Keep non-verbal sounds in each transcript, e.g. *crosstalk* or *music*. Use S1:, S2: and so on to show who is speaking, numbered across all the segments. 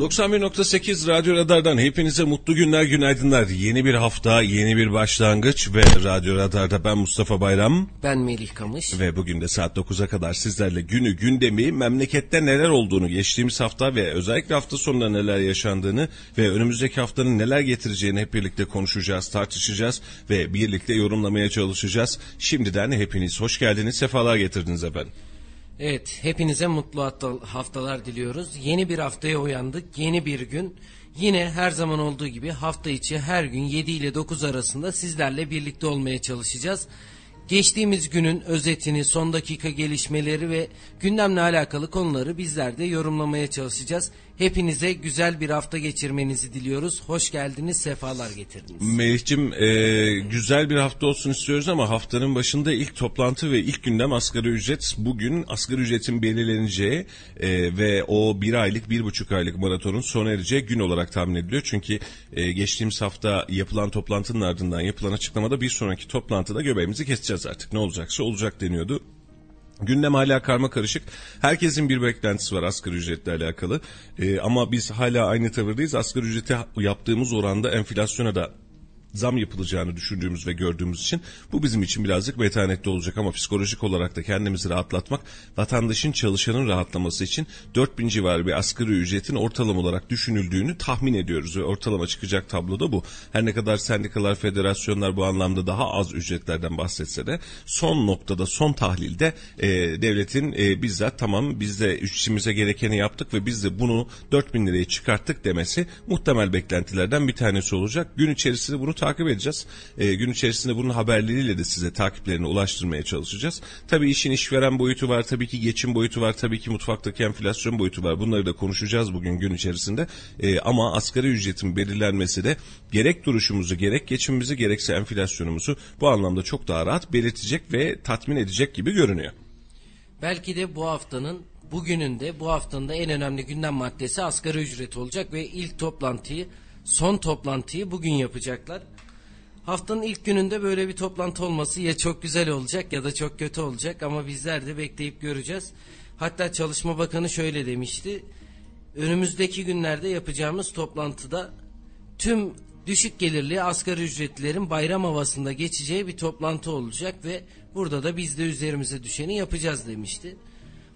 S1: 91.8 Radyo Radar'dan hepinize mutlu günler, günaydınlar. Yeni bir hafta, yeni bir başlangıç ve Radyo Radar'da ben Mustafa Bayram.
S2: Ben Melih Kamış.
S1: Ve bugün de saat 9'a kadar sizlerle günü, gündemi, memlekette neler olduğunu, geçtiğimiz hafta ve özellikle hafta sonunda neler yaşandığını ve önümüzdeki haftanın neler getireceğini hep birlikte konuşacağız, tartışacağız ve birlikte yorumlamaya çalışacağız. Şimdiden hepiniz hoş geldiniz, sefalar getirdiniz efendim.
S2: Evet, hepinize mutlu haftalar diliyoruz. Yeni bir haftaya uyandık, yeni bir gün. Yine her zaman olduğu gibi hafta içi her gün 7 ile 9 arasında sizlerle birlikte olmaya çalışacağız. Geçtiğimiz günün özetini, son dakika gelişmeleri ve gündemle alakalı konuları bizler de yorumlamaya çalışacağız. Hepinize güzel bir hafta geçirmenizi diliyoruz. Hoş geldiniz, sefalar getirdiniz.
S1: Melih'cim e, güzel bir hafta olsun istiyoruz ama haftanın başında ilk toplantı ve ilk gündem asgari ücret. Bugün asgari ücretin belirleneceği e, ve o bir aylık, bir buçuk aylık maratonun sona ereceği gün olarak tahmin ediliyor. Çünkü e, geçtiğimiz hafta yapılan toplantının ardından yapılan açıklamada bir sonraki toplantıda göbeğimizi keseceğiz artık. Ne olacaksa olacak deniyordu. Gündem hala karma karışık. Herkesin bir beklentisi var asgari ücretle alakalı. Ee, ama biz hala aynı tavırdayız. Asgari ücrete yaptığımız oranda enflasyona da zam yapılacağını düşündüğümüz ve gördüğümüz için bu bizim için birazcık metanetli olacak ama psikolojik olarak da kendimizi rahatlatmak, vatandaşın çalışanın rahatlaması için 4000 civarı bir asgari ücretin ortalama olarak düşünüldüğünü tahmin ediyoruz ve ortalama çıkacak tablo da bu. Her ne kadar sendikalar, federasyonlar bu anlamda daha az ücretlerden bahsetse de son noktada, son tahlilde e, devletin e, bizzat tamam biz de işimize gerekeni yaptık ve biz de bunu 4000 liraya çıkarttık demesi muhtemel beklentilerden bir tanesi olacak. Gün içerisinde bunu takip edeceğiz. E, gün içerisinde bunun haberleriyle de size takiplerini ulaştırmaya çalışacağız. Tabii işin işveren boyutu var, tabii ki geçim boyutu var, tabii ki mutfaktaki enflasyon boyutu var. Bunları da konuşacağız bugün gün içerisinde. E, ama asgari ücretin belirlenmesi de gerek duruşumuzu, gerek geçimimizi, gerekse enflasyonumuzu bu anlamda çok daha rahat belirtecek ve tatmin edecek gibi görünüyor.
S2: Belki de bu haftanın bugünün de bu haftanın da en önemli gündem maddesi asgari ücret olacak ve ilk toplantıyı son toplantıyı bugün yapacaklar. Haftanın ilk gününde böyle bir toplantı olması ya çok güzel olacak ya da çok kötü olacak ama bizler de bekleyip göreceğiz. Hatta Çalışma Bakanı şöyle demişti. Önümüzdeki günlerde yapacağımız toplantıda tüm düşük gelirli asgari ücretlilerin bayram havasında geçeceği bir toplantı olacak ve burada da biz de üzerimize düşeni yapacağız demişti.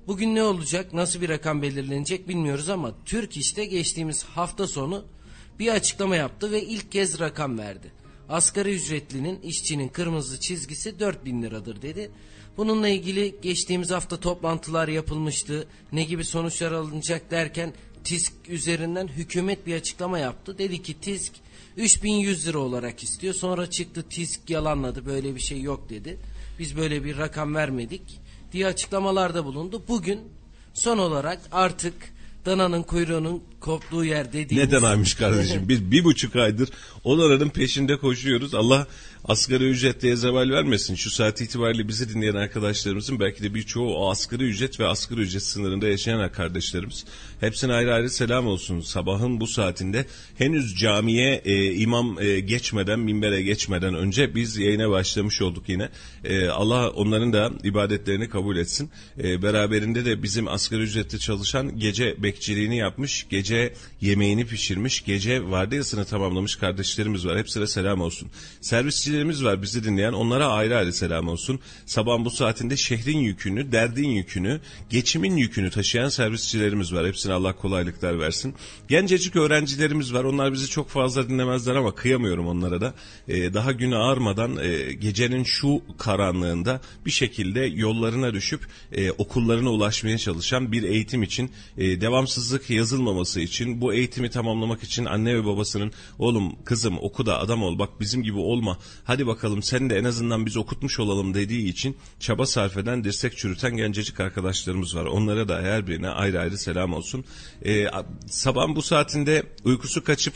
S2: Bugün ne olacak, nasıl bir rakam belirlenecek bilmiyoruz ama Türk işte geçtiğimiz hafta sonu bir açıklama yaptı ve ilk kez rakam verdi. Asgari ücretlinin işçinin kırmızı çizgisi 4000 liradır dedi. Bununla ilgili geçtiğimiz hafta toplantılar yapılmıştı. Ne gibi sonuçlar alınacak derken TİSK üzerinden hükümet bir açıklama yaptı. Dedi ki TİSK 3100 lira olarak istiyor. Sonra çıktı TİSK yalanladı böyle bir şey yok dedi. Biz böyle bir rakam vermedik diye açıklamalarda bulundu. Bugün son olarak artık dananın kuyruğunun koptuğu yer dediğimiz.
S1: Neden aymış kardeşim? Biz bir buçuk aydır onların peşinde koşuyoruz. Allah asgari ücretliye zeval vermesin. Şu saat itibariyle bizi dinleyen arkadaşlarımızın belki de birçoğu asgari ücret ve asgari ücret sınırında yaşayan kardeşlerimiz. Hepsine ayrı ayrı selam olsun. Sabahın bu saatinde henüz camiye e, imam e, geçmeden, minbere geçmeden önce biz yayına başlamış olduk yine. E, Allah onların da ibadetlerini kabul etsin. E, beraberinde de bizim asgari ücretli çalışan gece bekçiliğini yapmış, gece yemeğini pişirmiş, gece vardiyasını tamamlamış kardeşlerimiz var. Hepsine selam olsun. Servisçi dinleyicilerimiz var bizi dinleyen. Onlara ayrı ayrı selam olsun. Sabah bu saatinde şehrin yükünü, derdin yükünü, geçimin yükünü taşıyan servisçilerimiz var. Hepsine Allah kolaylıklar versin. Gencecik öğrencilerimiz var. Onlar bizi çok fazla dinlemezler ama kıyamıyorum onlara da. Ee, daha günü ağarmadan e, gecenin şu karanlığında bir şekilde yollarına düşüp e, okullarına ulaşmaya çalışan bir eğitim için e, devamsızlık yazılmaması için bu eğitimi tamamlamak için anne ve babasının oğlum kızım oku da adam ol bak bizim gibi olma hadi bakalım sen de en azından biz okutmuş olalım dediği için çaba sarf eden, dirsek çürüten gencecik arkadaşlarımız var. Onlara da her birine ayrı ayrı selam olsun. Ee, sabahın bu saatinde uykusu kaçıp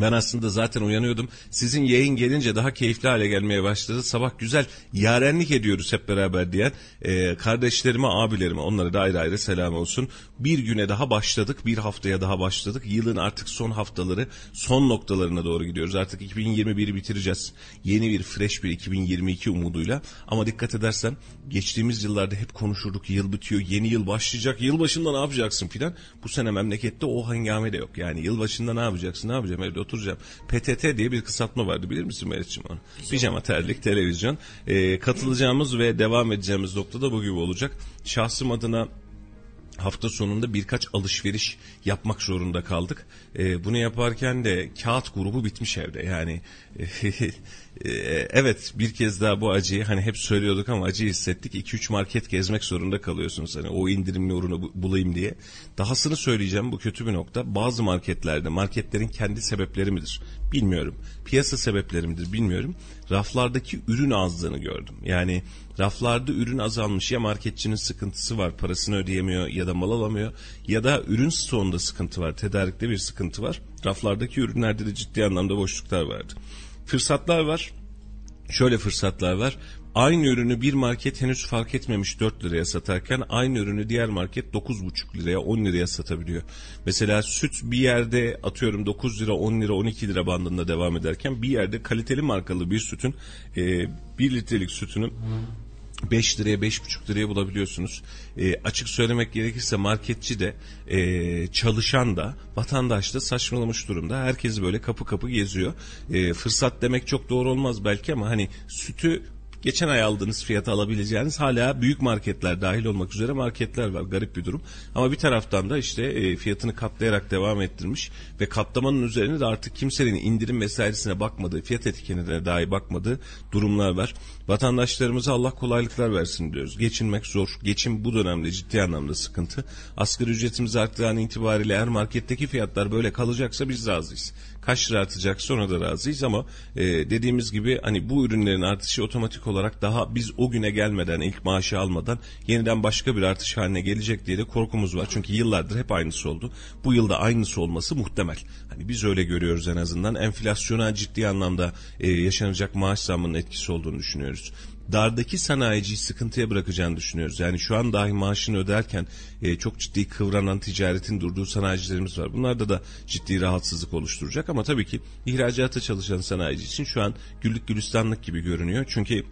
S1: Ben aslında zaten uyanıyordum. Sizin yayın gelince daha keyifli hale gelmeye başladı. Sabah güzel yarenlik ediyoruz hep beraber diyen e, kardeşlerime, abilerime onlara da ayrı ayrı selam olsun. Bir güne daha başladık, bir haftaya daha başladık. Yılın artık son haftaları, son noktalarına doğru gidiyoruz. Artık 2021'i bitireceğiz. Yeni bir, fresh bir 2022 umuduyla. Ama dikkat edersen geçtiğimiz yıllarda hep konuşurduk. Yıl bitiyor, yeni yıl başlayacak. Yıl başında ne yapacaksın filan. Bu sene memlekette o hangame de yok. Yani yıl başında ne yapacaksın, ne yapacağım evde oturacağım. PTT diye bir kısaltma vardı bilir misin Meriç'ciğim onu? Pijama, terlik, televizyon. Ee, katılacağımız ve devam edeceğimiz noktada bu gibi olacak. Şahsım adına hafta sonunda birkaç alışveriş yapmak zorunda kaldık. Ee, bunu yaparken de kağıt grubu bitmiş evde. Yani e, *laughs* evet bir kez daha bu acıyı hani hep söylüyorduk ama acı hissettik. 2-3 market gezmek zorunda kalıyorsunuz hani o indirimli ürünü bulayım diye. Dahasını söyleyeceğim bu kötü bir nokta. Bazı marketlerde marketlerin kendi sebepleri midir bilmiyorum. Piyasa sebepleri midir bilmiyorum. Raflardaki ürün azlığını gördüm. Yani raflarda ürün azalmış ya marketçinin sıkıntısı var parasını ödeyemiyor ya da mal alamıyor ya da ürün stoğunda sıkıntı var tedarikte bir sıkıntı var. Raflardaki ürünlerde de ciddi anlamda boşluklar vardı. Fırsatlar var. Şöyle fırsatlar var. Aynı ürünü bir market henüz fark etmemiş 4 liraya satarken aynı ürünü diğer market 9,5 liraya 10 liraya satabiliyor. Mesela süt bir yerde atıyorum 9 lira 10 lira 12 lira bandında devam ederken bir yerde kaliteli markalı bir sütün e, 1 litrelik sütünün 5 liraya 5,5 liraya bulabiliyorsunuz. E, açık söylemek gerekirse marketçi de e, çalışan da vatandaş da saçmalamış durumda. Herkes böyle kapı kapı geziyor. E, fırsat demek çok doğru olmaz belki ama hani sütü geçen ay aldığınız fiyata alabileceğiniz hala büyük marketler dahil olmak üzere marketler var. Garip bir durum. Ama bir taraftan da işte e, fiyatını katlayarak devam ettirmiş ve katlamanın üzerine de artık kimsenin indirim vesairesine bakmadığı, fiyat etiketine dahi bakmadığı durumlar var. Vatandaşlarımıza Allah kolaylıklar versin diyoruz. Geçinmek zor. Geçim bu dönemde ciddi anlamda sıkıntı. Asgari ücretimiz arttığı an itibariyle eğer marketteki fiyatlar böyle kalacaksa biz razıyız kaç lira artacaksa ona da razıyız ama e, dediğimiz gibi hani bu ürünlerin artışı otomatik olarak daha biz o güne gelmeden ilk maaşı almadan yeniden başka bir artış haline gelecek diye de korkumuz var. Çünkü yıllardır hep aynısı oldu. Bu yılda aynısı olması muhtemel. Hani biz öyle görüyoruz en azından. Enflasyona ciddi anlamda e, yaşanacak maaş zammının etkisi olduğunu düşünüyoruz dardaki sanayiciyi sıkıntıya bırakacağını düşünüyoruz. Yani şu an dahi maaşını öderken e, çok ciddi kıvranan ticaretin durduğu sanayicilerimiz var. Bunlarda da ciddi rahatsızlık oluşturacak ama tabii ki ihracata çalışan sanayici için şu an güllük gülistanlık gibi görünüyor. Çünkü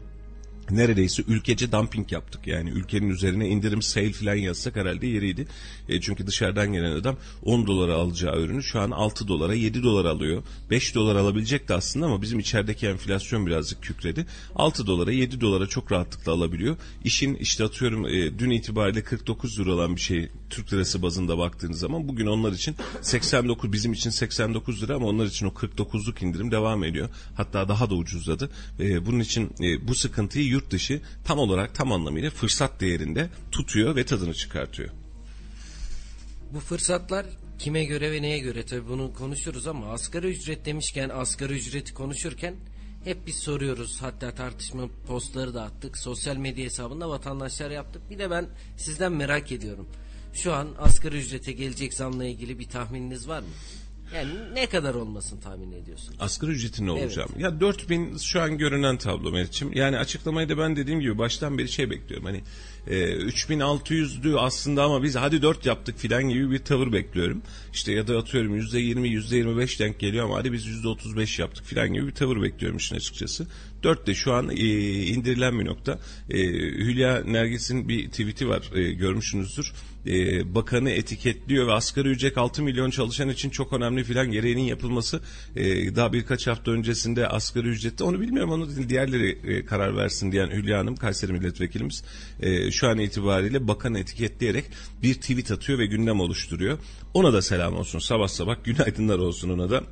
S1: neredeyse ülkece dumping yaptık. Yani ülkenin üzerine indirim sale filan yazsak herhalde yeriydi. E, çünkü dışarıdan gelen adam 10 dolara alacağı ürünü şu an 6 dolara 7 dolar alıyor. 5 dolar alabilecekti aslında ama bizim içerideki enflasyon birazcık kükredi. 6 dolara 7 dolara çok rahatlıkla alabiliyor. İşin işte atıyorum e, dün itibariyle 49 lira olan bir şey Türk lirası bazında baktığınız zaman bugün onlar için 89 bizim için 89 lira ama onlar için o 49'luk indirim devam ediyor. Hatta daha da ucuzladı. E, bunun için e, bu sıkıntıyı yurt dışı tam olarak tam anlamıyla fırsat değerinde tutuyor ve tadını çıkartıyor.
S2: Bu fırsatlar kime göre ve neye göre tabii bunu konuşuruz ama asgari ücret demişken asgari ücreti konuşurken hep biz soruyoruz. Hatta tartışma postları da attık. Sosyal medya hesabında vatandaşlar yaptık. Bir de ben sizden merak ediyorum. Şu an asgari ücrete gelecek zamla ilgili bir tahmininiz var mı? Yani ne kadar olmasın tahmin ediyorsun?
S1: Asgari ücretin ne olacağım? Evet. Ya 4000 şu an görünen tablo Meriç'im. Yani açıklamayı da ben dediğim gibi baştan beri şey bekliyorum. Hani e, 3600'dü aslında ama biz hadi 4 yaptık filan gibi bir tavır bekliyorum. İşte ya da atıyorum %20 %25 denk geliyor ama hadi biz %35 yaptık filan gibi bir tavır bekliyorum işin açıkçası. 4 de şu an e, indirilen bir nokta. E, Hülya Nergis'in bir tweet'i var e, görmüşsünüzdür. E, bakanı etiketliyor ve asgari ücret 6 milyon çalışan için çok önemli filan gereğinin yapılması e, daha birkaç hafta öncesinde asgari ücrette onu bilmiyorum onu diğerleri e, karar versin diyen Hülya Hanım Kayseri milletvekilimiz e, şu an itibariyle bakan etiketleyerek bir tweet atıyor ve gündem oluşturuyor. Ona da selam olsun sabah sabah günaydınlar olsun ona da.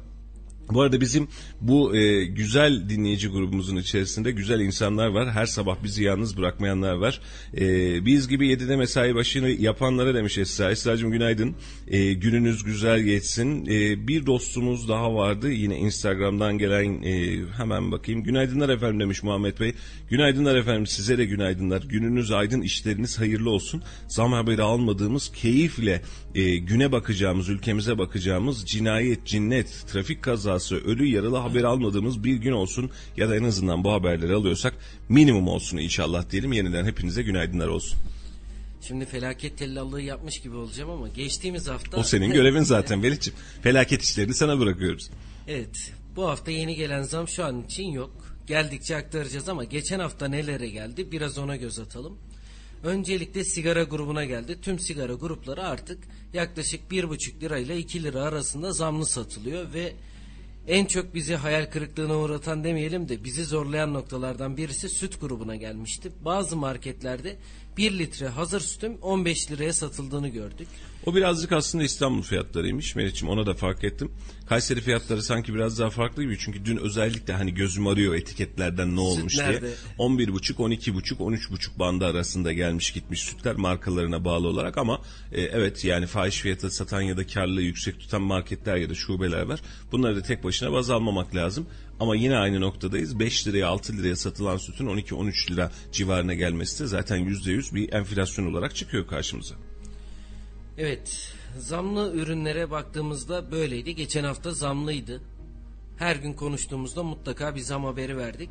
S1: Bu arada bizim bu e, güzel dinleyici grubumuzun içerisinde güzel insanlar var. Her sabah bizi yalnız bırakmayanlar var. E, biz gibi 7'de mesai başını yapanlara demiş Esra. Esra'cığım günaydın. E, gününüz güzel geçsin. E, bir dostumuz daha vardı. Yine Instagram'dan gelen e, hemen bakayım. Günaydınlar efendim demiş Muhammed Bey. Günaydınlar efendim size de günaydınlar. Gününüz aydın işleriniz hayırlı olsun. Zam haberi almadığımız keyifle e, güne bakacağımız, ülkemize bakacağımız cinayet, cinnet, trafik kaza kazası, ölü yaralı haber almadığımız bir gün olsun ya da en azından bu haberleri alıyorsak minimum olsun inşallah diyelim. Yeniden hepinize günaydınlar olsun.
S2: Şimdi felaket tellallığı yapmış gibi olacağım ama geçtiğimiz hafta...
S1: O senin görevin zaten Veliciğim. Felaket işlerini sana bırakıyoruz.
S2: Evet. Bu hafta yeni gelen zam şu an için yok. Geldikçe aktaracağız ama geçen hafta nelere geldi biraz ona göz atalım. Öncelikle sigara grubuna geldi. Tüm sigara grupları artık yaklaşık 1,5 lira ile 2 lira arasında zamlı satılıyor ve en çok bizi hayal kırıklığına uğratan demeyelim de bizi zorlayan noktalardan birisi süt grubuna gelmişti. Bazı marketlerde 1 litre hazır sütüm 15 liraya satıldığını gördük.
S1: O birazcık aslında İstanbul fiyatlarıymış Meriç'im ona da fark ettim. Kayseri fiyatları sanki biraz daha farklı gibi çünkü dün özellikle hani gözüm arıyor etiketlerden ne olmuş diye.
S2: nerede?
S1: 11,5, 12,5, 13,5 bandı arasında gelmiş gitmiş sütler markalarına bağlı olarak ama e, evet yani fahiş fiyata satan ya da karlılığı yüksek tutan marketler ya da şubeler var. Bunları da tek başına baz almamak lazım. Ama yine aynı noktadayız. 5 liraya 6 liraya satılan sütün 12-13 lira civarına gelmesi de zaten %100 bir enflasyon olarak çıkıyor karşımıza.
S2: Evet, zamlı ürünlere baktığımızda böyleydi. Geçen hafta zamlıydı. Her gün konuştuğumuzda mutlaka bir zam haberi verdik.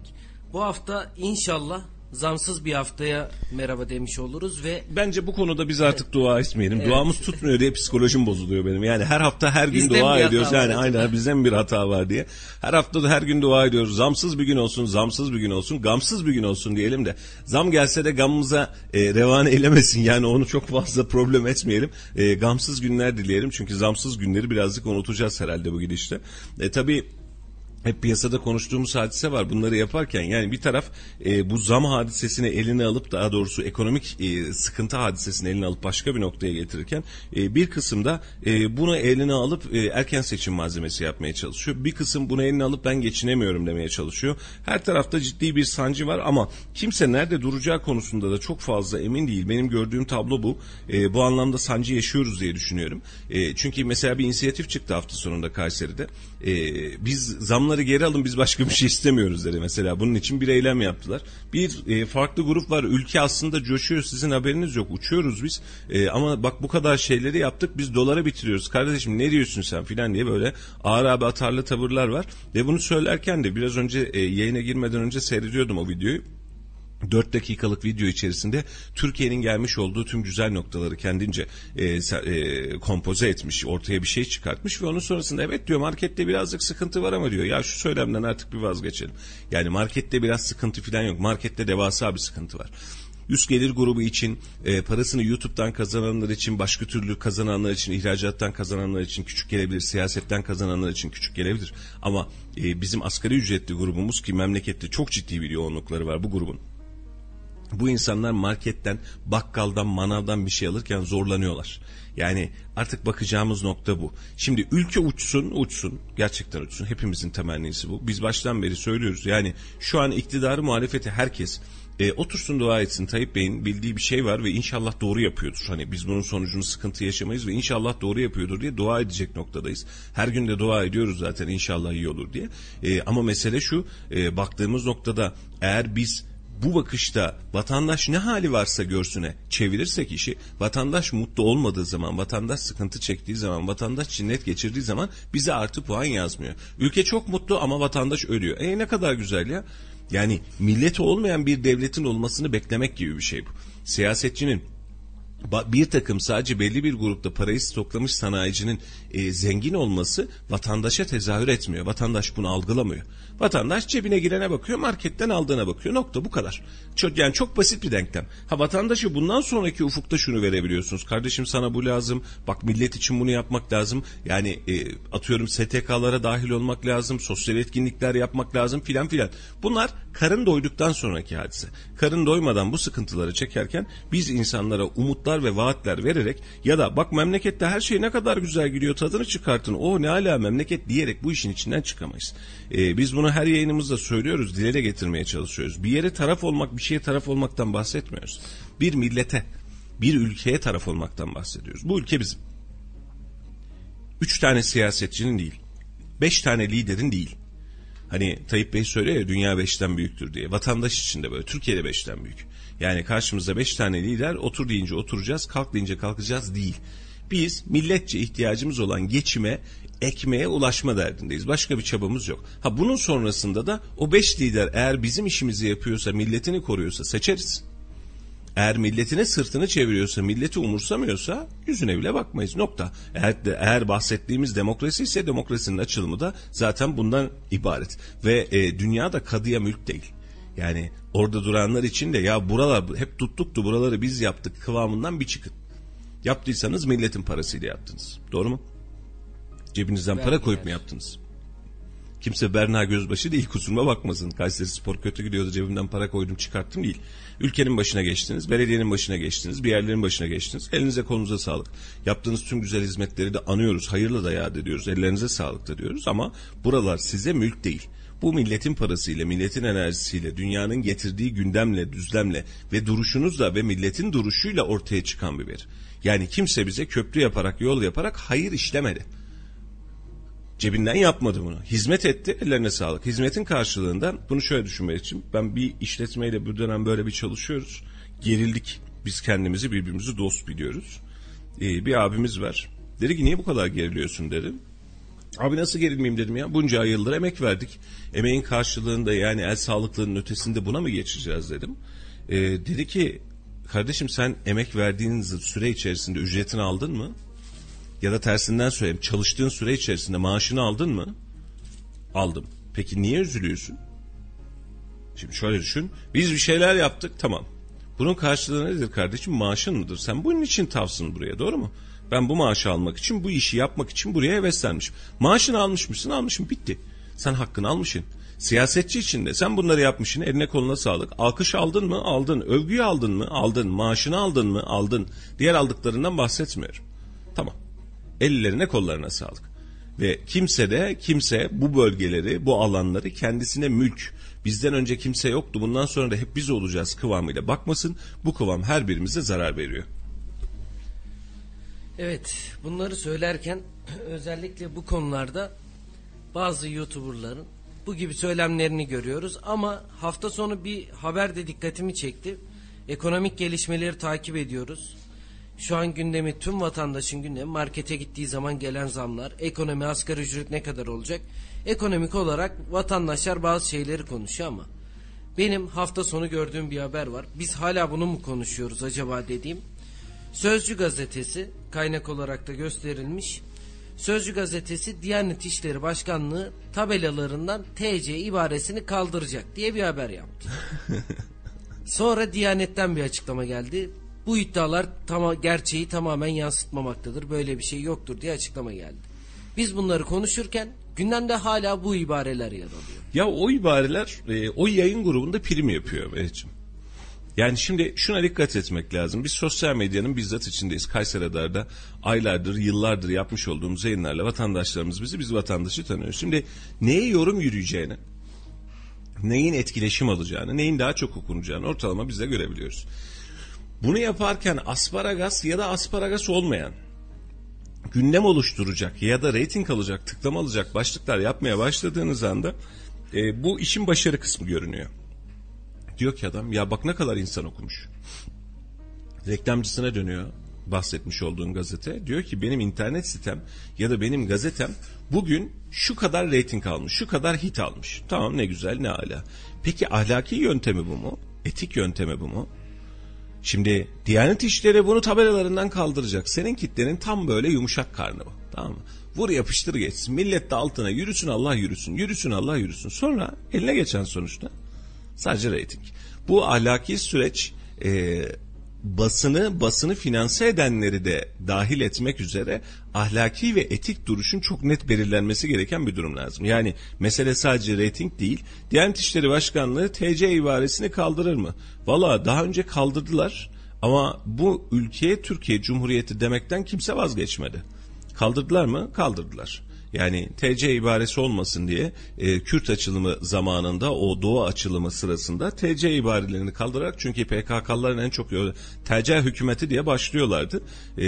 S2: Bu hafta inşallah zamsız bir haftaya merhaba demiş oluruz ve
S1: Bence bu konuda biz artık dua etmeyelim.
S2: Evet.
S1: Duamız tutmuyor diye psikolojim bozuluyor benim. Yani her hafta her gün
S2: Bizden
S1: dua ediyoruz.
S2: var
S1: Yani aynen bizden bir hata var diye. Her hafta da her gün dua ediyoruz. Zamsız bir gün olsun, zamsız bir gün olsun, gamsız bir gün olsun diyelim de. Zam gelse de gamımıza e, revan eylemesin. Yani onu çok fazla problem etmeyelim. E, gamsız günler dileyelim. Çünkü zamsız günleri birazcık unutacağız herhalde bu gidişte. E, tabii hep piyasada konuştuğumuz hadise var. Bunları yaparken yani bir taraf e, bu zam hadisesini eline alıp daha doğrusu ekonomik e, sıkıntı hadisesini eline alıp başka bir noktaya getirirken e, bir kısım da e, bunu eline alıp e, erken seçim malzemesi yapmaya çalışıyor. Bir kısım bunu eline alıp ben geçinemiyorum demeye çalışıyor. Her tarafta ciddi bir sancı var ama kimse nerede duracağı konusunda da çok fazla emin değil. Benim gördüğüm tablo bu. E, bu anlamda sancı yaşıyoruz diye düşünüyorum. E, çünkü mesela bir inisiyatif çıktı hafta sonunda Kayseri'de. E, biz zamları geri alın biz başka bir şey istemiyoruz dedi mesela. Bunun için bir eylem yaptılar. Bir e, farklı grup var. Ülke aslında coşuyor. Sizin haberiniz yok. Uçuyoruz biz. E, ama bak bu kadar şeyleri yaptık. Biz dolara bitiriyoruz. Kardeşim ne diyorsun sen filan diye böyle ağır abi atarlı tavırlar var. Ve bunu söylerken de biraz önce e, yayına girmeden önce seyrediyordum o videoyu. 4 dakikalık video içerisinde Türkiye'nin gelmiş olduğu tüm güzel noktaları kendince e, e, kompoze etmiş, ortaya bir şey çıkartmış ve onun sonrasında evet diyor markette birazcık sıkıntı var ama diyor ya şu söylemden artık bir vazgeçelim. Yani markette biraz sıkıntı falan yok. Markette devasa bir sıkıntı var. Üst gelir grubu için, e, parasını YouTube'dan kazananlar için, başka türlü kazananlar için, ihracattan kazananlar için küçük gelebilir, siyasetten kazananlar için küçük gelebilir. Ama e, bizim asgari ücretli grubumuz ki memlekette çok ciddi bir yoğunlukları var bu grubun. Bu insanlar marketten, bakkaldan, manavdan bir şey alırken zorlanıyorlar. Yani artık bakacağımız nokta bu. Şimdi ülke uçsun, uçsun. Gerçekten uçsun. Hepimizin temennisi bu. Biz baştan beri söylüyoruz. Yani şu an iktidarı muhalefeti herkes e, otursun dua etsin. Tayyip Bey'in bildiği bir şey var ve inşallah doğru yapıyordur. Hani biz bunun sonucunu sıkıntı yaşamayız ve inşallah doğru yapıyordur diye dua edecek noktadayız. Her gün de dua ediyoruz zaten inşallah iyi olur diye. E, ama mesele şu, e, baktığımız noktada eğer biz bu bakışta vatandaş ne hali varsa görsüne çevirirsek işi vatandaş mutlu olmadığı zaman vatandaş sıkıntı çektiği zaman vatandaş cinnet geçirdiği zaman bize artı puan yazmıyor. Ülke çok mutlu ama vatandaş ölüyor. E ne kadar güzel ya. Yani milleti olmayan bir devletin olmasını beklemek gibi bir şey bu. Siyasetçinin bir takım sadece belli bir grupta parayı stoklamış sanayicinin e, zengin olması vatandaşa tezahür etmiyor. Vatandaş bunu algılamıyor. Vatandaş cebine girene bakıyor, marketten aldığına bakıyor. Nokta bu kadar. Çok, yani çok basit bir denklem. Ha vatandaşı bundan sonraki ufukta şunu verebiliyorsunuz. Kardeşim sana bu lazım. Bak millet için bunu yapmak lazım. Yani e, atıyorum STK'lara dahil olmak lazım. Sosyal etkinlikler yapmak lazım filan filan. Bunlar karın doyduktan sonraki hadise. Karın doymadan bu sıkıntıları çekerken biz insanlara umutlar ve vaatler vererek ya da bak memlekette her şey ne kadar güzel gidiyor tadını çıkartın. O ne ala memleket diyerek bu işin içinden çıkamayız. Ee, biz bunu her yayınımızda söylüyoruz, dile getirmeye çalışıyoruz. Bir yere taraf olmak, bir şeye taraf olmaktan bahsetmiyoruz. Bir millete, bir ülkeye taraf olmaktan bahsediyoruz. Bu ülke bizim. Üç tane siyasetçinin değil, beş tane liderin değil. Hani Tayyip Bey söylüyor ya dünya beşten büyüktür diye. Vatandaş için de böyle. Türkiye'de beşten büyük. Yani karşımızda beş tane lider otur deyince oturacağız, kalk deyince kalkacağız değil. Biz milletçe ihtiyacımız olan geçime ekmeğe ulaşma derdindeyiz. Başka bir çabamız yok. Ha bunun sonrasında da o beş lider eğer bizim işimizi yapıyorsa, milletini koruyorsa seçeriz. Eğer milletine sırtını çeviriyorsa, milleti umursamıyorsa yüzüne bile bakmayız. Nokta. Eğer, de, eğer bahsettiğimiz demokrasi ise demokrasinin açılımı da zaten bundan ibaret. Ve e, dünya da kadıya mülk değil. Yani orada duranlar için de ya buralar hep tuttuktu buraları biz yaptık kıvamından bir çıkın. Yaptıysanız milletin parasıyla yaptınız. Doğru mu? Cebinizden para
S2: Vergiler.
S1: koyup mu yaptınız? Kimse Berna Gözbaşı değil kusuruma bakmasın. Kayseri Spor kötü gidiyordu cebimden para koydum çıkarttım değil. Ülkenin başına geçtiniz, belediyenin başına geçtiniz, bir yerlerin başına geçtiniz. Elinize kolunuza sağlık. Yaptığınız tüm güzel hizmetleri de anıyoruz, hayırla da yad ediyoruz. Ellerinize sağlık da diyoruz ama buralar size mülk değil. Bu milletin parasıyla, milletin enerjisiyle, dünyanın getirdiği gündemle, düzlemle ve duruşunuzla ve milletin duruşuyla ortaya çıkan bir veri. Yani kimse bize köprü yaparak, yol yaparak hayır işlemedi. Cebinden yapmadı bunu. Hizmet etti, ellerine sağlık. Hizmetin karşılığında bunu şöyle düşünmek için ben bir işletmeyle bu dönem böyle bir çalışıyoruz. Gerildik. Biz kendimizi birbirimizi dost biliyoruz. Ee, bir abimiz var. Dedi ki niye bu kadar geriliyorsun dedi. Abi nasıl gerilmeyeyim dedim ya. Bunca yıldır emek verdik. Emeğin karşılığında yani el sağlıklığının ötesinde buna mı geçeceğiz dedim. Ee, dedi ki kardeşim sen emek verdiğin süre içerisinde ücretini aldın mı? Ya da tersinden söyleyeyim çalıştığın süre içerisinde maaşını aldın mı? Aldım. Peki niye üzülüyorsun? Şimdi şöyle düşün. Biz bir şeyler yaptık tamam. Bunun karşılığı nedir kardeşim? Maaşın mıdır? Sen bunun için tavsın buraya doğru mu? Ben bu maaşı almak için, bu işi yapmak için buraya heveslenmişim. Maaşını almış mısın? Almışım. Bitti. Sen hakkını almışsın. Siyasetçi için de sen bunları yapmışsın. Eline koluna sağlık. Alkış aldın mı? Aldın. Övgüyü aldın mı? Aldın. Maaşını aldın mı? Aldın. Diğer aldıklarından bahsetmiyorum. Tamam. Ellerine kollarına sağlık. Ve kimse de kimse bu bölgeleri, bu alanları kendisine mülk, bizden önce kimse yoktu bundan sonra da hep biz olacağız kıvamıyla bakmasın. Bu kıvam her birimize zarar veriyor.
S2: Evet, bunları söylerken *clears throat* özellikle bu konularda bazı YouTuber'ların bu gibi söylemlerini görüyoruz ama hafta sonu bir haber de dikkatimi çekti. Ekonomik gelişmeleri takip ediyoruz. Şu an gündemi tüm vatandaşın gündemi markete gittiği zaman gelen zamlar, ekonomi asgari ücret ne kadar olacak? Ekonomik olarak vatandaşlar bazı şeyleri konuşuyor ama benim hafta sonu gördüğüm bir haber var. Biz hala bunu mu konuşuyoruz acaba dediğim. Sözcü gazetesi kaynak olarak da gösterilmiş. Sözcü gazetesi Diyanet İşleri Başkanlığı tabelalarından TC ibaresini kaldıracak diye bir haber yaptı. *laughs* Sonra Diyanet'ten bir açıklama geldi. Bu iddialar tama gerçeği tamamen yansıtmamaktadır. Böyle bir şey yoktur diye açıklama geldi. Biz bunları konuşurken gündemde hala bu ibareler yer alıyor.
S1: Ya o ibareler e, o yayın grubunda prim yapıyor Mehmetciğim. Yani şimdi şuna dikkat etmek lazım. Biz sosyal medyanın bizzat içindeyiz. Kayseri Radar'da aylardır, yıllardır yapmış olduğumuz yayınlarla vatandaşlarımız bizi, biz vatandaşı tanıyoruz. Şimdi neye yorum yürüyeceğini, neyin etkileşim alacağını, neyin daha çok okunacağını ortalama biz de görebiliyoruz. Bunu yaparken asparagas ya da asparagas olmayan gündem oluşturacak ya da reyting alacak, tıklama alacak başlıklar yapmaya başladığınız anda e, bu işin başarı kısmı görünüyor. Diyor ki adam ya bak ne kadar insan okumuş. Reklamcısına dönüyor bahsetmiş olduğun gazete. Diyor ki benim internet sitem ya da benim gazetem bugün şu kadar reyting almış, şu kadar hit almış. Tamam ne güzel ne ala. Peki ahlaki yöntemi bu mu? Etik yöntemi bu mu? Şimdi Diyanet İşleri bunu tabelalarından kaldıracak. Senin kitlenin tam böyle yumuşak karnı bu. Tamam mı? Vur yapıştır geçsin. Millet de altına yürüsün Allah yürüsün. Yürüsün Allah yürüsün. Sonra eline geçen sonuçta sadece reyting. Bu ahlaki süreç e, basını basını finanse edenleri de dahil etmek üzere ahlaki ve etik duruşun çok net belirlenmesi gereken bir durum lazım. Yani mesele sadece reyting değil. Diyanet İşleri Başkanlığı TC ibaresini kaldırır mı? Valla daha önce kaldırdılar ama bu ülkeye Türkiye Cumhuriyeti demekten kimse vazgeçmedi. Kaldırdılar mı? Kaldırdılar. Yani TC ibaresi olmasın diye e, Kürt açılımı zamanında o Doğu açılımı sırasında TC ibarelerini kaldırarak çünkü PKK'ların en çok TC hükümeti diye başlıyorlardı. E,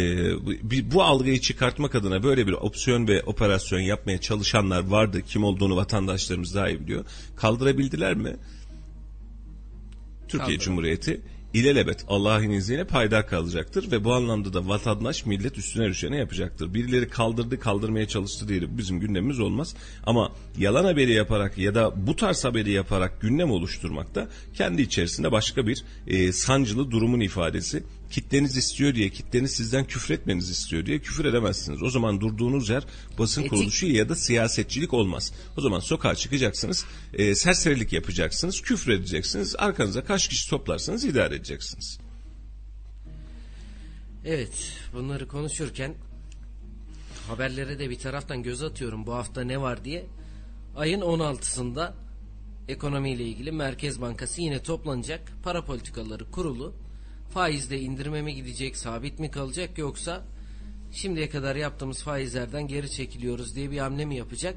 S1: bu, bu algıyı çıkartmak adına böyle bir opsiyon ve operasyon yapmaya çalışanlar vardı. Kim olduğunu vatandaşlarımız daha iyi biliyor. Kaldırabildiler mi? Türkiye
S2: Kaldırın.
S1: Cumhuriyeti ilelebet Allah'ın izniyle payda kalacaktır ve bu anlamda da vatandaş millet üstüne düşeni yapacaktır. Birileri kaldırdı kaldırmaya çalıştı diye bizim gündemimiz olmaz. Ama yalan haberi yaparak ya da bu tarz haberi yaparak gündem oluşturmak da kendi içerisinde başka bir e, sancılı durumun ifadesi kitleniz istiyor diye, kitleniz sizden küfretmenizi istiyor diye küfür edemezsiniz. O zaman durduğunuz yer basın
S2: Etik.
S1: kuruluşu ya da siyasetçilik olmaz. O zaman sokağa çıkacaksınız, e, serserilik yapacaksınız, küfür edeceksiniz, arkanıza kaç kişi toplarsanız idare edeceksiniz.
S2: Evet bunları konuşurken haberlere de bir taraftan göz atıyorum bu hafta ne var diye. Ayın 16'sında ekonomiyle ilgili Merkez Bankası yine toplanacak. Para politikaları kurulu faizde indirime mi gidecek, sabit mi kalacak yoksa şimdiye kadar yaptığımız faizlerden geri çekiliyoruz diye bir hamle mi yapacak?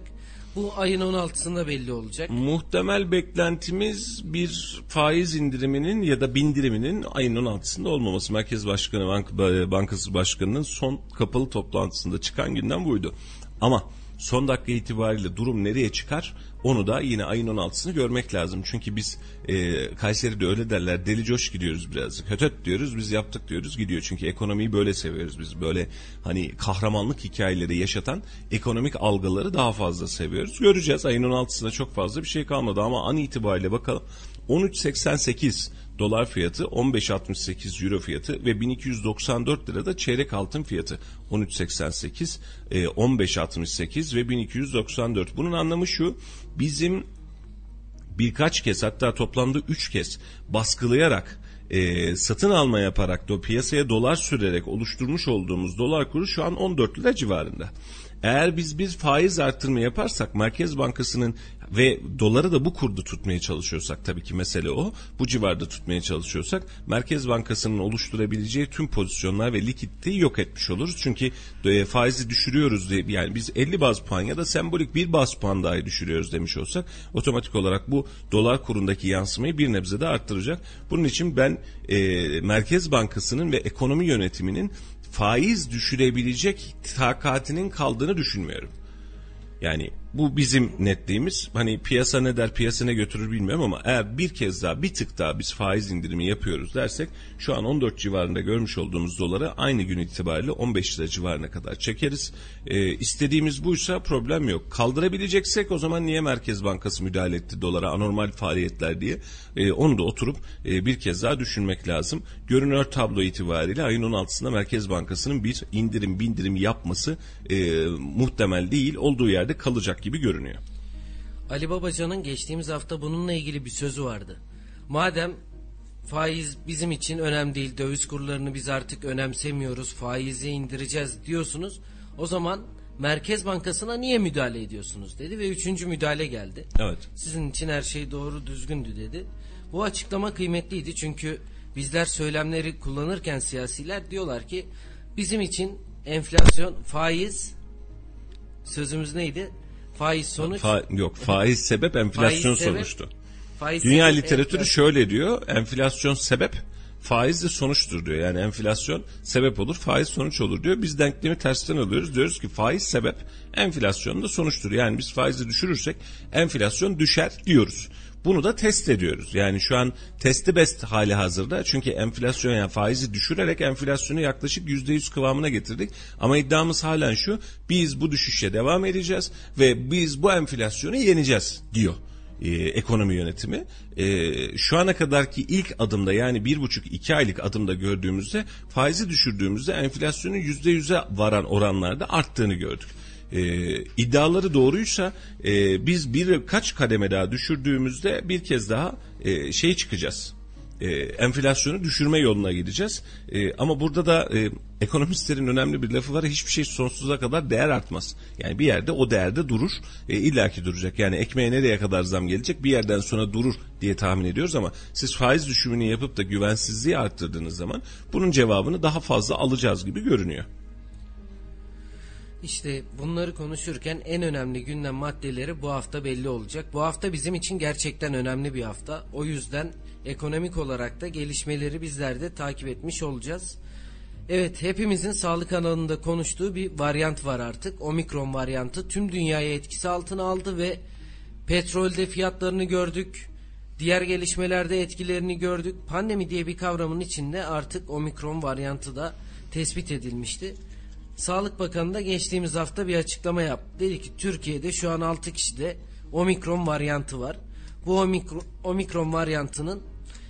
S2: Bu ayın 16'sında belli olacak.
S1: Muhtemel beklentimiz bir faiz indiriminin ya da bindiriminin ayın 16'sında olmaması. Merkez Başkanı Bank Bankası Başkanı'nın son kapalı toplantısında çıkan günden buydu. Ama son dakika itibariyle durum nereye çıkar onu da yine ayın 16'sını görmek lazım. Çünkü biz e, Kayseri'de öyle derler deli coş gidiyoruz biraz. Hötöt diyoruz biz yaptık diyoruz gidiyor. Çünkü ekonomiyi böyle seviyoruz biz. Böyle hani kahramanlık hikayeleri yaşatan ekonomik algıları daha fazla seviyoruz. Göreceğiz ayın 16'sında çok fazla bir şey kalmadı ama an itibariyle bakalım 13.88 dolar fiyatı, 15.68 euro fiyatı ve 1294 lirada çeyrek altın fiyatı. 13.88, 15.68 e, ve 1294. Bunun anlamı şu, bizim birkaç kez hatta toplamda 3 kez baskılayarak e, satın alma yaparak da piyasaya dolar sürerek oluşturmuş olduğumuz dolar kuru şu an 14 lira civarında. Eğer biz bir faiz arttırma yaparsak Merkez Bankası'nın ve doları da bu kurdu tutmaya çalışıyorsak tabii ki mesele o. Bu civarda tutmaya çalışıyorsak Merkez Bankası'nın oluşturabileceği tüm pozisyonlar ve likiditeyi yok etmiş oluruz. Çünkü e, faizi düşürüyoruz diye yani biz 50 baz puan ya da sembolik bir baz puan dahi düşürüyoruz demiş olsak otomatik olarak bu dolar kurundaki yansımayı bir nebze de arttıracak. Bunun için ben e, Merkez Bankası'nın ve ekonomi yönetiminin faiz düşürebilecek takatinin kaldığını düşünmüyorum. Yani bu bizim netliğimiz. Hani piyasa ne der, piyasa ne götürür bilmiyorum ama eğer bir kez daha bir tık daha biz faiz indirimi yapıyoruz dersek şu an 14 civarında görmüş olduğumuz doları aynı gün itibariyle 15 lira civarına kadar çekeriz. Ee, istediğimiz buysa problem yok. Kaldırabileceksek o zaman niye Merkez Bankası müdahale etti dolara anormal faaliyetler diye ee, onu da oturup e, bir kez daha düşünmek lazım. Görünür tablo itibariyle ayın 16'sında Merkez Bankası'nın bir indirim bindirim yapması e, muhtemel değil olduğu yerde kalacak gibi görünüyor.
S2: Ali Babacan'ın geçtiğimiz hafta bununla ilgili bir sözü vardı. Madem faiz bizim için önemli değil, döviz kurlarını biz artık önemsemiyoruz, faizi indireceğiz diyorsunuz. O zaman Merkez Bankası'na niye müdahale ediyorsunuz dedi ve üçüncü müdahale geldi.
S1: Evet.
S2: Sizin için her şey doğru düzgündü dedi. Bu açıklama kıymetliydi çünkü bizler söylemleri kullanırken siyasiler diyorlar ki bizim için enflasyon, faiz sözümüz neydi? Faiz sonuç.
S1: Fa yok faiz sebep enflasyon
S2: Faiz sebep,
S1: sonuçtu.
S2: Faiz
S1: Dünya
S2: sebep,
S1: literatürü
S2: enflasyon.
S1: şöyle diyor. Enflasyon sebep, faiz de sonuçtur diyor. Yani enflasyon sebep olur, faiz sonuç olur diyor. Biz denklemi tersten alıyoruz. Diyoruz ki faiz sebep, enflasyon da sonuçtur. Yani biz faizi düşürürsek enflasyon düşer diyoruz. Bunu da test ediyoruz. Yani şu an testi best hali hazırda. Çünkü enflasyon yani faizi düşürerek enflasyonu yaklaşık %100 kıvamına getirdik. Ama iddiamız halen şu. Biz bu düşüşe devam edeceğiz ve biz bu enflasyonu yeneceğiz diyor e, ekonomi yönetimi. E, şu ana kadarki ilk adımda yani bir buçuk iki aylık adımda gördüğümüzde faizi düşürdüğümüzde enflasyonun yüzde yüze varan oranlarda arttığını gördük. E, iddiaları doğruysa e, biz birkaç kademe daha düşürdüğümüzde bir kez daha e, şey çıkacağız e, enflasyonu düşürme yoluna gideceğiz. E, ama burada da e, ekonomistlerin önemli bir lafı var. Hiçbir şey sonsuza kadar değer artmaz. Yani bir yerde o değerde durur. E, illaki duracak. Yani ekmeğe nereye kadar zam gelecek? Bir yerden sonra durur diye tahmin ediyoruz ama siz faiz düşümünü yapıp da güvensizliği arttırdığınız zaman bunun cevabını daha fazla alacağız gibi görünüyor.
S2: İşte bunları konuşurken en önemli gündem maddeleri bu hafta belli olacak. Bu hafta bizim için gerçekten önemli bir hafta. O yüzden ekonomik olarak da gelişmeleri bizler de takip etmiş olacağız. Evet hepimizin sağlık alanında konuştuğu bir varyant var artık. Omikron varyantı tüm dünyaya etkisi altına aldı ve petrolde fiyatlarını gördük. Diğer gelişmelerde etkilerini gördük. Pandemi diye bir kavramın içinde artık omikron varyantı da tespit edilmişti. Sağlık Bakanı da geçtiğimiz hafta bir açıklama yaptı. Dedi ki Türkiye'de şu an 6 kişide omikron varyantı var. Bu omikron, omikron varyantının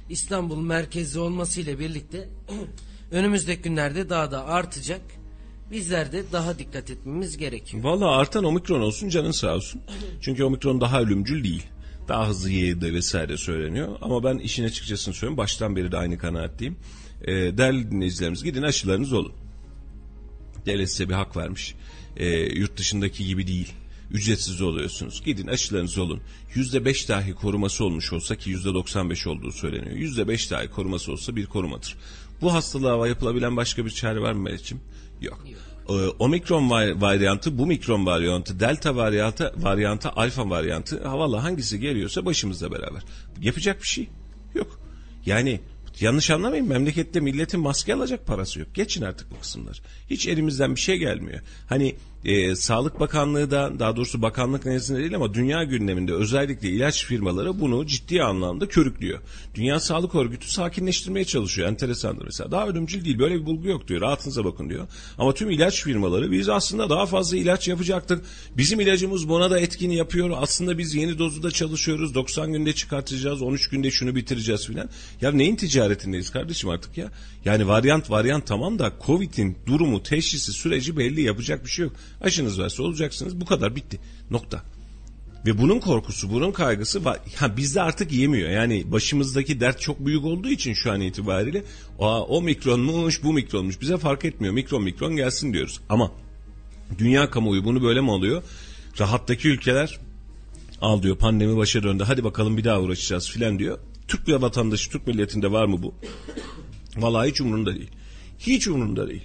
S2: İstanbul merkezli olmasıyla birlikte *clears throat* önümüzdeki günlerde daha da artacak. Bizler de daha dikkat etmemiz gerekiyor.
S1: Valla artan omikron olsun canın sağ olsun. *clears throat* Çünkü omikron daha ölümcül değil. Daha hızlı yayıldı vesaire söyleniyor. Ama ben işin açıkçası söylüyorum. Baştan beri de aynı kanaatteyim. E, değerli dinleyicilerimiz gidin aşılarınız olun. Devlet size bir hak vermiş. E, yurt dışındaki gibi değil. Ücretsiz oluyorsunuz. Gidin aşılarınız olun. Yüzde beş dahi koruması olmuş olsa ki yüzde doksan beş olduğu söyleniyor. Yüzde beş dahi koruması olsa bir korumadır. Bu hastalığa yapılabilen başka bir çare var mı Melih'ciğim? Yok. Ee, omikron varyantı, bu mikron varyantı, delta varyantı, varyantı, alfa varyantı, valla hangisi geliyorsa başımızla beraber. Yapacak bir şey yok. Yani yanlış anlamayın memlekette milletin maske alacak parası yok. Geçin artık bu kısımlar. Hiç elimizden bir şey gelmiyor. Hani e, Sağlık Bakanlığı da daha doğrusu bakanlık nezdinde değil ama dünya gündeminde özellikle ilaç firmaları bunu ciddi anlamda körüklüyor. Dünya Sağlık Örgütü sakinleştirmeye çalışıyor. Enteresandır mesela. Daha ölümcül değil böyle bir bulgu yok diyor. Rahatınıza bakın diyor. Ama tüm ilaç firmaları biz aslında daha fazla ilaç yapacaktık. Bizim ilacımız buna da etkin yapıyor. Aslında biz yeni dozu da çalışıyoruz. 90 günde çıkartacağız. 13 günde şunu bitireceğiz filan. Ya neyin ticaretindeyiz kardeşim artık ya? Yani varyant varyant tamam da Covid'in durumu, teşhisi, süreci belli yapacak bir şey yok. Aşınız varsa olacaksınız. Bu kadar bitti. Nokta. Ve bunun korkusu, bunun kaygısı var. Ha, bizde artık yemiyor. Yani başımızdaki dert çok büyük olduğu için şu an itibariyle o, o mikronmuş, bu mikronmuş. Bize fark etmiyor. Mikron mikron gelsin diyoruz. Ama dünya kamuoyu bunu böyle mi alıyor? Rahattaki ülkeler al diyor pandemi başa döndü. Hadi bakalım bir daha uğraşacağız filan diyor. Türk vatandaşı, Türk milletinde var mı bu? Vallahi hiç umurunda değil. Hiç umurunda değil.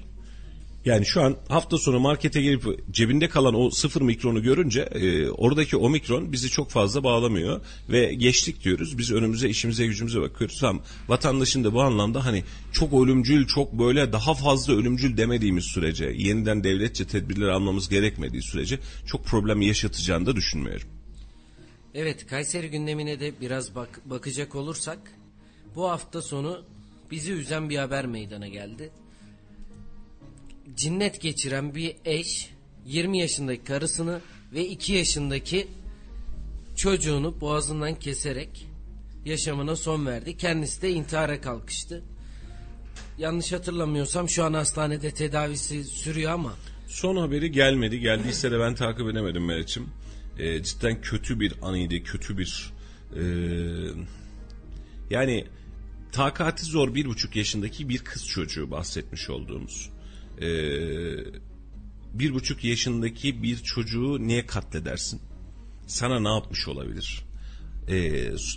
S1: Yani şu an hafta sonu markete gelip cebinde kalan o sıfır mikronu görünce e, oradaki o mikron bizi çok fazla bağlamıyor ve geçtik diyoruz. Biz önümüze işimize gücümüze bakıyoruz. Tamam vatandaşın da bu anlamda hani çok ölümcül çok böyle daha fazla ölümcül demediğimiz sürece yeniden devletçe tedbirler almamız gerekmediği sürece çok problem yaşatacağını da düşünmüyorum.
S2: Evet Kayseri gündemine de biraz bak bakacak olursak bu hafta sonu bizi üzen bir haber meydana geldi cinnet geçiren bir eş 20 yaşındaki karısını ve 2 yaşındaki çocuğunu boğazından keserek yaşamına son verdi. Kendisi de intihara kalkıştı. Yanlış hatırlamıyorsam şu an hastanede tedavisi sürüyor ama.
S1: Son haberi gelmedi. Geldiyse de ben takip edemedim Meriç'im. E, cidden kötü bir anıydı. Kötü bir... E, yani takati zor bir buçuk yaşındaki bir kız çocuğu bahsetmiş olduğumuz e, bir buçuk yaşındaki bir çocuğu niye katledersin? Sana ne yapmış olabilir? E,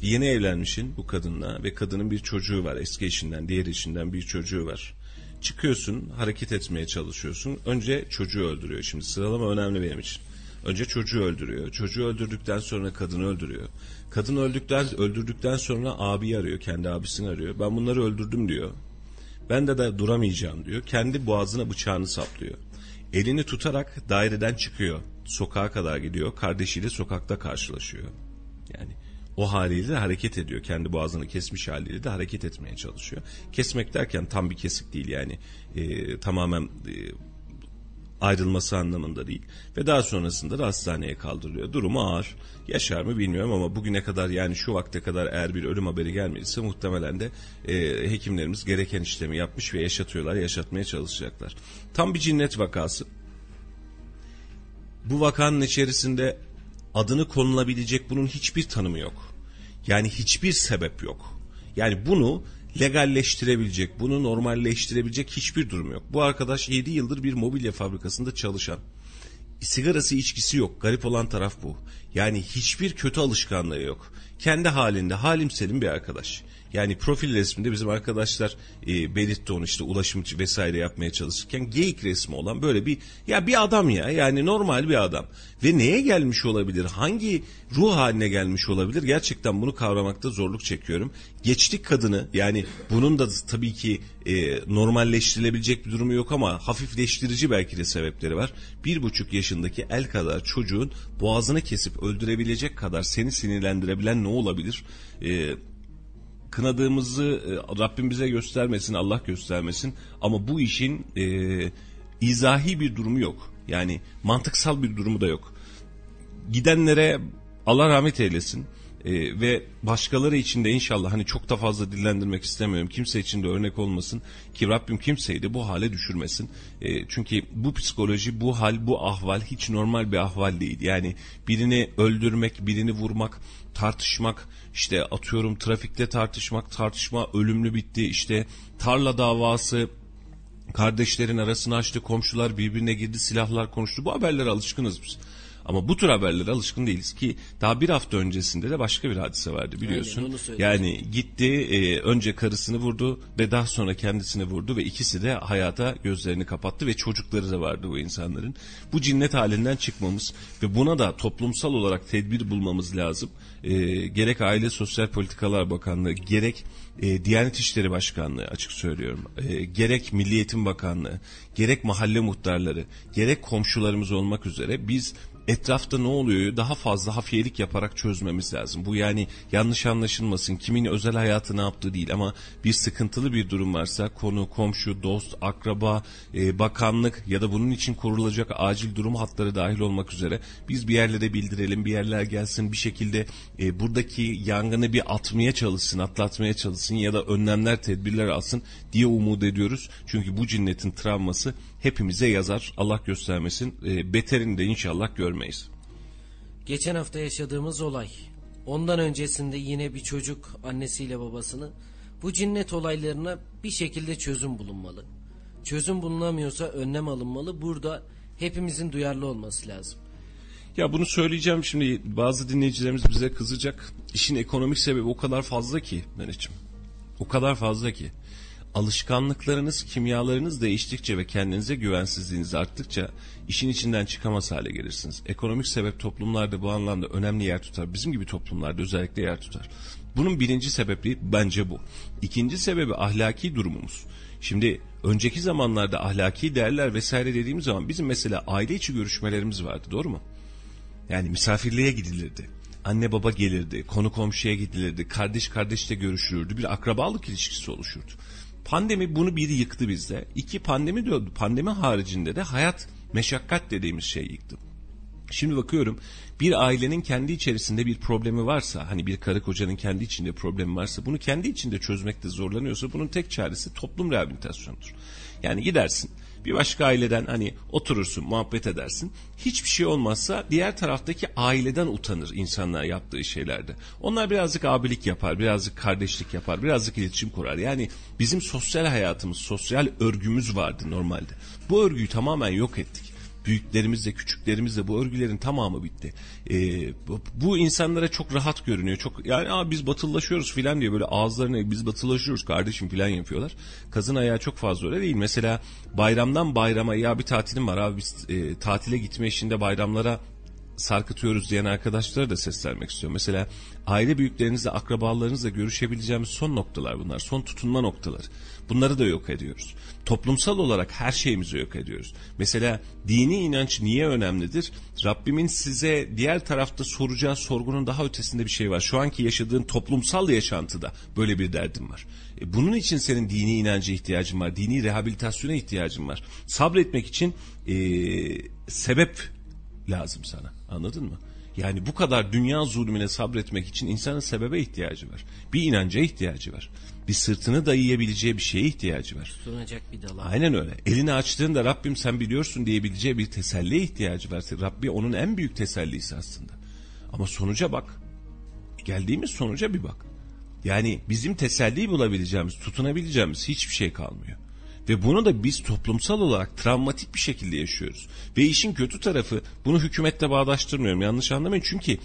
S1: yeni evlenmişsin bu kadınla ve kadının bir çocuğu var eski eşinden diğer eşinden bir çocuğu var. Çıkıyorsun hareket etmeye çalışıyorsun. Önce çocuğu öldürüyor. Şimdi sıralama önemli benim için. Önce çocuğu öldürüyor. Çocuğu öldürdükten sonra kadını öldürüyor. Kadın öldükten öldürdükten sonra abi arıyor. Kendi abisini arıyor. Ben bunları öldürdüm diyor. Ben de de duramayacağım diyor. Kendi boğazına bıçağını saplıyor. Elini tutarak daireden çıkıyor. Sokağa kadar gidiyor. Kardeşiyle sokakta karşılaşıyor. Yani o haliyle de hareket ediyor. Kendi boğazını kesmiş haliyle de hareket etmeye çalışıyor. Kesmek derken tam bir kesik değil yani. E, tamamen e, ayrılması anlamında değil. Ve daha sonrasında da hastaneye kaldırılıyor. Durumu ağır. Yaşar mı bilmiyorum ama bugüne kadar yani şu vakte kadar eğer bir ölüm haberi gelmediyse muhtemelen de e, hekimlerimiz gereken işlemi yapmış ve yaşatıyorlar, yaşatmaya çalışacaklar. Tam bir cinnet vakası. Bu vakanın içerisinde adını konulabilecek bunun hiçbir tanımı yok. Yani hiçbir sebep yok. Yani bunu legalleştirebilecek, bunu normalleştirebilecek hiçbir durum yok. Bu arkadaş 7 yıldır bir mobilya fabrikasında çalışan. Sigarası içkisi yok. Garip olan taraf bu. Yani hiçbir kötü alışkanlığı yok. Kendi halinde halim selim bir arkadaş. Yani profil resminde bizim arkadaşlar e, belirtti onu işte ulaşımcı vesaire yapmaya çalışırken geyik resmi olan böyle bir ya bir adam ya yani normal bir adam ve neye gelmiş olabilir hangi ruh haline gelmiş olabilir gerçekten bunu kavramakta zorluk çekiyorum. Geçtik kadını yani bunun da tabii ki e, normalleştirilebilecek bir durumu yok ama hafifleştirici belki de sebepleri var. Bir buçuk yaşındaki el kadar çocuğun boğazını kesip öldürebilecek kadar seni sinirlendirebilen ne olabilir? E, kınadığımızı e, Rabbim bize göstermesin, Allah göstermesin. Ama bu işin e, izahi bir durumu yok. Yani mantıksal bir durumu da yok. Gidenlere Allah rahmet eylesin. Ee, ve başkaları için de inşallah hani çok da fazla dillendirmek istemiyorum. Kimse için de örnek olmasın ki Rabbim kimseyi de bu hale düşürmesin. Ee, çünkü bu psikoloji, bu hal, bu ahval hiç normal bir ahval değil. Yani birini öldürmek, birini vurmak, tartışmak, işte atıyorum trafikte tartışmak, tartışma ölümlü bitti, işte tarla davası, kardeşlerin arasını açtı, komşular birbirine girdi, silahlar konuştu. Bu haberlere alışkınız biz. Ama bu tür haberlere alışkın değiliz ki daha bir hafta öncesinde de başka bir hadise vardı biliyorsun.
S2: Aynen,
S1: yani gitti e, önce karısını vurdu ve daha sonra kendisini vurdu ve ikisi de hayata gözlerini kapattı ve çocukları da vardı bu insanların. Bu cinnet halinden çıkmamız ve buna da toplumsal olarak tedbir bulmamız lazım. E, gerek Aile Sosyal Politikalar Bakanlığı gerek e, Diyanet İşleri Başkanlığı açık söylüyorum. E, gerek Milli Eğitim Bakanlığı, gerek mahalle muhtarları, gerek komşularımız olmak üzere biz etrafta ne oluyor daha fazla hafiyelik yaparak çözmemiz lazım. Bu yani yanlış anlaşılmasın kimin özel hayatı ne yaptığı değil ama bir sıkıntılı bir durum varsa konu, komşu, dost, akraba, e, bakanlık ya da bunun için kurulacak acil durum hatları dahil olmak üzere biz bir yerlere bildirelim, bir yerler gelsin bir şekilde e, buradaki yangını bir atmaya çalışsın, atlatmaya çalışsın ya da önlemler, tedbirler alsın diye umut ediyoruz. Çünkü bu cinnetin travması hepimize yazar. Allah göstermesin. E, beterini de inşallah görmeyiz.
S2: Geçen hafta yaşadığımız olay. Ondan öncesinde yine bir çocuk annesiyle babasını bu cinnet olaylarına bir şekilde çözüm bulunmalı. Çözüm bulunamıyorsa önlem alınmalı. Burada hepimizin duyarlı olması lazım.
S1: Ya bunu söyleyeceğim şimdi bazı dinleyicilerimiz bize kızacak. İşin ekonomik sebebi o kadar fazla ki Meriç'im. O kadar fazla ki alışkanlıklarınız, kimyalarınız değiştikçe ve kendinize güvensizliğiniz arttıkça işin içinden çıkamaz hale gelirsiniz. Ekonomik sebep toplumlarda bu anlamda önemli yer tutar. Bizim gibi toplumlarda özellikle yer tutar. Bunun birinci sebebi bence bu. İkinci sebebi ahlaki durumumuz. Şimdi önceki zamanlarda ahlaki değerler vesaire dediğimiz zaman bizim mesela aile içi görüşmelerimiz vardı doğru mu? Yani misafirliğe gidilirdi. Anne baba gelirdi, konu komşuya gidilirdi, kardeş kardeşle görüşülürdü, bir akrabalık ilişkisi oluşurdu. Pandemi bunu bir yıktı bizde. İki pandemi diyordu. Pandemi haricinde de hayat meşakkat dediğimiz şey yıktı. Şimdi bakıyorum bir ailenin kendi içerisinde bir problemi varsa hani bir karı kocanın kendi içinde problemi varsa bunu kendi içinde çözmekte zorlanıyorsa bunun tek çaresi toplum rehabilitasyonudur. Yani gidersin bir başka aileden hani oturursun muhabbet edersin. Hiçbir şey olmazsa diğer taraftaki aileden utanır insanlar yaptığı şeylerde. Onlar birazcık abilik yapar, birazcık kardeşlik yapar, birazcık iletişim kurar. Yani bizim sosyal hayatımız, sosyal örgümüz vardı normalde. Bu örgüyü tamamen yok ettik büyüklerimizle küçüklerimizle bu örgülerin tamamı bitti. E, bu, insanlara çok rahat görünüyor. Çok yani Aa, biz batıllaşıyoruz filan diye böyle ağızlarına biz batıllaşıyoruz kardeşim filan yapıyorlar. Kazın ayağı çok fazla öyle değil. Mesela bayramdan bayrama ya bir tatilim var abi biz e, tatile gitme işinde bayramlara sarkıtıyoruz diyen arkadaşlara da seslenmek istiyorum. Mesela aile büyüklerinizle, akrabalarınızla görüşebileceğimiz son noktalar bunlar. Son tutunma noktaları. Bunları da yok ediyoruz. Toplumsal olarak her şeyimizi yok ediyoruz. Mesela dini inanç niye önemlidir? Rabbimin size diğer tarafta soracağı sorgunun daha ötesinde bir şey var. Şu anki yaşadığın toplumsal yaşantıda böyle bir derdim var. E bunun için senin dini inancı ihtiyacın var. Dini rehabilitasyona ihtiyacın var. Sabretmek için e, sebep lazım sana. Anladın mı? Yani bu kadar dünya zulmüne sabretmek için insanın sebebe ihtiyacı var. Bir inanca ihtiyacı var. Bir sırtını dayayabileceği bir şeye ihtiyacı var.
S2: Tutunacak bir dala.
S1: Aynen öyle. Elini açtığında Rabbim sen biliyorsun diyebileceği bir teselliye ihtiyacı var. Rabbi onun en büyük tesellisi aslında. Ama sonuca bak. Geldiğimiz sonuca bir bak. Yani bizim teselli bulabileceğimiz, tutunabileceğimiz hiçbir şey kalmıyor. Ve bunu da biz toplumsal olarak travmatik bir şekilde yaşıyoruz. Ve işin kötü tarafı bunu hükümette bağdaştırmıyorum yanlış anlamayın çünkü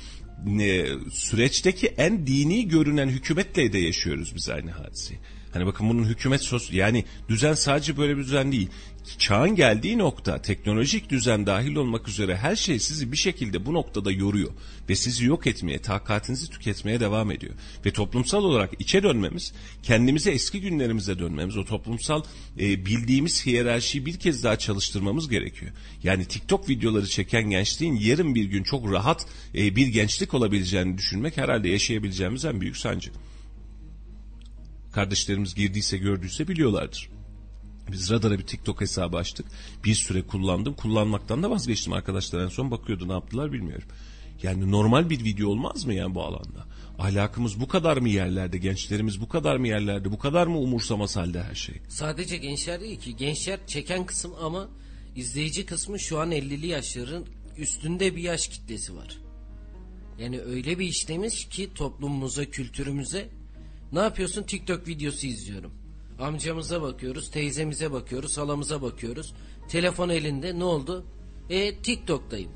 S1: e, süreçteki en dini görünen hükümetle de yaşıyoruz biz aynı hadiseyi. Hani bakın bunun hükümet sos yani düzen sadece böyle bir düzen değil. Çağın geldiği nokta teknolojik düzen dahil olmak üzere her şey sizi bir şekilde bu noktada yoruyor ve sizi yok etmeye, takatinizi tüketmeye devam ediyor. Ve toplumsal olarak içe dönmemiz, kendimize eski günlerimize dönmemiz, o toplumsal e, bildiğimiz hiyerarşiyi bir kez daha çalıştırmamız gerekiyor. Yani TikTok videoları çeken gençliğin yarın bir gün çok rahat e, bir gençlik olabileceğini düşünmek herhalde yaşayabileceğimiz en büyük sancı kardeşlerimiz girdiyse gördüyse biliyorlardır. Biz Radar'a bir TikTok hesabı açtık. Bir süre kullandım. Kullanmaktan da vazgeçtim arkadaşlar. En son bakıyordu ne yaptılar bilmiyorum. Yani normal bir video olmaz mı yani bu alanda? Ahlakımız bu kadar mı yerlerde? Gençlerimiz bu kadar mı yerlerde? Bu kadar mı umursamaz halde her şey?
S2: Sadece gençler değil ki. Gençler çeken kısım ama izleyici kısmı şu an 50'li yaşların üstünde bir yaş kitlesi var. Yani öyle bir işlemiş ki toplumumuza, kültürümüze ne yapıyorsun? TikTok videosu izliyorum. Amcamıza bakıyoruz, teyzemize bakıyoruz, halamıza bakıyoruz. Telefon elinde ne oldu? E TikTok'tayım.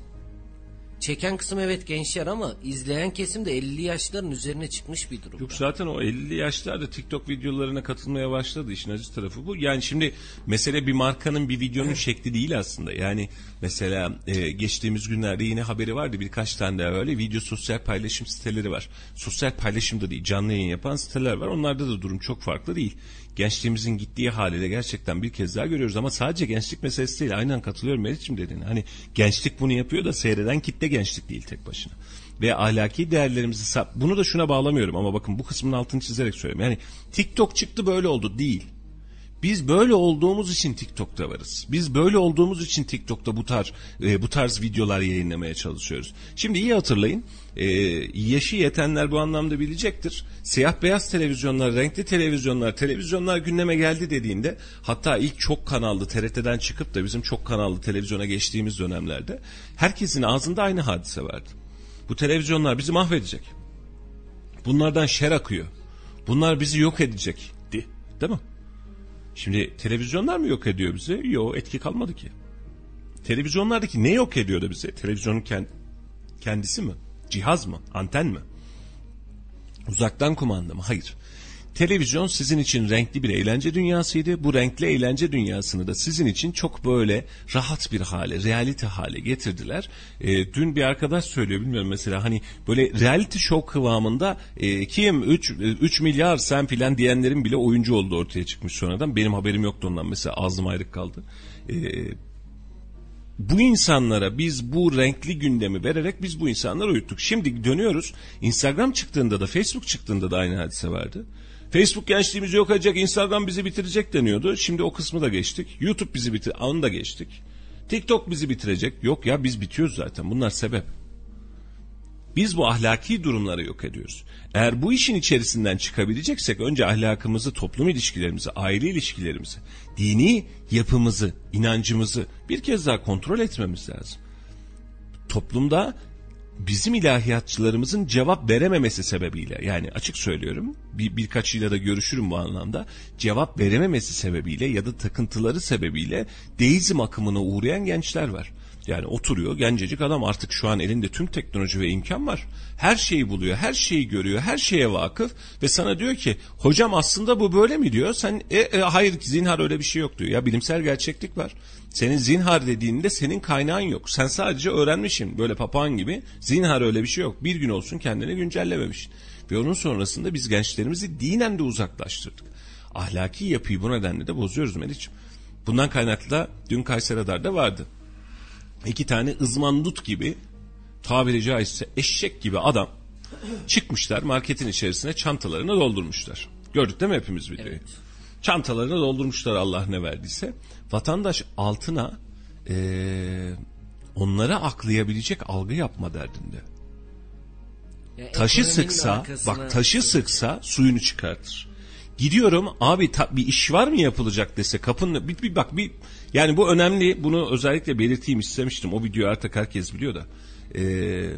S2: Çeken kısım evet gençler ama izleyen kesim de 50 yaşların üzerine çıkmış bir durum.
S1: Yok zaten o 50 yaşlarda TikTok videolarına katılmaya başladı işin acı tarafı bu. Yani şimdi mesele bir markanın bir videonun şekli değil aslında. Yani mesela e, geçtiğimiz günlerde yine haberi vardı birkaç tane daha öyle video sosyal paylaşım siteleri var. Sosyal paylaşım da değil canlı yayın yapan siteler var. Onlarda da durum çok farklı değil gençliğimizin gittiği haliyle gerçekten bir kez daha görüyoruz ama sadece gençlik meselesi değil. Aynen katılıyorum Meriç'im dediğine. Hani gençlik bunu yapıyor da seyreden kitle gençlik değil tek başına. Ve ahlaki değerlerimizi bunu da şuna bağlamıyorum ama bakın bu kısmın altını çizerek söylüyorum. Yani TikTok çıktı böyle oldu değil. Biz böyle olduğumuz için TikTok'ta varız. Biz böyle olduğumuz için TikTok'ta bu tarz e, bu tarz videolar yayınlamaya çalışıyoruz. Şimdi iyi hatırlayın. E, yaşı yetenler bu anlamda bilecektir. Siyah beyaz televizyonlar, renkli televizyonlar, televizyonlar gündeme geldi dediğinde hatta ilk çok kanallı TRT'den çıkıp da bizim çok kanallı televizyona geçtiğimiz dönemlerde herkesin ağzında aynı hadise vardı. Bu televizyonlar bizi mahvedecek. Bunlardan şer akıyor. Bunlar bizi yok edecek. Değil mi? Şimdi televizyonlar mı yok ediyor bizi? Yok etki kalmadı ki. Televizyonlardaki ne yok ediyordu bizi? Televizyonun kendisi mi? Cihaz mı? Anten mi? Uzaktan kumanda mı? Hayır. Televizyon sizin için renkli bir eğlence dünyasıydı. Bu renkli eğlence dünyasını da sizin için çok böyle rahat bir hale, realite hale getirdiler. E, dün bir arkadaş söylüyor bilmiyorum mesela hani böyle reality show kıvamında e, kim 3 3 milyar sen filan diyenlerin bile oyuncu oldu ortaya çıkmış sonradan. Benim haberim yoktu ondan mesela ağzım ayrık kaldı. E, bu insanlara biz bu renkli gündemi vererek biz bu insanları uyuttuk. Şimdi dönüyoruz. Instagram çıktığında da Facebook çıktığında da aynı hadise vardı. Facebook gençliğimizi yok edecek, Instagram bizi bitirecek deniyordu. Şimdi o kısmı da geçtik. YouTube bizi bitir, onu da geçtik. TikTok bizi bitirecek. Yok ya biz bitiyoruz zaten. Bunlar sebep. Biz bu ahlaki durumları yok ediyoruz. Eğer bu işin içerisinden çıkabileceksek önce ahlakımızı, toplum ilişkilerimizi, aile ilişkilerimizi, dini yapımızı, inancımızı bir kez daha kontrol etmemiz lazım. Toplumda bizim ilahiyatçılarımızın cevap verememesi sebebiyle yani açık söylüyorum bir, birkaçıyla da görüşürüm bu anlamda cevap verememesi sebebiyle ya da takıntıları sebebiyle deizm akımına uğrayan gençler var. Yani oturuyor gencecik adam artık şu an elinde tüm teknoloji ve imkan var. Her şeyi buluyor, her şeyi görüyor, her şeye vakıf ve sana diyor ki hocam aslında bu böyle mi diyor. Sen e, e, hayır zinhar öyle bir şey yok diyor. Ya bilimsel gerçeklik var. Senin zinhar dediğinde senin kaynağın yok. Sen sadece öğrenmişsin böyle papağan gibi. Zinhar öyle bir şey yok. Bir gün olsun kendini güncellememişsin. Ve onun sonrasında biz gençlerimizi dinen de uzaklaştırdık. Ahlaki yapıyı bu nedenle de bozuyoruz Meriç'im. Bundan kaynaklı da dün Kayseri vardı. İki tane ızmandut gibi tabiri caizse eşek gibi adam çıkmışlar marketin içerisine çantalarını doldurmuşlar. Gördük değil mi hepimiz videoyu? Evet. Çantalarını doldurmuşlar Allah ne verdiyse. Vatandaş altına ee, onlara aklayabilecek algı yapma derdinde. Ya taşı sıksa bak taşı sıksa suyunu çıkartır. Gidiyorum abi ta, bir iş var mı yapılacak dese kapının bir, bir bak bir yani bu önemli bunu özellikle belirteyim istemiştim o videoyu artık herkes biliyor da ee,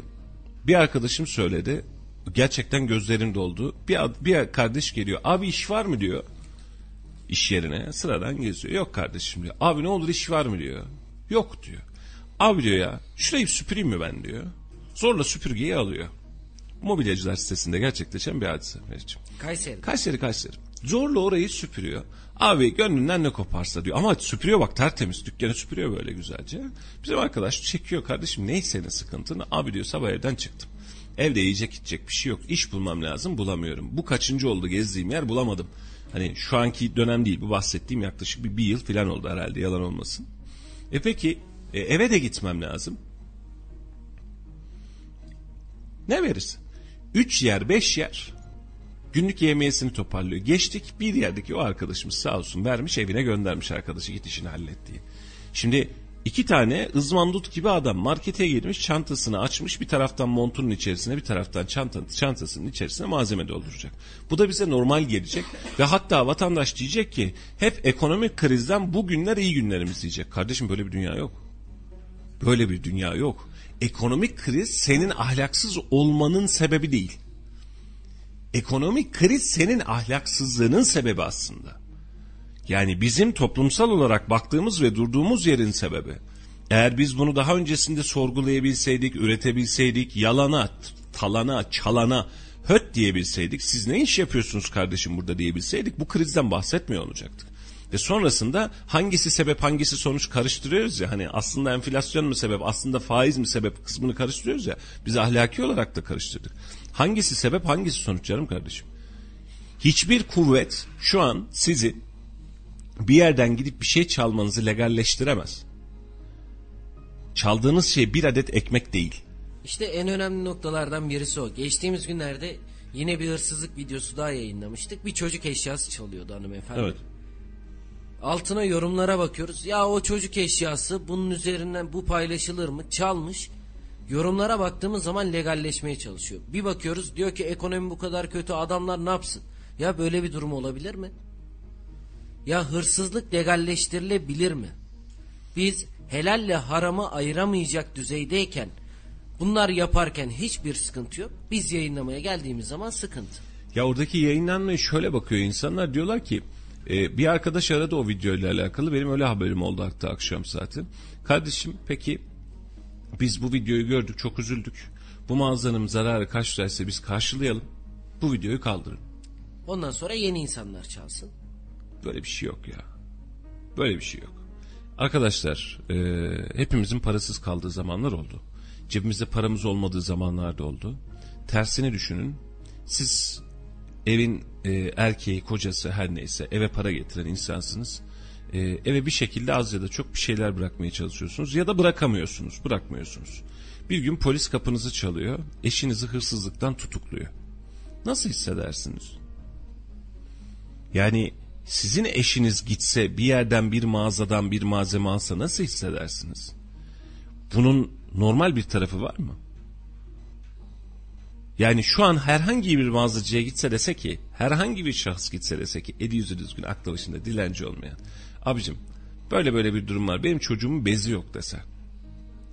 S1: bir arkadaşım söyledi gerçekten gözlerim doldu bir, bir kardeş geliyor abi iş var mı diyor iş yerine sıradan geziyor. Yok kardeşim diyor. Abi ne olur iş var mı diyor. Yok diyor. Abi diyor ya şurayı süpüreyim mi ben diyor. Zorla süpürgeyi alıyor. Mobilyacılar sitesinde gerçekleşen bir hadise.
S2: Kayseri.
S1: Kayseri Kayseri. Zorla orayı süpürüyor. Abi gönlünden ne koparsa diyor. Ama süpürüyor bak tertemiz. Dükkanı süpürüyor böyle güzelce. Bizim arkadaş çekiyor kardeşim neyse senin sıkıntın? Abi diyor sabah evden çıktım. Evde yiyecek içecek bir şey yok. İş bulmam lazım bulamıyorum. Bu kaçıncı oldu gezdiğim yer bulamadım. Hani şu anki dönem değil bu bahsettiğim yaklaşık bir, bir yıl falan oldu herhalde yalan olmasın. E peki e, eve de gitmem lazım. Ne verirsin? Üç yer beş yer günlük yemiyesini toparlıyor. Geçtik bir yerdeki o arkadaşımız sağ olsun vermiş evine göndermiş arkadaşı git işini hallettiği. Şimdi iki tane ızmandut gibi adam markete girmiş çantasını açmış bir taraftan montunun içerisine bir taraftan çanta, çantasının içerisine malzeme dolduracak. Bu da bize normal gelecek ve hatta vatandaş diyecek ki hep ekonomik krizden bugünler iyi günlerimiz diyecek. Kardeşim böyle bir dünya yok. Böyle bir dünya yok. Ekonomik kriz senin ahlaksız olmanın sebebi değil ekonomik kriz senin ahlaksızlığının sebebi aslında. Yani bizim toplumsal olarak baktığımız ve durduğumuz yerin sebebi. Eğer biz bunu daha öncesinde sorgulayabilseydik, üretebilseydik, yalana, talana, çalana, höt diyebilseydik, siz ne iş yapıyorsunuz kardeşim burada diyebilseydik bu krizden bahsetmiyor olacaktık. Ve sonrasında hangisi sebep hangisi sonuç karıştırıyoruz ya hani aslında enflasyon mu sebep aslında faiz mi sebep kısmını karıştırıyoruz ya biz ahlaki olarak da karıştırdık. Hangisi sebep hangisi sonuç canım kardeşim? Hiçbir kuvvet şu an sizi bir yerden gidip bir şey çalmanızı legalleştiremez. Çaldığınız şey bir adet ekmek değil.
S2: İşte en önemli noktalardan birisi o. Geçtiğimiz günlerde yine bir hırsızlık videosu daha yayınlamıştık. Bir çocuk eşyası çalıyordu hanımefendi.
S1: Evet.
S2: Altına yorumlara bakıyoruz. Ya o çocuk eşyası bunun üzerinden bu paylaşılır mı? Çalmış. Yorumlara baktığımız zaman legalleşmeye çalışıyor. Bir bakıyoruz diyor ki ekonomi bu kadar kötü adamlar ne yapsın? Ya böyle bir durum olabilir mi? Ya hırsızlık legalleştirilebilir mi? Biz helalle haramı ayıramayacak düzeydeyken bunlar yaparken hiçbir sıkıntı yok. Biz yayınlamaya geldiğimiz zaman sıkıntı.
S1: Ya oradaki yayınlanmaya şöyle bakıyor insanlar diyorlar ki e, bir arkadaş aradı o videoyla alakalı benim öyle haberim oldu hatta akşam saati. Kardeşim peki biz bu videoyu gördük çok üzüldük. Bu mağazanın zararı kaç liraysa biz karşılayalım. Bu videoyu kaldırın.
S2: Ondan sonra yeni insanlar çalsın.
S1: Böyle bir şey yok ya. Böyle bir şey yok. Arkadaşlar e, hepimizin parasız kaldığı zamanlar oldu. Cebimizde paramız olmadığı zamanlarda oldu. Tersini düşünün. Siz evin e, erkeği, kocası her neyse eve para getiren insansınız e, eve bir şekilde az ya da çok bir şeyler bırakmaya çalışıyorsunuz ya da bırakamıyorsunuz, bırakmıyorsunuz. Bir gün polis kapınızı çalıyor, eşinizi hırsızlıktan tutukluyor. Nasıl hissedersiniz? Yani sizin eşiniz gitse bir yerden bir mağazadan bir malzeme alsa nasıl hissedersiniz? Bunun normal bir tarafı var mı? Yani şu an herhangi bir mağazacıya gitse dese ki, herhangi bir şahıs gitse dese ki, eli yüzü düzgün, aklı başında dilenci olmayan, abicim böyle böyle bir durum var, benim çocuğumun bezi yok dese,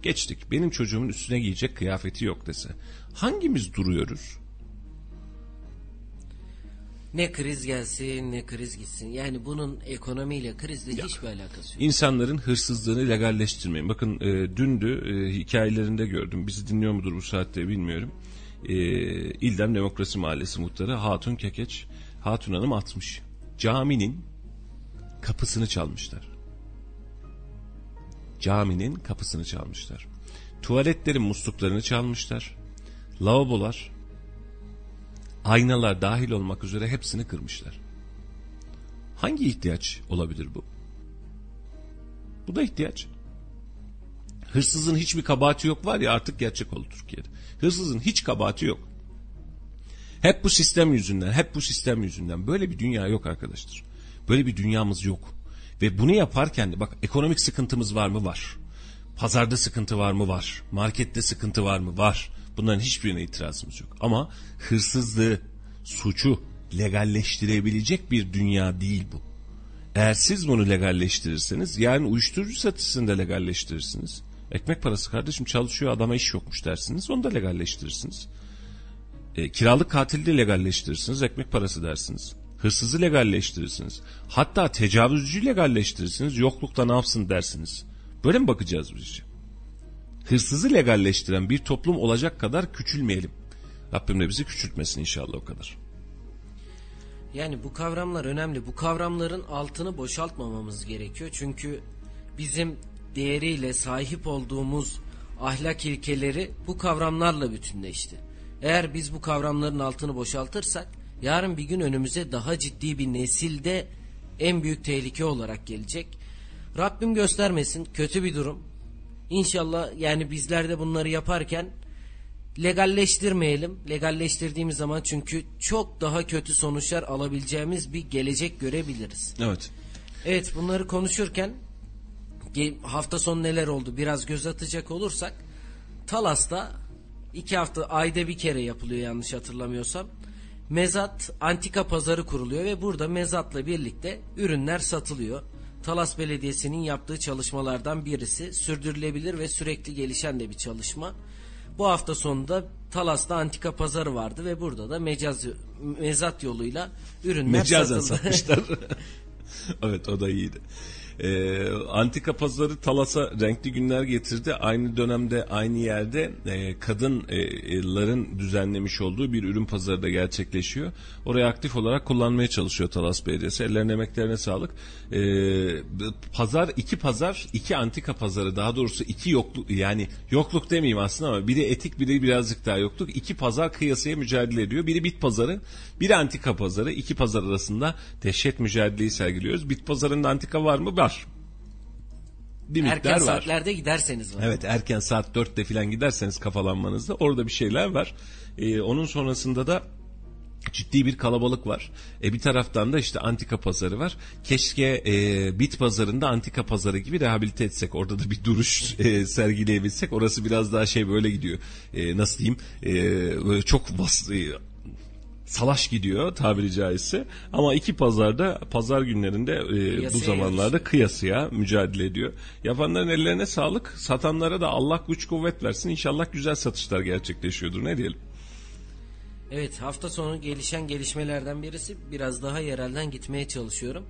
S1: geçtik, benim çocuğumun üstüne giyecek kıyafeti yok dese, hangimiz duruyoruz?
S2: Ne kriz gelsin ne kriz gitsin. Yani bunun ekonomiyle krizle
S1: Ya.
S2: hiçbir alakası yok.
S1: İnsanların hırsızlığını legalleştirmeyin. Bakın e, dündü e, hikayelerinde gördüm. Bizi dinliyor mudur bu saatte bilmiyorum. E, İldem Demokrasi Mahallesi muhtarı Hatun Kekeç. Hatun Hanım atmış. Caminin kapısını çalmışlar. Caminin kapısını çalmışlar. Tuvaletlerin musluklarını çalmışlar. Lavabolar, aynalar dahil olmak üzere hepsini kırmışlar. Hangi ihtiyaç olabilir bu? Bu da ihtiyaç. Hırsızın hiçbir kabahati yok var ya artık gerçek oldu Türkiye'de. Hırsızın hiç kabahati yok. Hep bu sistem yüzünden, hep bu sistem yüzünden. Böyle bir dünya yok arkadaşlar. Böyle bir dünyamız yok. Ve bunu yaparken bak ekonomik sıkıntımız var mı? Var. Pazarda sıkıntı var mı? Var. Markette sıkıntı var mı? Var. Bunların hiçbirine itirazımız yok. Ama hırsızlığı, suçu legalleştirebilecek bir dünya değil bu. Eğer siz bunu legalleştirirseniz yani uyuşturucu satışını da legalleştirirsiniz. Ekmek parası kardeşim çalışıyor adama iş yokmuş dersiniz onu da legalleştirirsiniz. E, kiralık katili de legalleştirirsiniz ekmek parası dersiniz. Hırsızı legalleştirirsiniz. Hatta tecavüzcü legalleştirirsiniz. Yoklukta ne yapsın dersiniz. Böyle mi bakacağız biz? Hırsızı legalleştiren bir toplum olacak kadar küçülmeyelim. Rabbim de bizi küçültmesin inşallah o kadar.
S2: Yani bu kavramlar önemli. Bu kavramların altını boşaltmamamız gerekiyor. Çünkü bizim değeriyle sahip olduğumuz ahlak ilkeleri bu kavramlarla bütünleşti. Eğer biz bu kavramların altını boşaltırsak yarın bir gün önümüze daha ciddi bir nesilde en büyük tehlike olarak gelecek. Rabbim göstermesin kötü bir durum. İnşallah yani bizler de bunları yaparken legalleştirmeyelim. Legalleştirdiğimiz zaman çünkü çok daha kötü sonuçlar alabileceğimiz bir gelecek görebiliriz.
S1: Evet.
S2: Evet bunları konuşurken hafta sonu neler oldu biraz göz atacak olursak Talas'ta iki hafta ayda bir kere yapılıyor yanlış hatırlamıyorsam. Mezat antika pazarı kuruluyor ve burada mezatla birlikte ürünler satılıyor. Talas Belediyesi'nin yaptığı çalışmalardan birisi sürdürülebilir ve sürekli gelişen de bir çalışma. Bu hafta sonunda Talas'ta antika pazarı vardı ve burada da mecaz mezat yoluyla ürünler
S1: Mecazen
S2: satıldı.
S1: satmışlar. *laughs* evet o da iyiydi. E, antika pazarı Talas'a renkli günler getirdi. Aynı dönemde aynı yerde e, kadınların düzenlemiş olduğu bir ürün pazarı da gerçekleşiyor. Oraya aktif olarak kullanmaya çalışıyor Talas Belediyesi. Ellerine emeklerine sağlık. E, pazar iki pazar iki antika pazarı daha doğrusu iki yokluk yani yokluk demeyeyim aslında ama biri etik biri birazcık daha yokluk. İki pazar kıyasaya mücadele ediyor. Biri bit pazarı biri antika pazarı. İki pazar arasında dehşet mücadeleyi sergiliyoruz. Bit pazarında antika var mı? Var. Bir miktar
S2: Erken
S1: var.
S2: saatlerde giderseniz var.
S1: Evet erken saat 4'te falan giderseniz kafalanmanızda orada bir şeyler var. Ee, onun sonrasında da ciddi bir kalabalık var. E bir taraftan da işte antika pazarı var. Keşke e, bit pazarında antika pazarı gibi rehabilite etsek. Orada da bir duruş e, sergileyebilsek. Orası biraz daha şey böyle gidiyor. E, nasıl diyeyim? E, böyle çok vas, e, salaş gidiyor tabiri caizse. Ama iki pazarda pazar günlerinde e, bu zamanlarda kıyasıya mücadele ediyor. Yapanların ellerine sağlık. Satanlara da Allah güç kuvvet versin. İnşallah güzel satışlar gerçekleşiyordur. Ne diyelim?
S2: Evet hafta sonu gelişen gelişmelerden birisi biraz daha yerelden gitmeye çalışıyorum.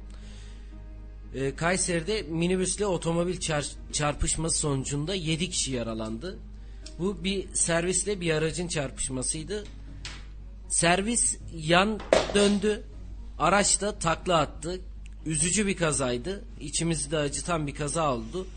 S2: Ee, Kayseri'de minibüsle otomobil çar çarpışması sonucunda 7 kişi yaralandı. Bu bir servisle bir aracın çarpışmasıydı. Servis yan döndü. Araç da takla attı. Üzücü bir kazaydı. İçimizi de acıtan bir kaza oldu.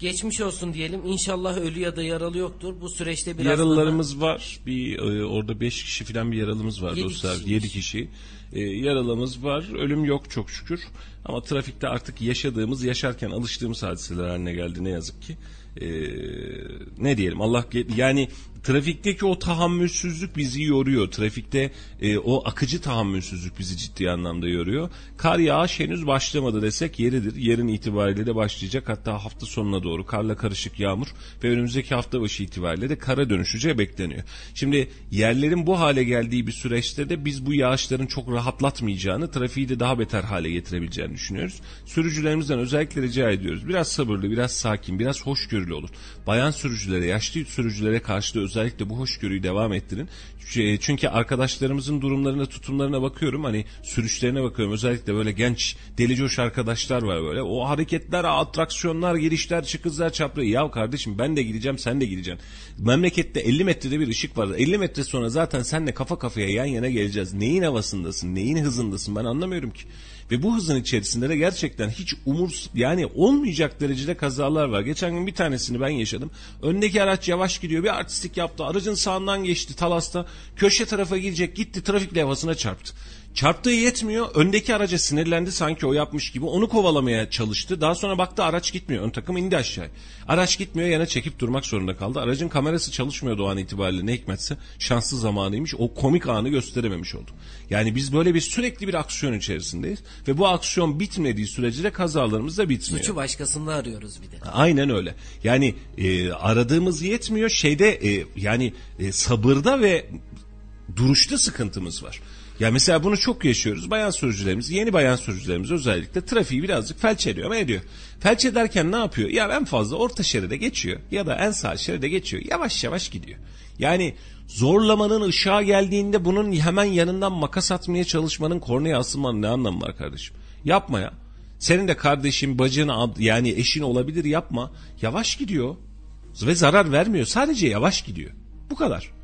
S2: Geçmiş olsun diyelim. İnşallah ölü ya da yaralı yoktur. Bu süreçte biraz
S1: Yaralılarımız var. Bir e, orada 5 kişi falan bir yaralımız var
S2: Yedi
S1: dostlar.
S2: kişiymiş.
S1: 7 kişi. E, yaralımız var. Ölüm yok çok şükür. Ama trafikte artık yaşadığımız, yaşarken alıştığımız hadiseler haline geldi ne yazık ki. E, ne diyelim Allah yani trafikteki o tahammülsüzlük bizi yoruyor. Trafikte e, o akıcı tahammülsüzlük bizi ciddi anlamda yoruyor. Kar yağış henüz başlamadı desek yeridir. Yarın itibariyle de başlayacak. Hatta hafta sonuna doğru karla karışık yağmur ve önümüzdeki hafta başı itibariyle de kara dönüşeceği bekleniyor. Şimdi yerlerin bu hale geldiği bir süreçte de biz bu yağışların çok rahatlatmayacağını, trafiği de daha beter hale getirebileceğini düşünüyoruz. Sürücülerimizden özellikle rica ediyoruz. Biraz sabırlı, biraz sakin, biraz hoşgörülü olun. Bayan sürücülere, yaşlı sürücülere karşı da özellikle bu hoşgörüyü devam ettirin. Çünkü arkadaşlarımızın durumlarına, tutumlarına bakıyorum. Hani sürüşlerine bakıyorum. Özellikle böyle genç, deli coş arkadaşlar var böyle. O hareketler, atraksiyonlar, girişler, çıkızlar, çapra. Ya kardeşim ben de gideceğim, sen de gideceksin. Memlekette 50 metrede bir ışık var. 50 metre sonra zaten senle kafa kafaya yan yana geleceğiz. Neyin havasındasın, neyin hızındasın ben anlamıyorum ki. Ve bu hızın içerisinde de gerçekten hiç umurs yani olmayacak derecede kazalar var. Geçen gün bir tanesini ben yaşadım. Öndeki araç yavaş gidiyor. Bir artistik yaptı. Aracın sağından geçti Talas'ta. Köşe tarafa gidecek. Gitti trafik levhasına çarptı. Çarptığı yetmiyor. Öndeki araca sinirlendi sanki o yapmış gibi. Onu kovalamaya çalıştı. Daha sonra baktı araç gitmiyor. Ön takım indi aşağı. Araç gitmiyor yana çekip durmak zorunda kaldı. Aracın kamerası çalışmıyordu o an itibariyle ne hikmetse. Şanslı zamanıymış. O komik anı gösterememiş oldu. Yani biz böyle bir sürekli bir aksiyon içerisindeyiz. Ve bu aksiyon bitmediği sürece de kazalarımız da bitmiyor.
S2: Suçu başkasında arıyoruz bir de.
S1: Aynen öyle. Yani e, aradığımız yetmiyor. Şeyde e, yani e, sabırda ve duruşta sıkıntımız var. Ya mesela bunu çok yaşıyoruz. Bayan sürücülerimiz, yeni bayan sürücülerimiz özellikle trafiği birazcık felç ediyor ama ediyor. Felç ederken ne yapıyor? Ya en fazla orta şeride geçiyor ya da en sağ şeride geçiyor. Yavaş yavaş gidiyor. Yani zorlamanın ışığa geldiğinde bunun hemen yanından makas atmaya çalışmanın kornaya asılmanın ne anlamı var kardeşim? Yapma ya. Senin de kardeşin, bacın, yani eşin olabilir yapma. Yavaş gidiyor ve zarar vermiyor. Sadece yavaş gidiyor. Bu kadar.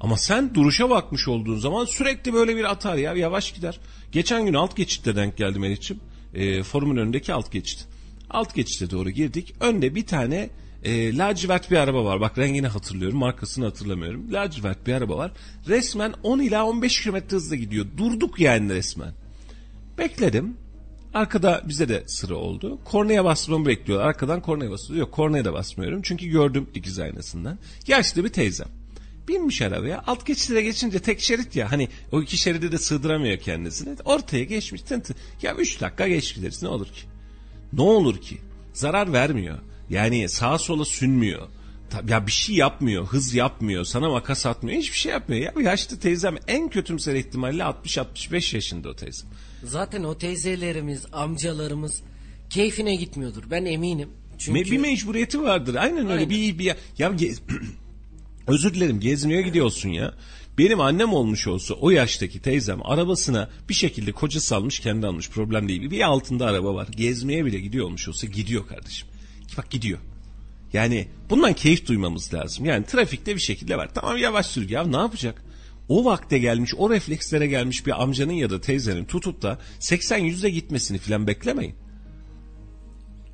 S1: Ama sen duruşa bakmış olduğun zaman sürekli böyle bir atar ya yavaş gider. Geçen gün alt geçitte denk geldim Elif'ciğim. E, forumun önündeki alt geçit. Alt geçite doğru girdik. Önde bir tane e, lacivert bir araba var. Bak rengini hatırlıyorum markasını hatırlamıyorum. Lacivert bir araba var. Resmen 10 ila 15 km hızla gidiyor. Durduk yani resmen. Bekledim. Arkada bize de sıra oldu. Kornaya basmamı bekliyor. Arkadan kornaya basıyor. Yok kornaya da basmıyorum. Çünkü gördüm dikiz aynasından. Yaşlı bir teyzem. Binmiş arabaya. Alt geçide geçince tek şerit ya. Hani o iki şeride de sığdıramıyor kendisini. Ortaya geçmiş. Tın tın. Ya üç dakika geç gideriz. Ne olur ki? Ne olur ki? Zarar vermiyor. Yani sağa sola sünmüyor. Ya bir şey yapmıyor, hız yapmıyor, sana makas atmıyor, hiçbir şey yapmıyor. Ya yaşlı teyzem en kötümser ihtimalle 60-65 yaşında o teyzem.
S2: Zaten o teyzelerimiz, amcalarımız keyfine gitmiyordur. Ben eminim. Çünkü...
S1: Me- bir mecburiyeti vardır. Aynen öyle. Aynen. Bir, bir ya, ya *clears throat* özür dilerim gezmeye gidiyorsun ya. Benim annem olmuş olsa o yaştaki teyzem arabasına bir şekilde kocası almış kendi almış problem değil. Bir altında araba var. Gezmeye bile gidiyor olmuş olsa gidiyor kardeşim. Bak gidiyor. Yani bundan keyif duymamız lazım. Yani trafikte bir şekilde var. Tamam yavaş sür ya ne yapacak? O vakte gelmiş, o reflekslere gelmiş bir amcanın ya da teyzenin tutup da 80-100'de gitmesini falan beklemeyin.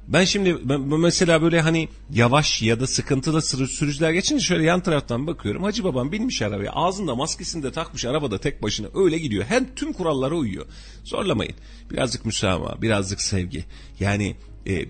S1: Ben şimdi mesela böyle hani yavaş ya da sıkıntılı sürücüler geçince şöyle yan taraftan bakıyorum. Hacı babam binmiş arabaya ağzında maskesini de takmış arabada tek başına öyle gidiyor. Hem tüm kurallara uyuyor. Zorlamayın. Birazcık müsamaha, birazcık sevgi. Yani e,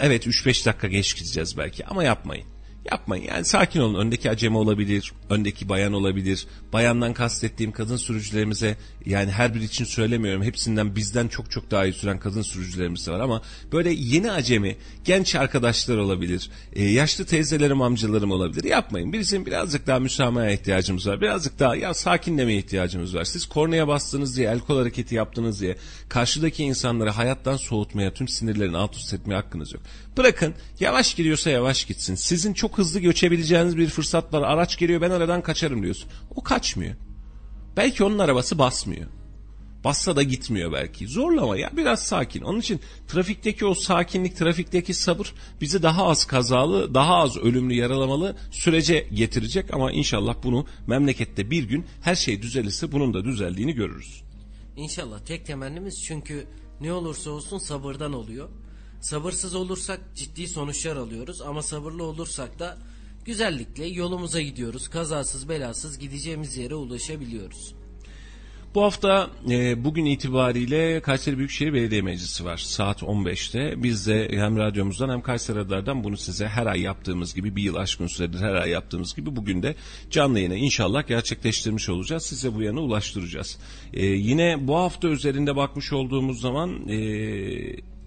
S1: evet 3-5 dakika geç gideceğiz belki ama yapmayın. Yapmayın yani sakin olun. Öndeki acemi olabilir, öndeki bayan olabilir. Bayandan kastettiğim kadın sürücülerimize yani her bir için söylemiyorum. Hepsinden bizden çok çok daha iyi süren kadın sürücülerimiz var ama böyle yeni acemi, genç arkadaşlar olabilir. E, yaşlı teyzelerim, amcalarım olabilir. Yapmayın. Bizim birazcık daha müsamahaya ihtiyacımız var. Birazcık daha ya sakinlemeye ihtiyacımız var. Siz kornaya bastınız diye, el kol hareketi yaptınız diye karşıdaki insanları hayattan soğutmaya, tüm sinirlerini alt üst etmeye hakkınız yok. Bırakın yavaş gidiyorsa yavaş gitsin. Sizin çok hızlı göçebileceğiniz bir fırsat var. Araç geliyor ben aradan kaçarım diyorsun. O kaçmıyor. Belki onun arabası basmıyor. Bassa da gitmiyor belki. Zorlama ya biraz sakin. Onun için trafikteki o sakinlik, trafikteki sabır bizi daha az kazalı, daha az ölümlü, yaralamalı sürece getirecek. Ama inşallah bunu memlekette bir gün her şey düzelirse bunun da düzeldiğini görürüz.
S2: İnşallah tek temennimiz çünkü ne olursa olsun sabırdan oluyor. Sabırsız olursak ciddi sonuçlar alıyoruz ama sabırlı olursak da güzellikle yolumuza gidiyoruz. Kazasız belasız gideceğimiz yere ulaşabiliyoruz.
S1: Bu hafta e, bugün itibariyle Kayseri Büyükşehir Belediye Meclisi var saat 15'te. Biz de hem radyomuzdan hem Kayseri Radar'dan bunu size her ay yaptığımız gibi bir yıl aşkın süredir her ay yaptığımız gibi bugün de canlı yayını inşallah gerçekleştirmiş olacağız. Size bu yana ulaştıracağız. E, yine bu hafta üzerinde bakmış olduğumuz zaman... E,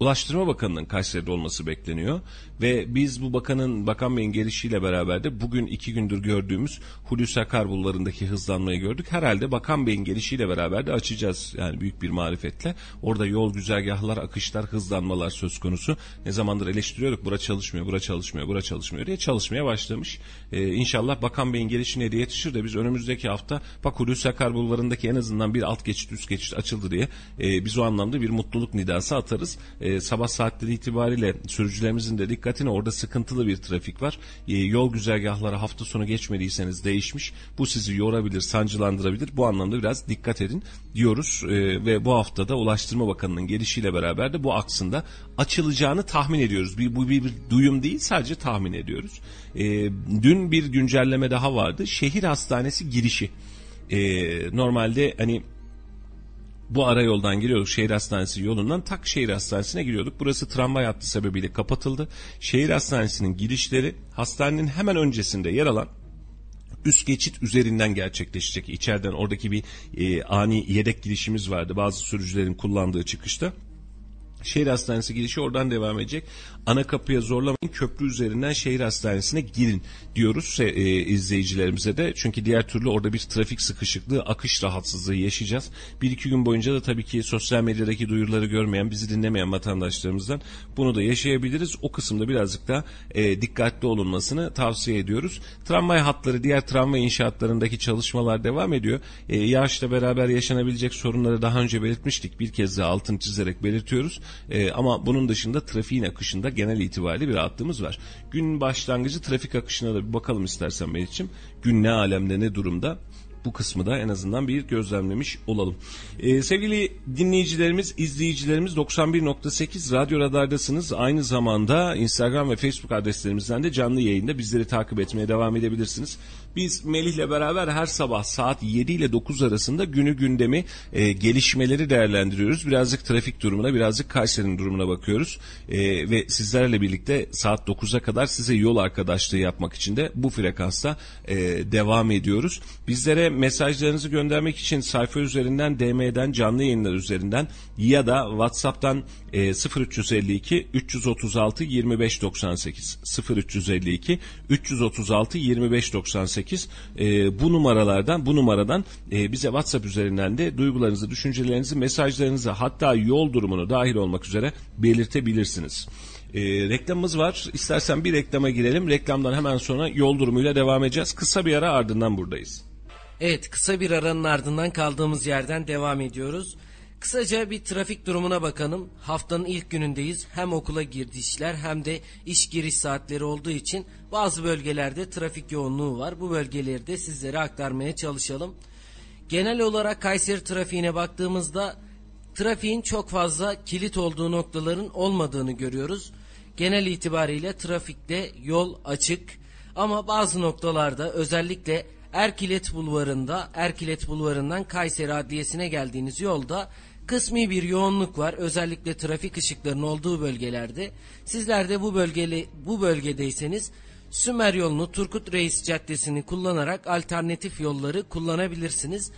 S1: Ulaştırma Bakanı'nın Kayseri'de olması bekleniyor. Ve biz bu bakanın, Bakan Bey'in gelişiyle beraber de bugün iki gündür gördüğümüz Hulusi Akar bulvarındaki hızlanmayı gördük. Herhalde Bakan Bey'in gelişiyle beraber de açacağız yani büyük bir marifetle. Orada yol güzergahlar, akışlar, hızlanmalar söz konusu. Ne zamandır eleştiriyorduk bura çalışmıyor, bura çalışmıyor, bura çalışmıyor diye çalışmaya başlamış. Ee, inşallah Bakan Bey'in gelişine de yetişir de biz önümüzdeki hafta bak Hulusi Akar bulvarındaki en azından bir alt geçit üst geçit açıldı diye e, biz o anlamda bir mutluluk nidası atarız. E, sabah saatleri itibariyle sürücülerimizin de dikkat dikkatini orada sıkıntılı bir trafik var. E, yol güzergahları hafta sonu geçmediyseniz değişmiş. Bu sizi yorabilir, sancılandırabilir. Bu anlamda biraz dikkat edin diyoruz. E, ve bu haftada Ulaştırma Bakanı'nın gelişiyle beraber de bu aksında açılacağını tahmin ediyoruz. Bir, bu bir, bir duyum değil sadece tahmin ediyoruz. E, dün bir güncelleme daha vardı. Şehir hastanesi girişi. E, normalde hani bu ara yoldan giriyorduk şehir hastanesi yolundan tak şehir hastanesine giriyorduk. Burası tramvay hattı sebebiyle kapatıldı. Şehir hastanesinin girişleri hastanenin hemen öncesinde yer alan üst geçit üzerinden gerçekleşecek. İçeriden oradaki bir e, ani yedek girişimiz vardı bazı sürücülerin kullandığı çıkışta. Şehir Hastanesi girişi oradan devam edecek. Ana kapıya zorlamayın köprü üzerinden şehir hastanesine girin diyoruz e, izleyicilerimize de. Çünkü diğer türlü orada bir trafik sıkışıklığı, akış rahatsızlığı yaşayacağız. Bir iki gün boyunca da tabii ki sosyal medyadaki duyuruları görmeyen, bizi dinlemeyen vatandaşlarımızdan bunu da yaşayabiliriz. O kısımda birazcık da e, dikkatli olunmasını tavsiye ediyoruz. Tramvay hatları, diğer tramvay inşaatlarındaki çalışmalar devam ediyor. E, yağışla beraber yaşanabilecek sorunları daha önce belirtmiştik. Bir kez daha altını çizerek belirtiyoruz. E, ama bunun dışında trafiğin akışında genel itibariyle bir rahatlığımız var. Gün başlangıcı trafik akışına da bir bakalım istersen Melih'ciğim. Gün ne alemde ne durumda? bu kısmı da en azından bir gözlemlemiş olalım. Ee, sevgili dinleyicilerimiz, izleyicilerimiz 91.8 Radyo Radar'dasınız. Aynı zamanda Instagram ve Facebook adreslerimizden de canlı yayında bizleri takip etmeye devam edebilirsiniz. Biz Melih'le beraber her sabah saat 7 ile 9 arasında günü gündemi e, gelişmeleri değerlendiriyoruz. Birazcık trafik durumuna, birazcık Kayseri'nin durumuna bakıyoruz. E, ve sizlerle birlikte saat 9'a kadar size yol arkadaşlığı yapmak için de bu frekansta e, devam ediyoruz. Bizlere mesajlarınızı göndermek için sayfa üzerinden, DM'den, canlı yayınlar üzerinden ya da WhatsApp'tan e, 0352 336 2598 0352 336 2598 e, bu numaralardan bu numaradan e, bize WhatsApp üzerinden de duygularınızı, düşüncelerinizi, mesajlarınızı hatta yol durumunu dahil olmak üzere belirtebilirsiniz. E, reklamımız var. İstersen bir reklama girelim. Reklamdan hemen sonra yol durumuyla devam edeceğiz. Kısa bir ara ardından buradayız.
S2: Evet kısa bir aranın ardından kaldığımız yerden devam ediyoruz. Kısaca bir trafik durumuna bakalım. Haftanın ilk günündeyiz. Hem okula girdişler hem de iş giriş saatleri olduğu için bazı bölgelerde trafik yoğunluğu var. Bu bölgeleri de sizlere aktarmaya çalışalım. Genel olarak Kayseri trafiğine baktığımızda trafiğin çok fazla kilit olduğu noktaların olmadığını görüyoruz. Genel itibariyle trafikte yol açık ama bazı noktalarda özellikle Erkilet Bulvarı'nda Erkilet Bulvarı'ndan Kayseri Adliyesi'ne geldiğiniz yolda kısmi bir yoğunluk var. Özellikle trafik ışıklarının olduğu bölgelerde. Sizler de bu bölgeli bu bölgedeyseniz Sümer yolunu Turgut Reis Caddesi'ni kullanarak alternatif yolları kullanabilirsiniz.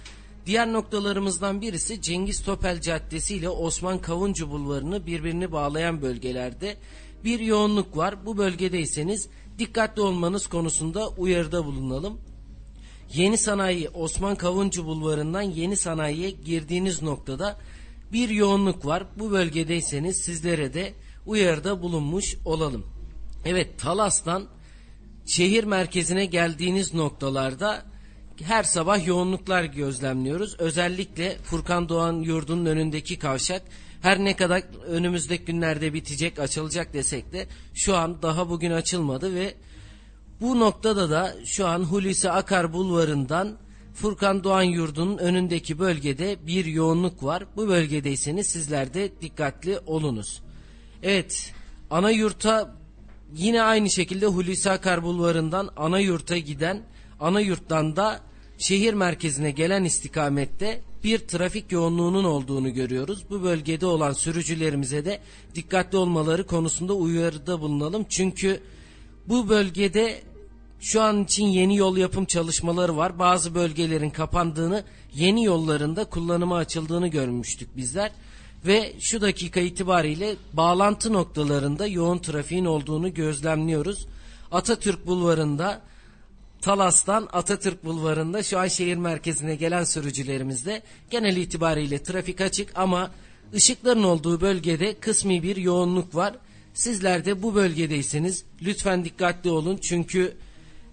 S2: Diğer noktalarımızdan birisi Cengiz Topel Caddesi ile Osman Kavuncu Bulvarı'nı birbirini bağlayan bölgelerde bir yoğunluk var. Bu bölgedeyseniz dikkatli olmanız konusunda uyarıda bulunalım. Yeni Sanayi Osman Kavuncu Bulvarı'ndan Yeni Sanayi'ye girdiğiniz noktada bir yoğunluk var. Bu bölgedeyseniz sizlere de uyarıda bulunmuş olalım. Evet Talas'tan şehir merkezine geldiğiniz noktalarda her sabah yoğunluklar gözlemliyoruz. Özellikle Furkan Doğan yurdunun önündeki kavşak her ne kadar önümüzdeki günlerde bitecek, açılacak desek de şu an daha bugün açılmadı ve bu noktada da şu an Hulusi Akar Bulvarı'ndan Furkan Doğan Yurdu'nun önündeki bölgede bir yoğunluk var. Bu bölgedeyseniz sizler de dikkatli olunuz. Evet, ana yurta yine aynı şekilde Hulusi Akar Bulvarı'ndan ana yurta giden, ana yurttan da şehir merkezine gelen istikamette bir trafik yoğunluğunun olduğunu görüyoruz. Bu bölgede olan sürücülerimize de dikkatli olmaları konusunda uyarıda bulunalım. Çünkü bu bölgede şu an için yeni yol yapım çalışmaları var. Bazı bölgelerin kapandığını, yeni yollarında kullanıma açıldığını görmüştük bizler. Ve şu dakika itibariyle bağlantı noktalarında yoğun trafiğin olduğunu gözlemliyoruz. Atatürk Bulvarı'nda Talas'tan Atatürk Bulvarı'nda şu an şehir merkezine gelen sürücülerimizde genel itibariyle trafik açık ama ışıkların olduğu bölgede kısmi bir yoğunluk var. Sizler de bu bölgedeyseniz lütfen dikkatli olun çünkü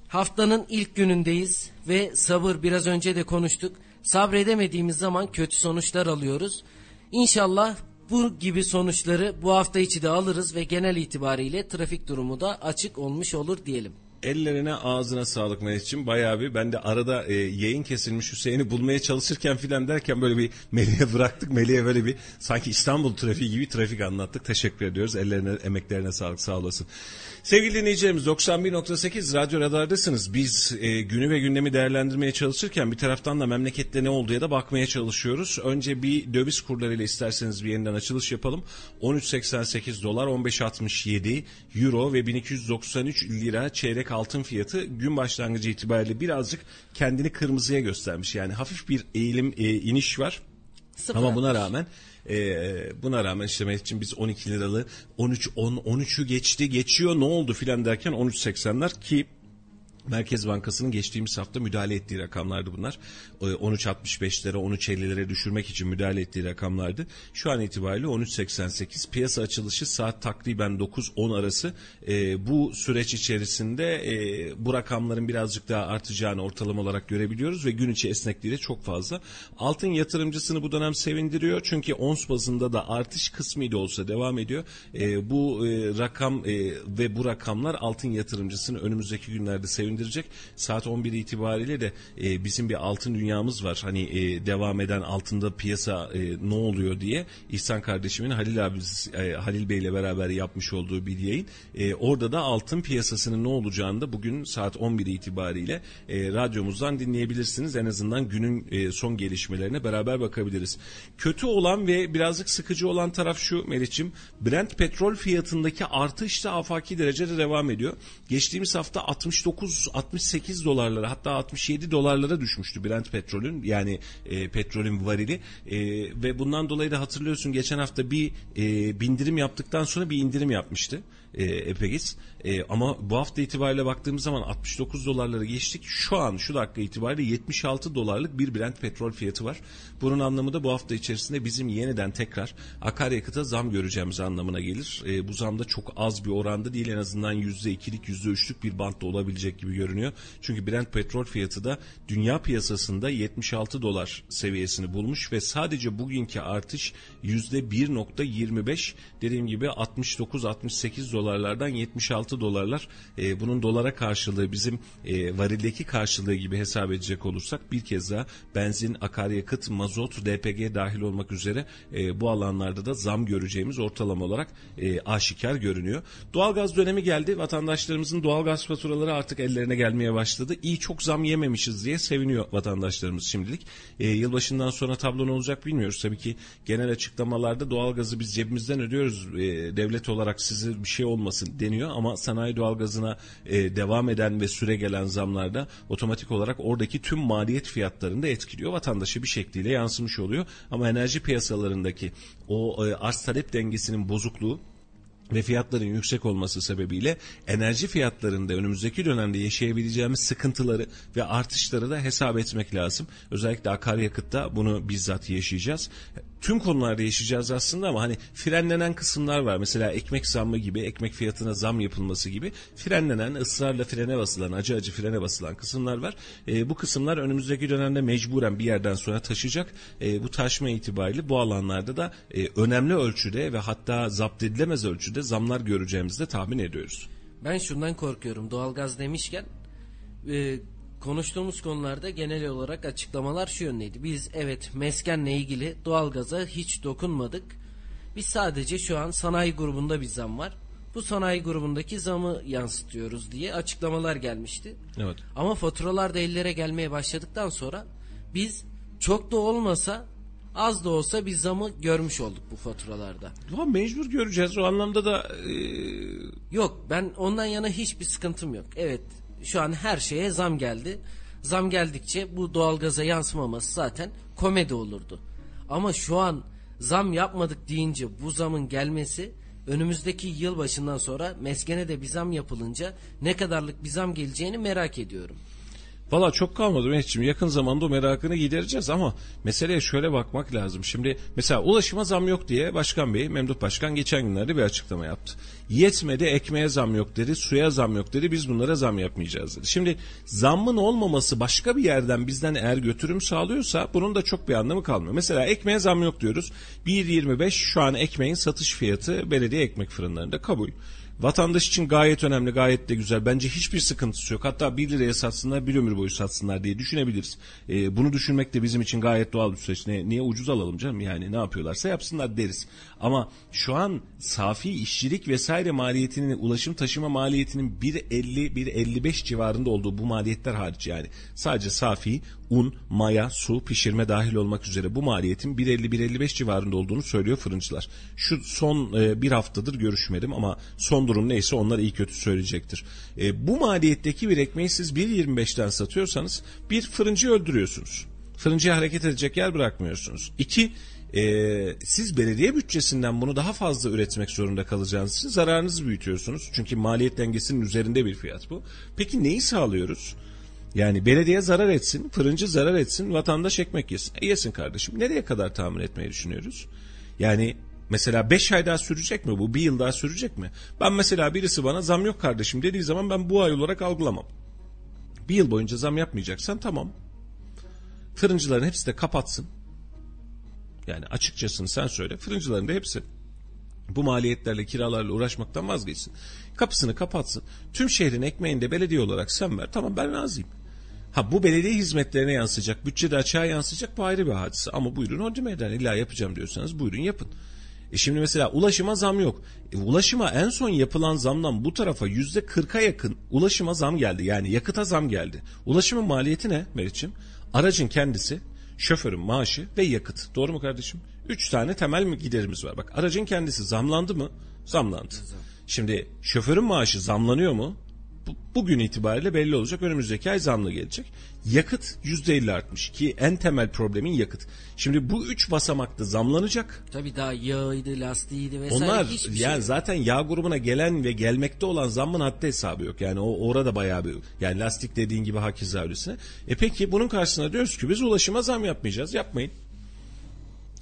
S2: haftanın ilk günündeyiz ve sabır biraz önce de konuştuk. Sabredemediğimiz zaman kötü sonuçlar alıyoruz. İnşallah bu gibi sonuçları bu hafta içi de alırız ve genel itibariyle trafik durumu da açık olmuş olur diyelim.
S1: Ellerine ağzına sağlık Melih'ciğim. Bayağı bir ben de arada e, yayın kesilmiş Hüseyin'i bulmaya çalışırken filan derken böyle bir *laughs* Melih'e bıraktık. Melih'e böyle bir sanki İstanbul trafiği gibi trafik anlattık. Teşekkür ediyoruz. Ellerine emeklerine sağlık sağ olasın. Sevgili dinleyicilerimiz 91.8 Radyo Radar'dasınız. Biz e, günü ve gündemi değerlendirmeye çalışırken bir taraftan da memlekette ne olduğu ya da bakmaya çalışıyoruz. Önce bir döviz kurlarıyla isterseniz bir yeniden açılış yapalım. 13.88 dolar, 15.67 euro ve 1293 lira çeyrek altın fiyatı gün başlangıcı itibariyle birazcık kendini kırmızıya göstermiş. Yani hafif bir eğilim, e, iniş var. Sıfır Ama buna rağmen E, buna rağmen işte Mehmetciğim biz 12 liralı 13 10 13'ü geçti geçiyor ne oldu filan derken 13.80'ler ki Merkez Bankası'nın geçtiğimiz hafta müdahale ettiği rakamlardı bunlar. 13.65'lere 13.50'lere düşürmek için müdahale ettiği rakamlardı. Şu an itibariyle 13.88 piyasa açılışı saat takriben 9-10 arası. E, bu süreç içerisinde e, bu rakamların birazcık daha artacağını ortalama olarak görebiliyoruz ve gün içi esnekliği de çok fazla. Altın yatırımcısını bu dönem sevindiriyor çünkü ons bazında da artış kısmı da olsa devam ediyor. E, bu e, rakam e, ve bu rakamlar altın yatırımcısını önümüzdeki günlerde sevindirecek. Saat 11 itibariyle de e, bizim bir altın dünyamız var. Hani e, devam eden altında piyasa e, ne oluyor diye İhsan kardeşimin Halil abi e, Halil Bey ile beraber yapmış olduğu bir yayın. E, orada da altın piyasasının ne olacağını da bugün saat 11 itibariyle e, radyomuzdan dinleyebilirsiniz. En azından günün e, son gelişmelerine beraber bakabiliriz. Kötü olan ve birazcık sıkıcı olan taraf şu Meriç'im. Brent petrol fiyatındaki artış da afaki derecede devam ediyor. Geçtiğimiz hafta 69-68 dolarlara hatta 67 dolarlara düşmüştü Brent petrolün yani e, petrolün varili. E, ve bundan dolayı da hatırlıyorsun geçen hafta bir e, bindirim yaptıktan sonra bir indirim yapmıştı e, Epegis. E, ama bu hafta itibariyle baktığımız zaman 69 dolarları geçtik. Şu an şu dakika itibariyle 76 dolarlık bir Brent petrol fiyatı var. Bunun anlamı da bu hafta içerisinde bizim yeniden tekrar akaryakıta zam göreceğimiz anlamına gelir. E, bu zamda çok az bir oranda değil en azından %2'lik %3'lük bir bantta olabilecek gibi görünüyor. Çünkü Brent petrol fiyatı da dünya piyasasında 76 dolar seviyesini bulmuş ve sadece bugünkü artış %1.25 dediğim gibi 69-68 dolarlardan 76 dolarlar e, bunun dolara karşılığı bizim e, varildeki karşılığı gibi hesap edecek olursak bir kez daha benzin, akaryakıt, mazot, DPG dahil olmak üzere e, bu alanlarda da zam göreceğimiz ortalama olarak e, aşikar görünüyor. Doğalgaz dönemi geldi. Vatandaşlarımızın doğalgaz faturaları artık ellerine gelmeye başladı. İyi çok zam yememişiz diye seviniyor vatandaşlarımız şimdilik. E, yılbaşından sonra tablo ne olacak bilmiyoruz. Tabii ki genel açıklamalarda doğalgazı biz cebimizden ödüyoruz. E, devlet olarak size bir şey olmasın deniyor ama sanayi doğalgazına e, devam eden ve süre gelen zamlarda otomatik olarak oradaki tüm maliyet fiyatlarını da etkiliyor. Vatandaşa bir şekliyle yansımış oluyor. Ama enerji piyasalarındaki o e, arz talep dengesinin bozukluğu ve fiyatların yüksek olması sebebiyle enerji fiyatlarında önümüzdeki dönemde yaşayabileceğimiz sıkıntıları ve artışları da hesap etmek lazım. Özellikle akaryakıtta bunu bizzat yaşayacağız. Tüm konularda yaşayacağız aslında ama hani frenlenen kısımlar var. Mesela ekmek zammı gibi, ekmek fiyatına zam yapılması gibi frenlenen, ısrarla frene basılan, acı acı frene basılan kısımlar var. E, bu kısımlar önümüzdeki dönemde mecburen bir yerden sonra taşıyacak. E, bu taşma itibariyle bu alanlarda da e, önemli ölçüde ve hatta zapt edilemez ölçüde zamlar göreceğimizi de tahmin ediyoruz.
S2: Ben şundan korkuyorum. Doğalgaz demişken e, konuştuğumuz konularda genel olarak açıklamalar şu yöndeydi. Biz evet meskenle ilgili doğalgaza hiç dokunmadık. Biz sadece şu an sanayi grubunda bir zam var. Bu sanayi grubundaki zamı yansıtıyoruz diye açıklamalar gelmişti.
S1: Evet.
S2: Ama faturalar da ellere gelmeye başladıktan sonra biz çok da olmasa az da olsa bir zamı görmüş olduk bu faturalarda.
S1: Ama mecbur göreceğiz o anlamda da e...
S2: Yok ben ondan yana hiçbir sıkıntım yok. Evet şu an her şeye zam geldi. Zam geldikçe bu doğalgaza yansımaması zaten komedi olurdu. Ama şu an zam yapmadık deyince bu zamın gelmesi önümüzdeki yıl başından sonra meskene de bir zam yapılınca ne kadarlık bir zam geleceğini merak ediyorum.
S1: Valla çok kalmadı Mehmetciğim. Yakın zamanda o merakını gidereceğiz ama meseleye şöyle bakmak lazım. Şimdi mesela ulaşıma zam yok diye Başkan Bey, Memduh Başkan geçen günlerde bir açıklama yaptı. Yetmedi ekmeğe zam yok dedi, suya zam yok dedi, biz bunlara zam yapmayacağız dedi. Şimdi zammın olmaması başka bir yerden bizden eğer götürüm sağlıyorsa bunun da çok bir anlamı kalmıyor. Mesela ekmeğe zam yok diyoruz. 1.25 şu an ekmeğin satış fiyatı belediye ekmek fırınlarında kabul. Vatandaş için gayet önemli, gayet de güzel. Bence hiçbir sıkıntısı yok. Hatta 1 liraya satsınlar, bir ömür boyu satsınlar diye düşünebiliriz. Ee, bunu düşünmek de bizim için gayet doğal bir süreç. Ne, niye ucuz alalım canım? Yani ne yapıyorlarsa yapsınlar deriz. Ama şu an safi işçilik vesaire maliyetinin, ulaşım taşıma maliyetinin 1.50, 1.55 civarında olduğu bu maliyetler hariç yani. Sadece safi un, maya, su, pişirme dahil olmak üzere bu maliyetin 1.50-1.55 civarında olduğunu söylüyor fırıncılar. Şu son e, bir haftadır görüşmedim ama son durum neyse onlar iyi kötü söyleyecektir. E, bu maliyetteki bir ekmeği siz 1.25'ten satıyorsanız bir fırıncı öldürüyorsunuz. Fırıncıya hareket edecek yer bırakmıyorsunuz. İki, Ee, siz belediye bütçesinden bunu daha fazla üretmek zorunda kalacağınız için zararınızı büyütüyorsunuz. Çünkü maliyet dengesinin üzerinde bir fiyat bu. Peki neyi sağlıyoruz? Yani belediye zarar etsin, fırıncı zarar etsin, vatandaş ekmek yesin. E yesin kardeşim. Nereye kadar tahammül etmeyi düşünüyoruz? Yani mesela 5 ay daha sürecek mi bu? Bir yıl daha sürecek mi? Ben mesela birisi bana zam yok kardeşim dediği zaman ben bu ay olarak algılamam. Bir yıl boyunca zam yapmayacaksan tamam. Fırıncıların hepsi de kapatsın. Yani açıkçasını sen söyle. Fırıncıların da hepsi bu maliyetlerle kiralarla uğraşmaktan vazgeçsin. Kapısını kapatsın. Tüm şehrin ekmeğini de belediye olarak sen ver. Tamam ben razıyım. Ha bu belediye hizmetlerine yansıyacak, bütçede açığa yansıyacak bu ayrı bir hadise. Ama buyurun hodri meydan illa yapacağım diyorsanız buyurun yapın. E şimdi mesela ulaşıma zam yok. E ulaşıma en son yapılan zamdan bu tarafa yüzde kırka yakın ulaşıma zam geldi. Yani yakıta zam geldi. Ulaşımın maliyeti ne Meriç'im? Aracın kendisi, şoförün maaşı ve yakıt. Doğru mu kardeşim? Üç tane temel mi giderimiz var. Bak aracın kendisi zamlandı mı? Zamlandı. Şimdi şoförün maaşı zamlanıyor mu? Bugün itibariyle belli olacak. Önümüzdeki ay zamlı gelecek. Yakıt %50 artmış ki en temel problemin yakıt. Şimdi bu üç basamakta zamlanacak.
S2: Tabii daha yağıydı, lastiğiydi vesaire
S1: Onlar
S2: hiçbir
S1: yani
S2: şey.
S1: zaten yağ grubuna gelen ve gelmekte olan zammın haddi hesabı yok. Yani o orada bayağı bir yani lastik dediğin gibi hakeza öylesine. E peki bunun karşısına diyoruz ki biz ulaşıma zam yapmayacağız. Yapmayın.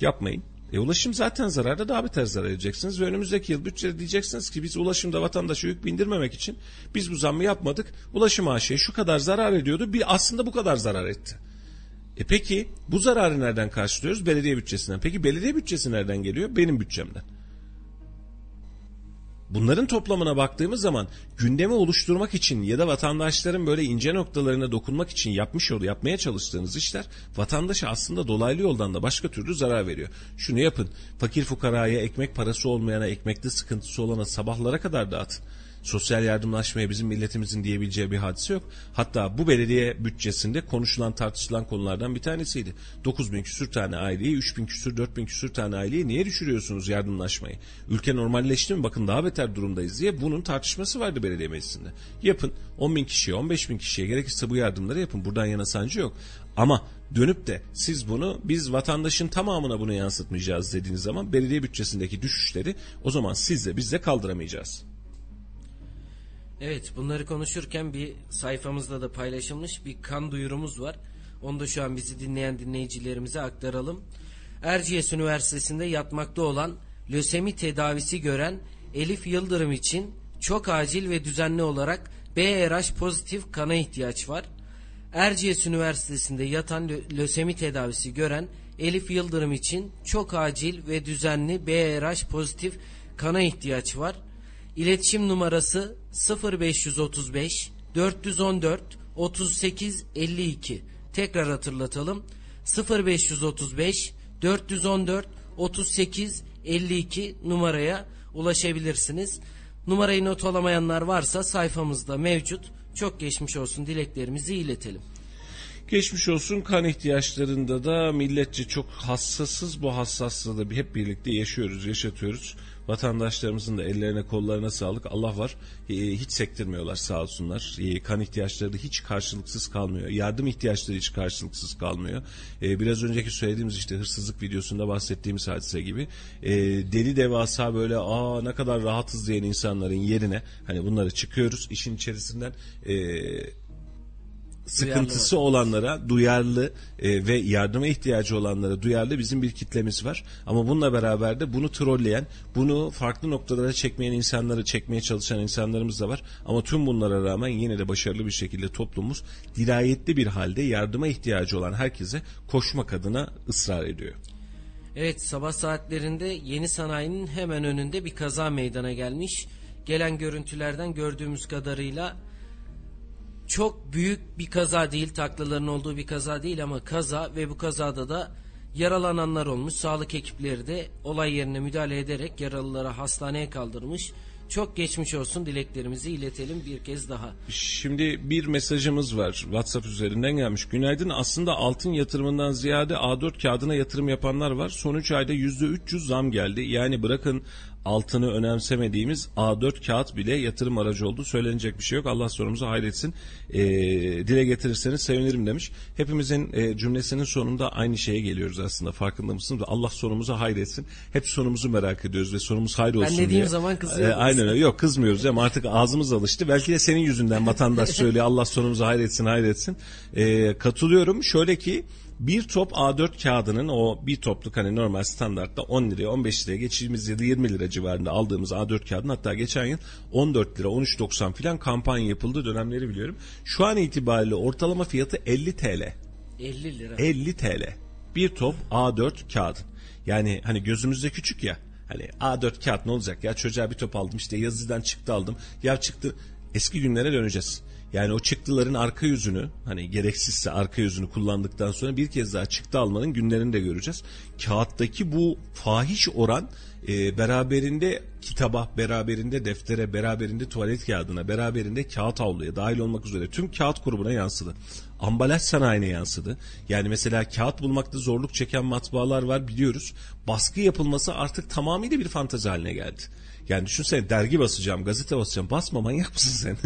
S1: Yapmayın. E ulaşım zaten zararda daha beter zarar edeceksiniz ve önümüzdeki yıl bütçede diyeceksiniz ki biz ulaşımda vatandaşa yük bindirmemek için biz bu zammı yapmadık. Ulaşım AŞ şu kadar zarar ediyordu bir aslında bu kadar zarar etti. E peki bu zararı nereden karşılıyoruz? Belediye bütçesinden. Peki belediye bütçesi nereden geliyor? Benim bütçemden. Bunların toplamına baktığımız zaman gündemi oluşturmak için ya da vatandaşların böyle ince noktalarına dokunmak için yapmış ol, yapmaya çalıştığınız işler vatandaşa aslında dolaylı yoldan da başka türlü zarar veriyor. Şunu yapın. Fakir fukaraya, ekmek parası olmayana, ekmekte sıkıntısı olana sabahlara kadar dağıtın sosyal yardımlaşmaya bizim milletimizin diyebileceği bir hadise yok. Hatta bu belediye bütçesinde konuşulan tartışılan konulardan bir tanesiydi. 9 bin küsür tane aileyi 3 bin küsür 4 bin küsür tane aileyi niye düşürüyorsunuz yardımlaşmayı? Ülke normalleşti mi bakın daha beter durumdayız diye bunun tartışması vardı belediye meclisinde. Yapın 10 bin kişiye 15 bin kişiye gerekirse bu yardımları yapın buradan yana sancı yok. Ama dönüp de siz bunu biz vatandaşın tamamına bunu yansıtmayacağız dediğiniz zaman belediye bütçesindeki düşüşleri o zaman siz de biz de kaldıramayacağız.
S2: Evet bunları konuşurken bir sayfamızda da paylaşılmış bir kan duyurumuz var. Onu da şu an bizi dinleyen dinleyicilerimize aktaralım. Erciyes Üniversitesi'nde yatmakta olan lösemi tedavisi gören Elif Yıldırım için çok acil ve düzenli olarak BRH pozitif kana ihtiyaç var. Erciyes Üniversitesi'nde yatan lösemi tedavisi gören Elif Yıldırım için çok acil ve düzenli BRH pozitif kana ihtiyaç var. İletişim numarası 0535 414 38 52. Tekrar hatırlatalım. 0535 414 38 52 numaraya ulaşabilirsiniz. Numarayı not alamayanlar varsa sayfamızda mevcut. Çok geçmiş olsun dileklerimizi iletelim.
S1: Geçmiş olsun kan ihtiyaçlarında da milletçe çok hassasız bu hassaslığı hep birlikte yaşıyoruz, yaşatıyoruz. Vatandaşlarımızın da ellerine kollarına sağlık. Allah var e, hiç sektirmiyorlar sağ olsunlar. E, kan ihtiyaçları da hiç karşılıksız kalmıyor. Yardım ihtiyaçları hiç karşılıksız kalmıyor. E, biraz önceki söylediğimiz işte hırsızlık videosunda bahsettiğimiz hadise gibi deli devasa böyle aa ne kadar rahatız diyen insanların yerine hani bunları çıkıyoruz işin içerisinden sıkıntısı duyarlı. olanlara duyarlı e, ve yardıma ihtiyacı olanlara duyarlı bizim bir kitlemiz var. Ama bununla beraber de bunu trolleyen, bunu farklı noktalara çekmeyen insanları çekmeye çalışan insanlarımız da var. Ama tüm bunlara rağmen yine de başarılı bir şekilde toplumumuz dirayetli bir halde yardıma ihtiyacı olan herkese koşmak adına ısrar ediyor.
S2: Evet sabah saatlerinde yeni sanayinin hemen önünde bir kaza meydana gelmiş. Gelen görüntülerden gördüğümüz kadarıyla çok büyük bir kaza değil, taklaların olduğu bir kaza değil ama kaza ve bu kazada da yaralananlar olmuş. Sağlık ekipleri de olay yerine müdahale ederek yaralıları hastaneye kaldırmış. Çok geçmiş olsun dileklerimizi iletelim bir kez daha.
S1: Şimdi bir mesajımız var WhatsApp üzerinden gelmiş. Günaydın aslında altın yatırımından ziyade A4 kağıdına yatırım yapanlar var. Son 3 ayda %300 zam geldi. Yani bırakın altını önemsemediğimiz A4 kağıt bile yatırım aracı oldu. Söylenecek bir şey yok. Allah sorumuzu hayretsin. E, dile getirirseniz sevinirim demiş. Hepimizin e, cümlesinin sonunda aynı şeye geliyoruz aslında. Farkında mısınız? Allah sonumuzu hayretsin. Hep sonumuzu merak ediyoruz ve sonumuz hayır olsun
S2: Ben dediğim
S1: diye.
S2: zaman kızıyorsunuz.
S1: E, aynen öyle. Yok kızmıyoruz ama artık ağzımız alıştı. Belki de senin yüzünden vatandaş *laughs* söylüyor. Allah sonumuzu hayretsin hayretsin. E, katılıyorum. Şöyle ki bir top A4 kağıdının o bir topluk hani normal standartta 10 liraya 15 liraya geçtiğimiz yıl 20 lira civarında aldığımız A4 kağıdın hatta geçen yıl 14 lira 13.90 filan kampanya yapıldığı dönemleri biliyorum. Şu an itibariyle ortalama fiyatı 50 TL.
S2: 50 lira.
S1: 50 TL. Bir top A4 kağıt. Yani hani gözümüzde küçük ya. Hani A4 kağıt ne olacak ya çocuğa bir top aldım işte yazıdan çıktı aldım. Ya çıktı eski günlere döneceğiz. Yani o çıktıların arka yüzünü hani gereksizse arka yüzünü kullandıktan sonra bir kez daha çıktı almanın günlerini de göreceğiz. Kağıttaki bu fahiş oran e, beraberinde kitaba, beraberinde deftere, beraberinde tuvalet kağıdına, beraberinde kağıt havluya dahil olmak üzere tüm kağıt grubuna yansıdı. Ambalaj sanayine yansıdı. Yani mesela kağıt bulmakta zorluk çeken matbaalar var biliyoruz. Baskı yapılması artık tamamıyla bir fantezi haline geldi. Yani düşünsene dergi basacağım, gazete basacağım. Basma manyak mısın sen?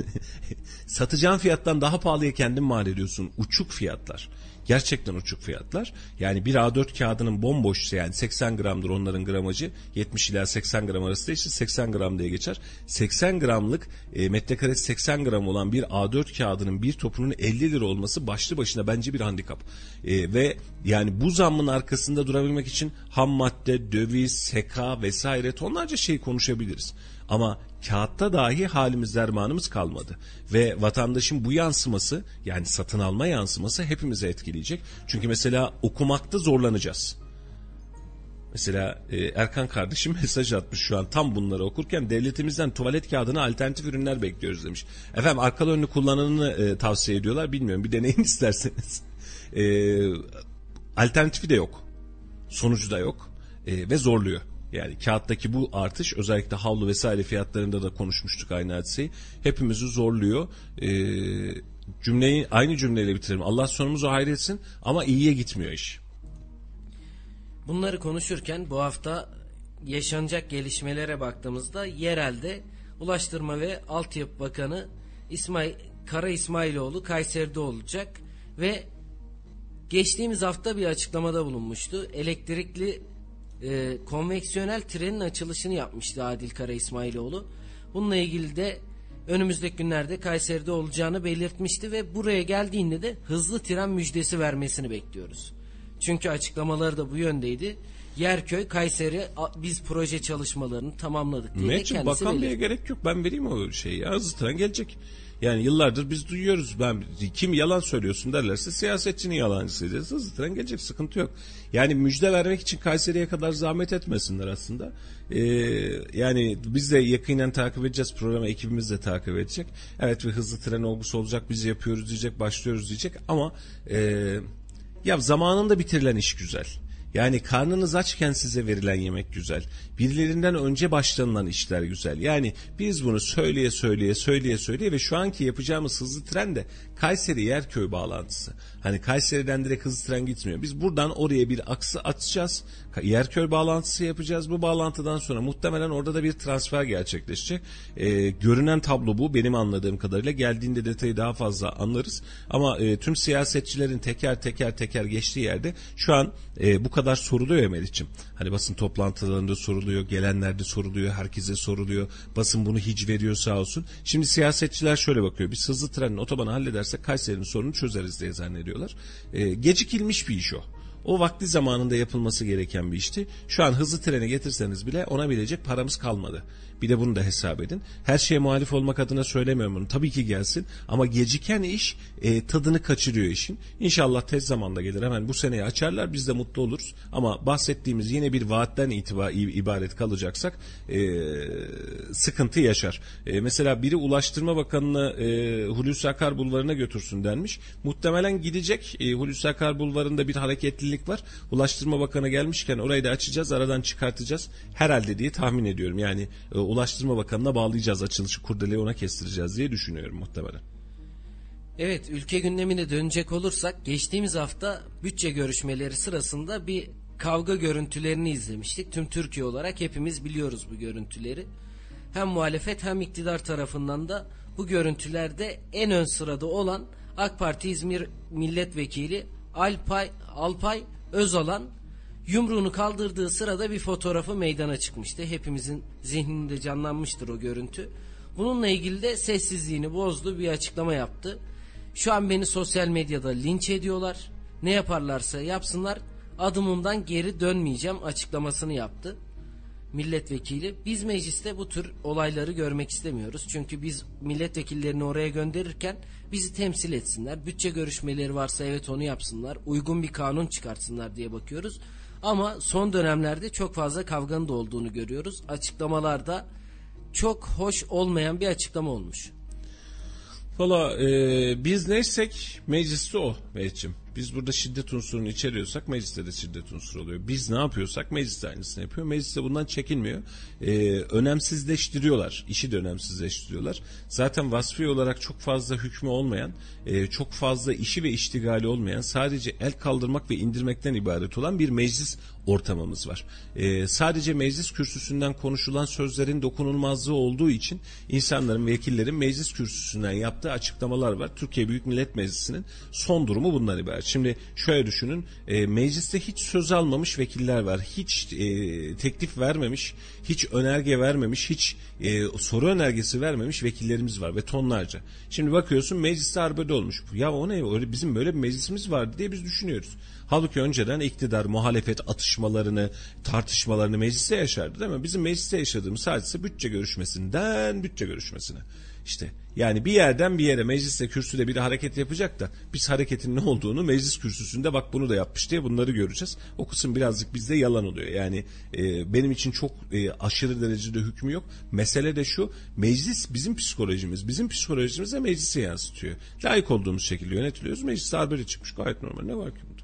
S1: *laughs* Satacağın fiyattan daha pahalıya kendin mal ediyorsun. Uçuk fiyatlar. Gerçekten uçuk fiyatlar. Yani bir A4 kağıdının bomboşsa yani 80 gramdır onların gramajı. 70 ila 80 gram arası işte 80 gram diye geçer. 80 gramlık e, metrekaresi 80 gram olan bir A4 kağıdının bir topunun 50 lira olması başlı başına bence bir handikap. E, ve yani bu zammın arkasında durabilmek için ham madde, döviz, seka vesaire tonlarca şey konuşabiliriz. Ama kağıtta dahi halimiz dermanımız kalmadı. Ve vatandaşın bu yansıması yani satın alma yansıması hepimize etkileyecek. Çünkü mesela okumakta zorlanacağız. Mesela e, Erkan kardeşim *laughs* mesaj atmış şu an tam bunları okurken devletimizden tuvalet kağıdına alternatif ürünler bekliyoruz demiş. Efendim arkalı önlü kullananını e, tavsiye ediyorlar bilmiyorum bir deneyin *laughs* isterseniz. E, alternatifi de yok. Sonucu da yok ve zorluyor. Yani kağıttaki bu artış özellikle havlu vesaire fiyatlarında da konuşmuştuk aynı hadiseyi. Hepimizi zorluyor. Ee, cümleyi aynı cümleyle bitirelim. Allah sonumuzu hayretsin ama iyiye gitmiyor iş.
S2: Bunları konuşurken bu hafta yaşanacak gelişmelere baktığımızda yerelde Ulaştırma ve Altyapı Bakanı İsmail Kara İsmailoğlu Kayseri'de olacak ve geçtiğimiz hafta bir açıklamada bulunmuştu. Elektrikli e, konveksiyonel trenin açılışını yapmıştı Adil Kara İsmailoğlu. Bununla ilgili de önümüzdeki günlerde Kayseri'de olacağını belirtmişti ve buraya geldiğinde de hızlı tren müjdesi vermesini bekliyoruz. Çünkü açıklamaları da bu yöndeydi. Yerköy, Kayseri biz proje çalışmalarını tamamladık diye
S1: Mehmetciğim
S2: kendisi
S1: bakanlığa
S2: belirtti.
S1: gerek yok ben vereyim o şeyi ya hızlı tren gelecek. Yani yıllardır biz duyuyoruz ben kim yalan söylüyorsun derlerse siyasetçinin yalancısıydı. Hızlı tren gelecek sıkıntı yok. Yani müjde vermek için Kayseri'ye kadar zahmet etmesinler aslında. Ee, yani biz de yakinen takip edeceğiz programa ekibimiz de takip edecek. Evet bir hızlı tren olgusu olacak biz yapıyoruz diyecek başlıyoruz diyecek ama e, ya zamanında bitirilen iş güzel. Yani karnınız açken size verilen yemek güzel. Birilerinden önce başlanılan işler güzel. Yani biz bunu söyleye söyleye söyleye söyleye ve şu anki yapacağımız hızlı tren de Kayseri Yerköy bağlantısı. Hani Kayseri'den direkt hızlı tren gitmiyor. Biz buradan oraya bir aksı açacağız. Yerköy bağlantısı yapacağız. Bu bağlantıdan sonra muhtemelen orada da bir transfer gerçekleşecek. Ee, görünen tablo bu benim anladığım kadarıyla. Geldiğinde detayı daha fazla anlarız. Ama e, tüm siyasetçilerin teker teker teker geçtiği yerde şu an e, bu kadar soruluyor Melih'ciğim. Hani basın toplantılarında soruluyor, gelenlerde soruluyor, herkese soruluyor. Basın bunu hiç veriyor sağ olsun. Şimdi siyasetçiler şöyle bakıyor. Biz hızlı trenin otobanı halledersek Kayseri'nin sorununu çözeriz diye zannediyorlar. E, gecikilmiş bir iş o. O vakti zamanında yapılması gereken bir işti. Şu an hızlı treni getirseniz bile ona bilecek paramız kalmadı. Bir de bunu da hesap edin. Her şeye muhalif olmak adına söylemiyorum bunu. Tabii ki gelsin ama geciken iş e, tadını kaçırıyor işin. İnşallah tez zamanda gelir. Hemen bu seneyi açarlar biz de mutlu oluruz. Ama bahsettiğimiz yine bir vaatten itibar, ibaret kalacaksak e, sıkıntı yaşar. E, mesela biri Ulaştırma Bakanı'nı e, Hulusi Akar Bulvarı'na götürsün denmiş. Muhtemelen gidecek. E, Hulusi Akar Bulvarı'nda bir hareketlilik var. Ulaştırma Bakanı gelmişken orayı da açacağız aradan çıkartacağız. Herhalde diye tahmin ediyorum. Yani e, Ulaştırma Bakanı'na bağlayacağız açılışı kurdeleyi ona kestireceğiz diye düşünüyorum muhtemelen.
S2: Evet ülke gündemine dönecek olursak geçtiğimiz hafta bütçe görüşmeleri sırasında bir kavga görüntülerini izlemiştik. Tüm Türkiye olarak hepimiz biliyoruz bu görüntüleri. Hem muhalefet hem iktidar tarafından da bu görüntülerde en ön sırada olan AK Parti İzmir Milletvekili Alpay, Alpay Özalan yumruğunu kaldırdığı sırada bir fotoğrafı meydana çıkmıştı. Hepimizin zihninde canlanmıştır o görüntü. Bununla ilgili de sessizliğini bozdu bir açıklama yaptı. Şu an beni sosyal medyada linç ediyorlar. Ne yaparlarsa yapsınlar adımımdan geri dönmeyeceğim açıklamasını yaptı. Milletvekili biz mecliste bu tür olayları görmek istemiyoruz. Çünkü biz milletvekillerini oraya gönderirken bizi temsil etsinler. Bütçe görüşmeleri varsa evet onu yapsınlar. Uygun bir kanun çıkartsınlar diye bakıyoruz. Ama son dönemlerde çok fazla kavganın da olduğunu görüyoruz. Açıklamalarda çok hoş olmayan bir açıklama olmuş.
S1: Valla e, biz neysek mecliste o Mehmetciğim. Biz burada şiddet unsurunu içeriyorsak mecliste de şiddet unsuru oluyor. Biz ne yapıyorsak meclis aynısını yapıyor. Meclis bundan çekinmiyor. Ee, önemsizleştiriyorlar. İşi de önemsizleştiriyorlar. Zaten vasfi olarak çok fazla hükmü olmayan, e, çok fazla işi ve iştigali olmayan, sadece el kaldırmak ve indirmekten ibaret olan bir meclis ortamımız var. Ee, sadece meclis kürsüsünden konuşulan sözlerin dokunulmazlığı olduğu için insanların, vekillerin meclis kürsüsünden yaptığı açıklamalar var. Türkiye Büyük Millet Meclisi'nin son durumu bundan ibaret. Şimdi şöyle düşünün, e, mecliste hiç söz almamış vekiller var. Hiç e, teklif vermemiş, hiç önerge vermemiş, hiç e, soru önergesi vermemiş vekillerimiz var ve tonlarca. Şimdi bakıyorsun mecliste arbede olmuş. Ya o ne? Öyle bizim böyle bir meclisimiz vardı diye biz düşünüyoruz. Halbuki önceden iktidar, muhalefet atışmalarını, tartışmalarını mecliste yaşardı değil mi? Bizim mecliste yaşadığımız sadece bütçe görüşmesinden bütçe görüşmesine. İşte yani bir yerden bir yere mecliste kürsüde bir hareket yapacak da biz hareketin ne olduğunu meclis kürsüsünde bak bunu da yapmış diye bunları göreceğiz. O kısım birazcık bizde yalan oluyor. Yani e, benim için çok e, aşırı derecede hükmü yok. Mesele de şu meclis bizim psikolojimiz. Bizim psikolojimiz de meclise yansıtıyor. Layık olduğumuz şekilde yönetiliyoruz. Meclis haberi çıkmış gayet normal. Ne var ki bunda?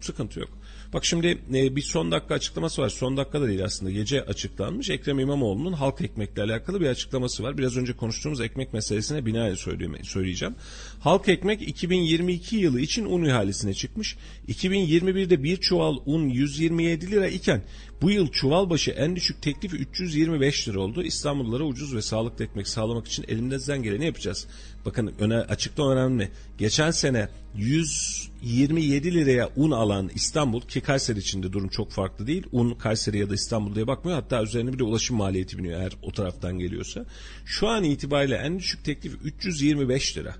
S1: Sıkıntı yok. Bak şimdi e, bir son dakika açıklaması var. Son dakika da değil aslında. Gece açıklanmış. Ekrem İmamoğlu'nun halk ekmekle alakalı bir açıklaması var. Biraz önce konuştuğumuz ekmek meselesine binaen söyleyeceğim. Halk ekmek 2022 yılı için un ihalesine çıkmış. 2021'de bir çuval un 127 lira iken bu yıl çuval başı en düşük teklif 325 lira oldu. İstanbullulara ucuz ve sağlıklı ekmek sağlamak için elimizden geleni yapacağız. Bakın öne, açıkta önemli. Geçen sene 127 liraya un alan İstanbul ki Kayseri için de durum çok farklı değil. Un Kayseri ya da İstanbul diye bakmıyor. Hatta üzerine bir de ulaşım maliyeti biniyor eğer o taraftan geliyorsa. Şu an itibariyle en düşük teklif 325 lira.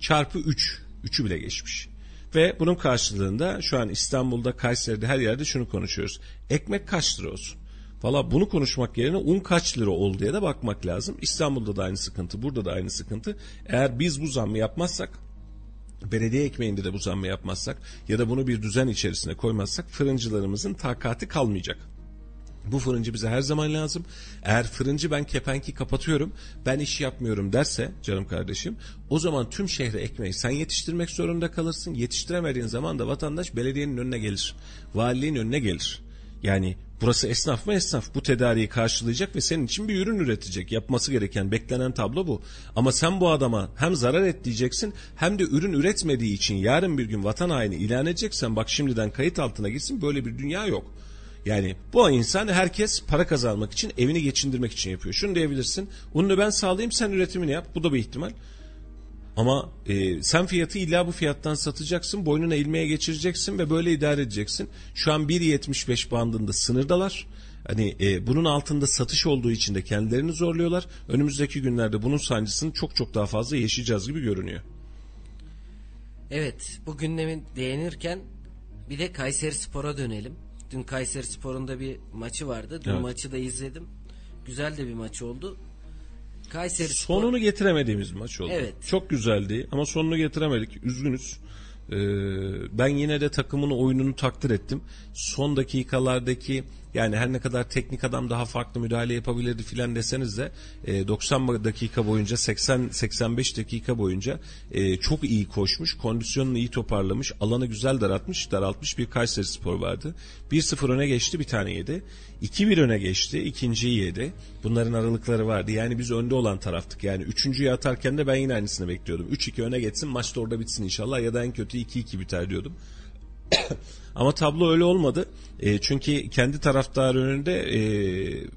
S1: Çarpı 3. 3'ü bile geçmiş. Ve bunun karşılığında şu an İstanbul'da, Kayseri'de her yerde şunu konuşuyoruz. Ekmek kaç lira olsun? Valla bunu konuşmak yerine un kaç lira oldu diye de bakmak lazım. İstanbul'da da aynı sıkıntı, burada da aynı sıkıntı. Eğer biz bu zammı yapmazsak, belediye ekmeğinde de bu zammı yapmazsak ya da bunu bir düzen içerisine koymazsak fırıncılarımızın takati kalmayacak. Bu fırıncı bize her zaman lazım. Eğer fırıncı ben kepenki kapatıyorum, ben iş yapmıyorum derse canım kardeşim, o zaman tüm şehre ekmeği sen yetiştirmek zorunda kalırsın. Yetiştiremediğin zaman da vatandaş belediyenin önüne gelir. Valiliğin önüne gelir. Yani burası esnaf mı esnaf bu tedariği karşılayacak ve senin için bir ürün üretecek. Yapması gereken beklenen tablo bu. Ama sen bu adama hem zarar et diyeceksin hem de ürün üretmediği için yarın bir gün vatan haini ilan edeceksen bak şimdiden kayıt altına gitsin böyle bir dünya yok. Yani bu insan herkes para kazanmak için evini geçindirmek için yapıyor. Şunu diyebilirsin. Bunu ben sağlayayım sen üretimini yap. Bu da bir ihtimal. Ama e, sen fiyatı illa bu fiyattan satacaksın, boynuna ilmeye geçireceksin ve böyle idare edeceksin. Şu an 1.75 bandında sınırdalar. Hani e, bunun altında satış olduğu için de kendilerini zorluyorlar. Önümüzdeki günlerde bunun sancısını çok çok daha fazla yaşayacağız gibi görünüyor.
S2: Evet, bu gündemin değinirken bir de Kayseri Spor'a dönelim. Dün Kayseri Spor'un da bir maçı vardı. Dün evet. maçı da izledim. Güzel de bir maç oldu.
S1: Kayseri Spor... Sonunu getiremediğimiz maç oldu. Evet. Çok güzeldi ama sonunu getiremedik. Üzgünüz. Ee, ben yine de takımın oyununu takdir ettim. Son dakikalardaki yani her ne kadar teknik adam daha farklı müdahale yapabilirdi filan deseniz de e, 90 dakika boyunca 80-85 dakika boyunca e, çok iyi koşmuş, kondisyonunu iyi toparlamış, alanı güzel daraltmış, daraltmış bir Kayseri Spor vardı. 1-0 öne geçti bir tane yedi. 2-1 öne geçti ikinciyi yedi. Bunların aralıkları vardı. Yani biz önde olan taraftık. Yani üçüncüyü atarken de ben yine aynısını bekliyordum. 3-2 öne geçsin maç da orada bitsin inşallah ya da en kötü 2-2 biter diyordum. Ama tablo öyle olmadı. E, çünkü kendi taraftarı önünde e,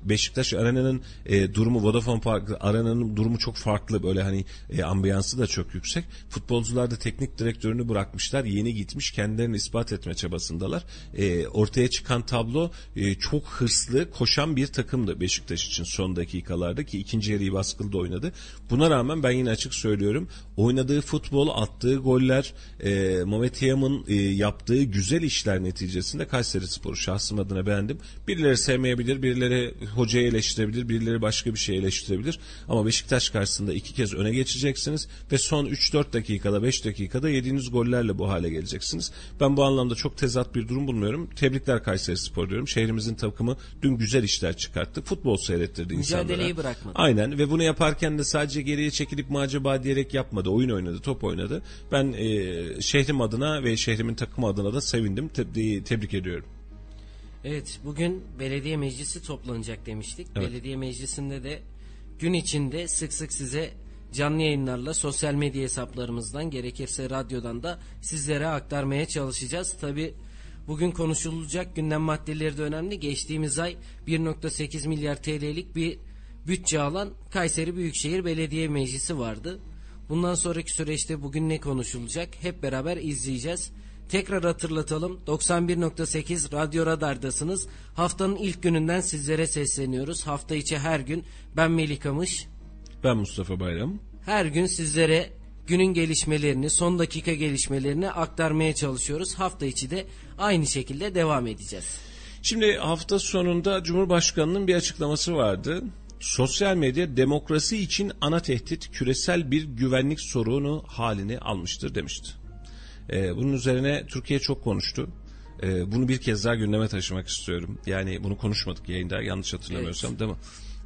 S1: Beşiktaş Arena'nın e, durumu Vodafone Park Arena'nın durumu çok farklı. Böyle hani e, ambiyansı da çok yüksek. Futbolcular da teknik direktörünü bırakmışlar. Yeni gitmiş kendilerini ispat etme çabasındalar. E, ortaya çıkan tablo e, çok hırslı koşan bir takımdı Beşiktaş için son dakikalarda ki ikinci yarıyı baskılı da oynadı. Buna rağmen ben yine açık söylüyorum. Oynadığı futbol, attığı goller, e, Mehmet Yam'ın e, yaptığı güzel işler neticesinde Kayseri Sporu şahsım adına beğendim. Birileri sevmeyebilir, birileri hocayı eleştirebilir, birileri başka bir şey eleştirebilir. Ama Beşiktaş karşısında iki kez öne geçeceksiniz ve son 3-4 dakikada 5 dakikada yediğiniz gollerle bu hale geleceksiniz. Ben bu anlamda çok tezat bir durum bulmuyorum. Tebrikler Kayseri Spor diyorum. Şehrimizin takımı dün güzel işler çıkarttı. Futbol seyrettirdi insanlara.
S2: Mücadeleyi bırakmadı.
S1: Aynen ve bunu yaparken de sadece geriye çekilip mi acaba diyerek yapmadı. Oyun oynadı, top oynadı. Ben e, şehrim adına ve şehrimin takımı adına da sevindim. Te- tebrik ediyorum.
S2: Evet bugün belediye meclisi toplanacak demiştik.
S1: Evet.
S2: Belediye meclisinde de gün içinde sık sık size canlı yayınlarla sosyal medya hesaplarımızdan gerekirse radyodan da sizlere aktarmaya çalışacağız. Tabi bugün konuşulacak gündem maddeleri de önemli. Geçtiğimiz ay 1.8 milyar TL'lik bir bütçe alan Kayseri Büyükşehir Belediye Meclisi vardı. Bundan sonraki süreçte bugün ne konuşulacak hep beraber izleyeceğiz. Tekrar hatırlatalım 91.8 Radyo Radar'dasınız. Haftanın ilk gününden sizlere sesleniyoruz. Hafta içi her gün ben Melih Kamış.
S1: Ben Mustafa Bayram.
S2: Her gün sizlere günün gelişmelerini, son dakika gelişmelerini aktarmaya çalışıyoruz. Hafta içi de aynı şekilde devam edeceğiz.
S1: Şimdi hafta sonunda Cumhurbaşkanı'nın bir açıklaması vardı. Sosyal medya demokrasi için ana tehdit küresel bir güvenlik sorunu halini almıştır demişti. Ee, bunun üzerine Türkiye çok konuştu. Ee, bunu bir kez daha gündeme taşımak istiyorum. Yani bunu konuşmadık yayında yanlış hatırlamıyorsam
S2: Evet.
S1: değil mi?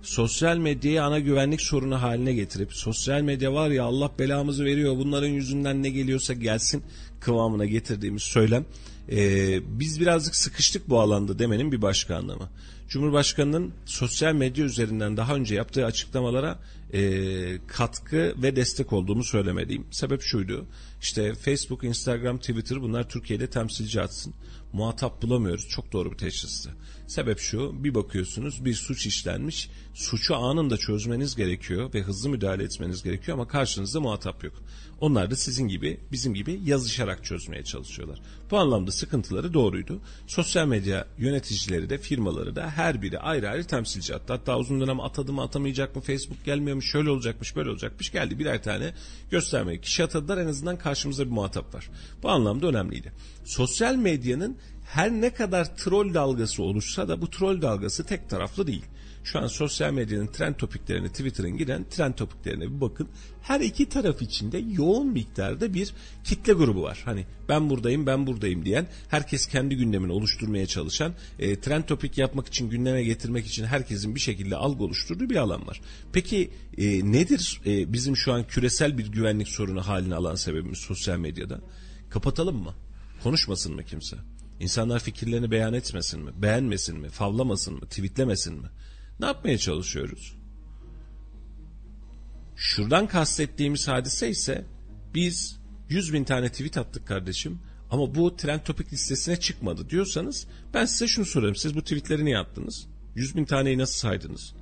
S1: Sosyal medyayı ana güvenlik sorunu haline getirip sosyal medya var ya Allah belamızı veriyor bunların yüzünden ne geliyorsa gelsin kıvamına getirdiğimiz söylem. Ee, biz birazcık sıkıştık bu alanda demenin bir başka anlamı. Cumhurbaşkanının sosyal medya üzerinden daha önce yaptığı açıklamalara e, katkı ve destek olduğumu söylemeliyim. Sebep şuydu. İşte Facebook, Instagram, Twitter bunlar Türkiye'de temsilci atsın. Muhatap bulamıyoruz. Çok doğru bir teşhisti. Sebep şu. Bir bakıyorsunuz bir suç işlenmiş. Suçu anında çözmeniz gerekiyor ve hızlı müdahale etmeniz gerekiyor ama karşınızda muhatap yok. Onlar da sizin gibi, bizim gibi yazışarak çözmeye çalışıyorlar. Bu anlamda sıkıntıları doğruydu. Sosyal medya yöneticileri de firmaları da her biri ayrı ayrı temsilci attı. Hatta uzun dönem atadı mı atamayacak mı Facebook gelmiyormuş şöyle olacakmış böyle olacakmış geldi birer tane göstermeye kişi atadılar en azından karşımızda bir muhatap var. Bu anlamda önemliydi. Sosyal medyanın her ne kadar troll dalgası oluşsa da bu troll dalgası tek taraflı değil. Şu an sosyal medyanın trend topiklerine Twitter'ın giren trend topiklerine bir bakın. Her iki taraf içinde yoğun miktarda bir kitle grubu var. Hani ben buradayım ben buradayım diyen herkes kendi gündemini oluşturmaya çalışan e, trend topik yapmak için gündeme getirmek için herkesin bir şekilde algı oluşturduğu bir alan var. Peki e, nedir e, bizim şu an küresel bir güvenlik sorunu haline alan sebebimiz sosyal medyada? Kapatalım mı? Konuşmasın mı kimse? İnsanlar fikirlerini beyan etmesin mi? Beğenmesin mi? Favlamasın mı? Tweetlemesin mi? Ne yapmaya çalışıyoruz? Şuradan kastettiğimiz hadise ise biz 100 bin tane tweet attık kardeşim ama bu trend topik listesine çıkmadı diyorsanız ben size şunu sorarım. Siz bu tweetleri niye attınız? 100 bin taneyi nasıl saydınız?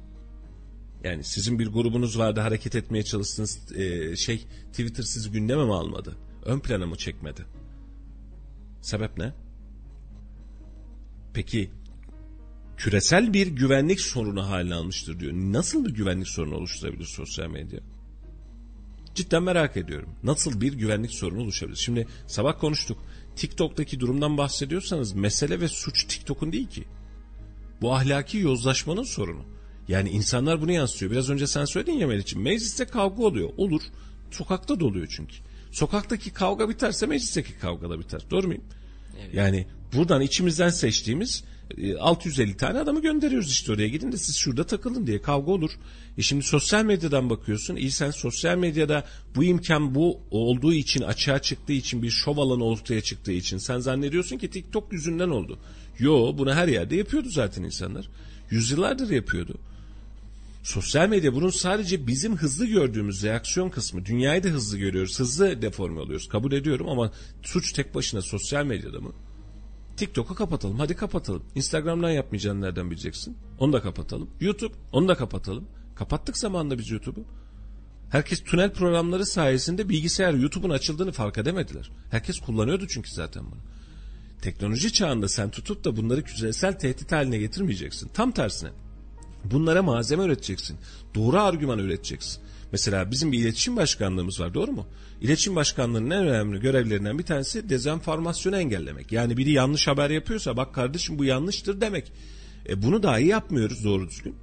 S1: Yani sizin bir grubunuz vardı hareket etmeye çalıştığınız e, şey Twitter sizi gündeme mi almadı? Ön plana mı çekmedi? Sebep ne? Peki küresel bir güvenlik sorunu haline almıştır diyor. Nasıl bir güvenlik sorunu oluşturabilir sosyal medya? Cidden merak ediyorum. Nasıl bir güvenlik sorunu oluşabilir? Şimdi sabah konuştuk. TikTok'taki durumdan bahsediyorsanız mesele ve suç TikTok'un değil ki. Bu ahlaki yozlaşmanın sorunu. Yani insanlar bunu yansıtıyor. Biraz önce sen söyledin ya Melih'ciğim. Mecliste kavga oluyor. Olur. Sokakta da oluyor çünkü. Sokaktaki kavga biterse meclisteki kavga da biter. Doğru muyum? Yani buradan içimizden seçtiğimiz 650 tane adamı gönderiyoruz işte oraya gidin de siz şurada takılın diye kavga olur. E şimdi sosyal medyadan bakıyorsun. İyi sen sosyal medyada bu imkan bu olduğu için açığa çıktığı için bir şov alanı ortaya çıktığı için sen zannediyorsun ki TikTok yüzünden oldu. Yo bunu her yerde yapıyordu zaten insanlar. Yüzyıllardır yapıyordu. Sosyal medya bunun sadece bizim hızlı gördüğümüz reaksiyon kısmı. Dünyayı da hızlı görüyoruz. Hızlı deforme oluyoruz. Kabul ediyorum ama suç tek başına sosyal medyada mı? TikTok'u kapatalım. Hadi kapatalım. Instagram'dan yapmayacağını nereden bileceksin? Onu da kapatalım. YouTube onu da kapatalım. Kapattık zamanında biz YouTube'u. Herkes tünel programları sayesinde bilgisayar YouTube'un açıldığını fark edemediler. Herkes kullanıyordu çünkü zaten bunu. Teknoloji çağında sen tutup da bunları küresel tehdit haline getirmeyeceksin. Tam tersine. Bunlara malzeme üreteceksin. Doğru argüman üreteceksin. Mesela bizim bir iletişim başkanlığımız var doğru mu? İletişim başkanlığının en önemli görevlerinden bir tanesi dezenformasyonu engellemek. Yani biri yanlış haber yapıyorsa bak kardeşim bu yanlıştır demek. E bunu dahi yapmıyoruz doğru düzgün.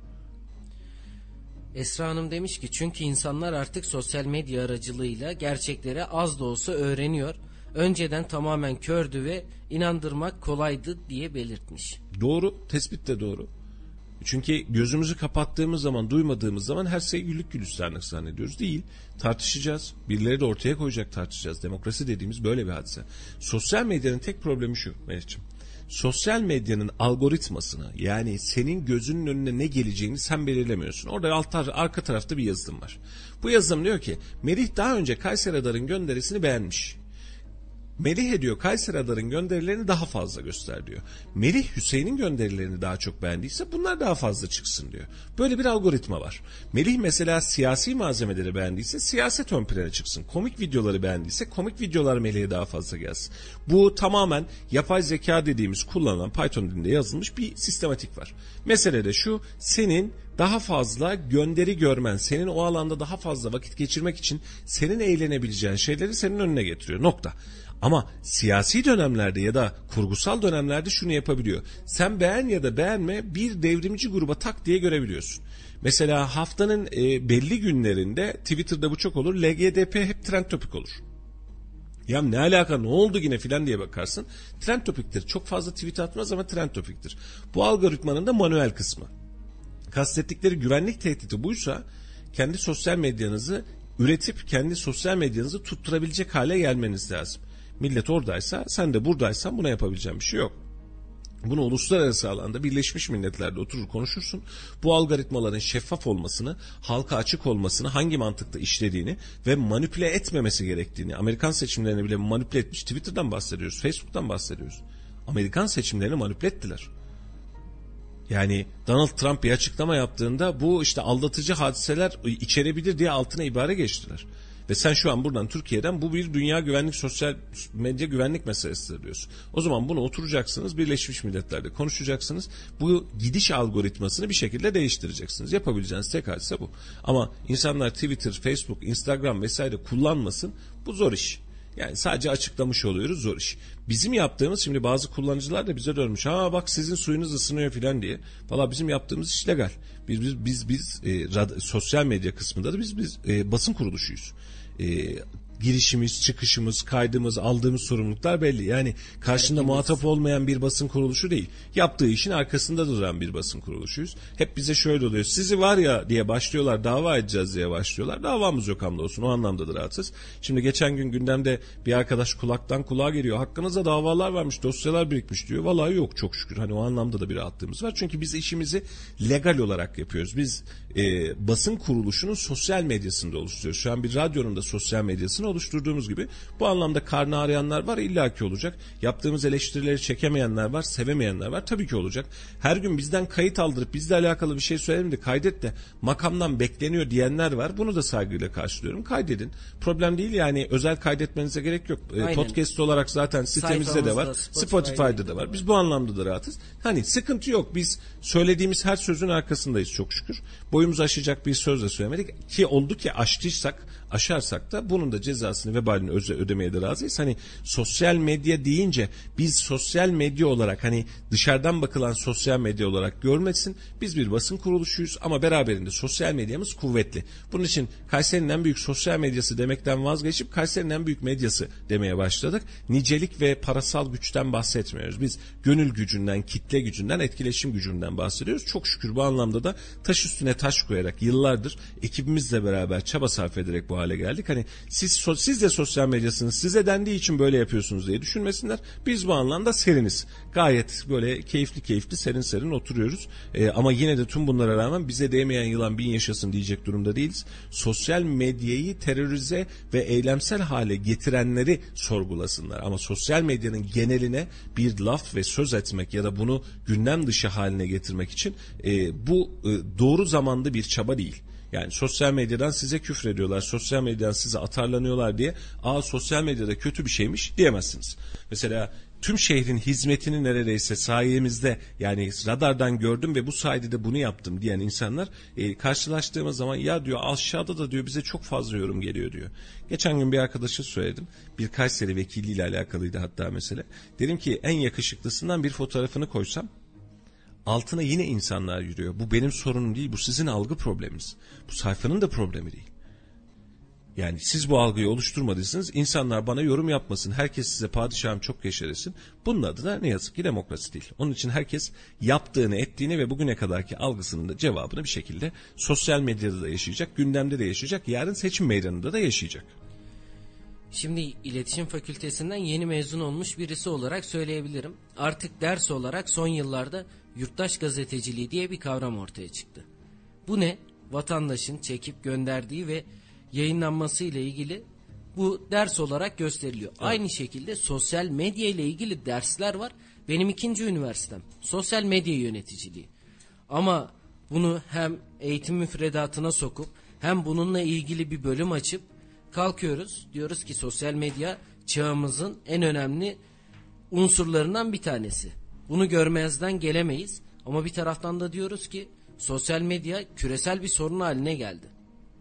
S2: Esra Hanım demiş ki çünkü insanlar artık sosyal medya aracılığıyla gerçekleri az da olsa öğreniyor. Önceden tamamen kördü ve inandırmak kolaydı diye belirtmiş.
S1: Doğru, tespit de doğru. Çünkü gözümüzü kapattığımız zaman, duymadığımız zaman her şey güllük gülistanlık zannediyoruz. Değil. Tartışacağız. Birileri de ortaya koyacak tartışacağız. Demokrasi dediğimiz böyle bir hadise. Sosyal medyanın tek problemi şu Melih'ciğim. Sosyal medyanın algoritmasını yani senin gözünün önüne ne geleceğini sen belirlemiyorsun. Orada alt arka tarafta bir yazılım var. Bu yazılım diyor ki Melih daha önce Kayseri Adar'ın gönderisini beğenmiş. Melih ediyor Kayseri Adar'ın gönderilerini daha fazla göster diyor. Melih Hüseyin'in gönderilerini daha çok beğendiyse bunlar daha fazla çıksın diyor. Böyle bir algoritma var. Melih mesela siyasi malzemeleri beğendiyse siyaset ön plana çıksın. Komik videoları beğendiyse komik videolar Melih'e daha fazla gelsin. Bu tamamen yapay zeka dediğimiz kullanılan Python dilinde yazılmış bir sistematik var. Mesele de şu senin daha fazla gönderi görmen, senin o alanda daha fazla vakit geçirmek için senin eğlenebileceğin şeyleri senin önüne getiriyor. Nokta. Ama siyasi dönemlerde ya da kurgusal dönemlerde şunu yapabiliyor. Sen beğen ya da beğenme bir devrimci gruba tak diye görebiliyorsun. Mesela haftanın e, belli günlerinde Twitter'da bu çok olur. LGDP hep trend topik olur. Ya ne alaka ne oldu yine filan diye bakarsın. Trend topiktir. Çok fazla tweet atmaz ama trend topiktir. Bu algoritmanın da manuel kısmı. Kastettikleri güvenlik tehdidi buysa kendi sosyal medyanızı üretip kendi sosyal medyanızı tutturabilecek hale gelmeniz lazım. Millet oradaysa sen de buradaysan buna yapabileceğim bir şey yok. Bunu uluslararası alanda Birleşmiş Milletler'de oturur konuşursun. Bu algoritmaların şeffaf olmasını, halka açık olmasını, hangi mantıkta işlediğini ve manipüle etmemesi gerektiğini, Amerikan seçimlerini bile manipüle etmiş. Twitter'dan bahsediyoruz, Facebook'tan bahsediyoruz. Amerikan seçimlerini manipüle ettiler. Yani Donald Trump bir açıklama yaptığında bu işte aldatıcı hadiseler içerebilir diye altına ibare geçtiler. Ve sen şu an buradan Türkiye'den bu bir dünya güvenlik sosyal medya güvenlik meselesidir diyorsun. O zaman bunu oturacaksınız Birleşmiş Milletler'de konuşacaksınız. Bu gidiş algoritmasını bir şekilde değiştireceksiniz. Yapabileceğiniz tek hadise bu. Ama insanlar Twitter, Facebook, Instagram vesaire kullanmasın bu zor iş. Yani sadece açıklamış oluyoruz zor iş. Bizim yaptığımız şimdi bazı kullanıcılar da bize dönmüş. Ha bak sizin suyunuz ısınıyor filan diye. Valla bizim yaptığımız iş legal. Biz biz biz, biz e, rad, sosyal medya kısmında da biz biz e, basın kuruluşuyuz. E, girişimiz, çıkışımız, kaydımız, aldığımız sorumluluklar belli. Yani karşında muhatap olmayan bir basın kuruluşu değil. Yaptığı işin arkasında duran bir basın kuruluşuyuz. Hep bize şöyle oluyor. Sizi var ya diye başlıyorlar, dava edeceğiz diye başlıyorlar. Davamız yok hamdolsun. O anlamda da rahatsız. Şimdi geçen gün gündemde bir arkadaş kulaktan kulağa geliyor. Hakkınızda davalar varmış, dosyalar birikmiş diyor. Vallahi yok çok şükür. Hani o anlamda da bir rahatlığımız var. Çünkü biz işimizi legal olarak yapıyoruz. Biz e, basın kuruluşunun sosyal medyasında oluşturuyoruz. Şu an bir radyonun da sosyal medyasını oluşturduğumuz gibi bu anlamda karnı arayanlar var illaki olacak. Yaptığımız eleştirileri çekemeyenler var, sevemeyenler var tabii ki olacak. Her gün bizden kayıt aldırıp bizle alakalı bir şey söyleyelim de kaydet de makamdan bekleniyor diyenler var. Bunu da saygıyla karşılıyorum. Kaydedin. Problem değil yani özel kaydetmenize gerek yok. E, Aynen. Podcast olarak zaten sitemizde de var. Spotify'da, Spotify'da da var. Biz bu anlamda da rahatız. Hani sıkıntı yok. Biz söylediğimiz her sözün arkasındayız çok şükür. Boyumuzu aşacak bir söz de söylemedik. Ki oldu ki aştıysak aşarsak da bunun da cezasını vebalini ödemeye de razıyız. Hani sosyal medya deyince biz sosyal medya olarak hani dışarıdan bakılan sosyal medya olarak görmesin. Biz bir basın kuruluşuyuz ama beraberinde sosyal medyamız kuvvetli. Bunun için Kayseri'nin en büyük sosyal medyası demekten vazgeçip Kayseri'nin en büyük medyası demeye başladık. Nicelik ve parasal güçten bahsetmiyoruz. Biz gönül gücünden, kitle gücünden, etkileşim gücünden bahsediyoruz. Çok şükür bu anlamda da taş üstüne taş koyarak yıllardır ekibimizle beraber çaba sarf ederek bu hale geldik. Hani siz so- siz de sosyal medyasınız. Size dendiği için böyle yapıyorsunuz diye düşünmesinler. Biz bu anlamda seriniz. Gayet böyle keyifli keyifli serin serin oturuyoruz. Ee, ama yine de tüm bunlara rağmen bize değmeyen yılan bin yaşasın diyecek durumda değiliz. Sosyal medyayı terörize ve eylemsel hale getirenleri sorgulasınlar. Ama sosyal medyanın geneline bir laf ve söz etmek ya da bunu gündem dışı haline getirmek için e, bu e, doğru zamanda bir çaba değil. Yani sosyal medyadan size küfür ediyorlar, sosyal medyadan size atarlanıyorlar diye aa sosyal medyada kötü bir şeymiş diyemezsiniz. Mesela tüm şehrin hizmetini neredeyse sayemizde yani radardan gördüm ve bu sayede de bunu yaptım diyen insanlar e, karşılaştığımız zaman ya diyor aşağıda da diyor bize çok fazla yorum geliyor diyor. Geçen gün bir arkadaşa söyledim. Bir Kayseri vekiliyle alakalıydı hatta mesele. Dedim ki en yakışıklısından bir fotoğrafını koysam altına yine insanlar yürüyor. Bu benim sorunum değil, bu sizin algı probleminiz. Bu sayfanın da problemi değil. Yani siz bu algıyı oluşturmadıysanız insanlar bana yorum yapmasın. Herkes size padişahım çok yaşa desin. Bunun adına ne yazık ki demokrasi değil. Onun için herkes yaptığını, ettiğini ve bugüne kadarki algısının da cevabını bir şekilde sosyal medyada da yaşayacak, gündemde de yaşayacak, yarın seçim meydanında da yaşayacak.
S2: Şimdi iletişim fakültesinden yeni mezun olmuş birisi olarak söyleyebilirim. Artık ders olarak son yıllarda yurttaş gazeteciliği diye bir kavram ortaya çıktı. Bu ne? Vatandaşın çekip gönderdiği ve yayınlanması ile ilgili bu ders olarak gösteriliyor. Evet. Aynı şekilde sosyal medya ile ilgili dersler var. Benim ikinci üniversitem. Sosyal medya yöneticiliği. Ama bunu hem eğitim müfredatına sokup hem bununla ilgili bir bölüm açıp kalkıyoruz. Diyoruz ki sosyal medya çağımızın en önemli unsurlarından bir tanesi. Bunu görmezden gelemeyiz. Ama bir taraftan da diyoruz ki sosyal medya küresel bir sorun haline geldi.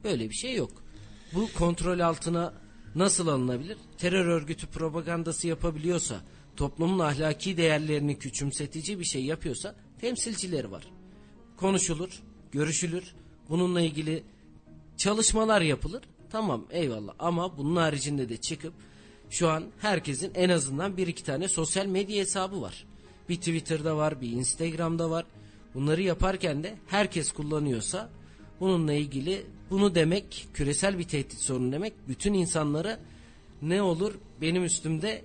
S2: Böyle bir şey yok. Bu kontrol altına nasıl alınabilir? Terör örgütü propagandası yapabiliyorsa, toplumun ahlaki değerlerini küçümsetici bir şey yapıyorsa temsilcileri var. Konuşulur, görüşülür, bununla ilgili çalışmalar yapılır. Tamam eyvallah ama bunun haricinde de çıkıp şu an herkesin en azından bir iki tane sosyal medya hesabı var. Bir Twitter'da var, bir Instagram'da var. Bunları yaparken de herkes kullanıyorsa bununla ilgili bunu demek küresel bir tehdit sorunu demek. Bütün insanlara ne olur benim üstümde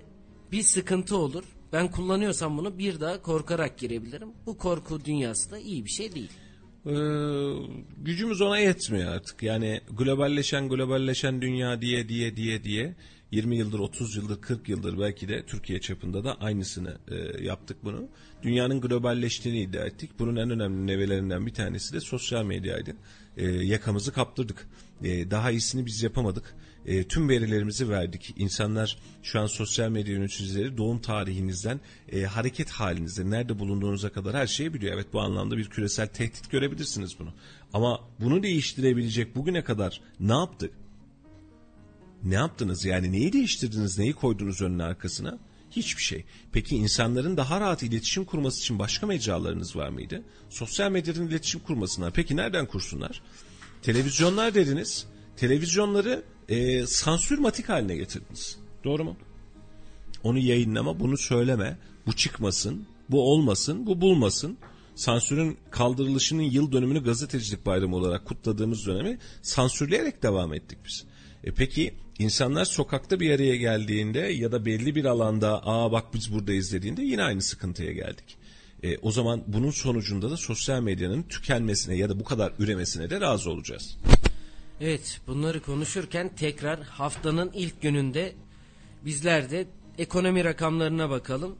S2: bir sıkıntı olur. Ben kullanıyorsam bunu bir daha korkarak girebilirim. Bu korku dünyası da iyi bir şey değil.
S1: Ee, gücümüz ona yetmiyor artık. Yani globalleşen globalleşen dünya diye diye diye diye 20 yıldır, 30 yıldır, 40 yıldır belki de Türkiye çapında da aynısını e, yaptık bunu. Dünyanın globalleştiğini iddia ettik. Bunun en önemli nevelerinden bir tanesi de sosyal medyaydı. E, yakamızı kaptırdık. E, daha iyisini biz yapamadık. E, tüm verilerimizi verdik. İnsanlar şu an sosyal medya yöneticileri doğum tarihinizden e, hareket halinizde nerede bulunduğunuza kadar her şeyi biliyor. Evet bu anlamda bir küresel tehdit görebilirsiniz bunu. Ama bunu değiştirebilecek bugüne kadar ne yaptık? Ne yaptınız yani neyi değiştirdiniz neyi koydunuz önüne arkasına? Hiçbir şey. Peki insanların daha rahat iletişim kurması için başka mecralarınız var mıydı? Sosyal medyadan iletişim kurmasınlar. Peki nereden kursunlar? Televizyonlar dediniz. Televizyonları e, sansürmatik haline getirdiniz. Doğru mu? Onu yayınlama, bunu söyleme, bu çıkmasın, bu olmasın, bu bulmasın. Sansürün kaldırılışının yıl dönümünü gazetecilik bayramı olarak kutladığımız dönemi sansürleyerek devam ettik biz. E peki insanlar sokakta bir araya geldiğinde ya da belli bir alanda aa bak biz buradayız dediğinde yine aynı sıkıntıya geldik. E, o zaman bunun sonucunda da sosyal medyanın tükenmesine ya da bu kadar üremesine de razı olacağız.
S2: Evet bunları konuşurken tekrar haftanın ilk gününde bizler de ekonomi rakamlarına bakalım.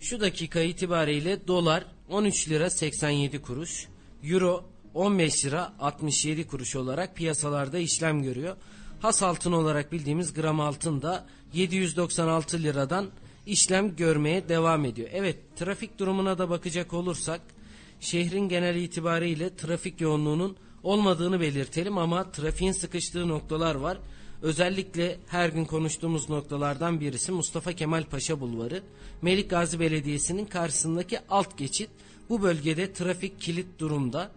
S2: Şu dakika itibariyle dolar 13 lira 87 kuruş, euro 15 lira 67 kuruş olarak piyasalarda işlem görüyor. Has altın olarak bildiğimiz gram altın da 796 liradan işlem görmeye devam ediyor. Evet trafik durumuna da bakacak olursak şehrin genel itibariyle trafik yoğunluğunun olmadığını belirtelim ama trafiğin sıkıştığı noktalar var. Özellikle her gün konuştuğumuz noktalardan birisi Mustafa Kemal Paşa Bulvarı. Melik Gazi Belediyesi'nin karşısındaki alt geçit. Bu bölgede trafik kilit durumda.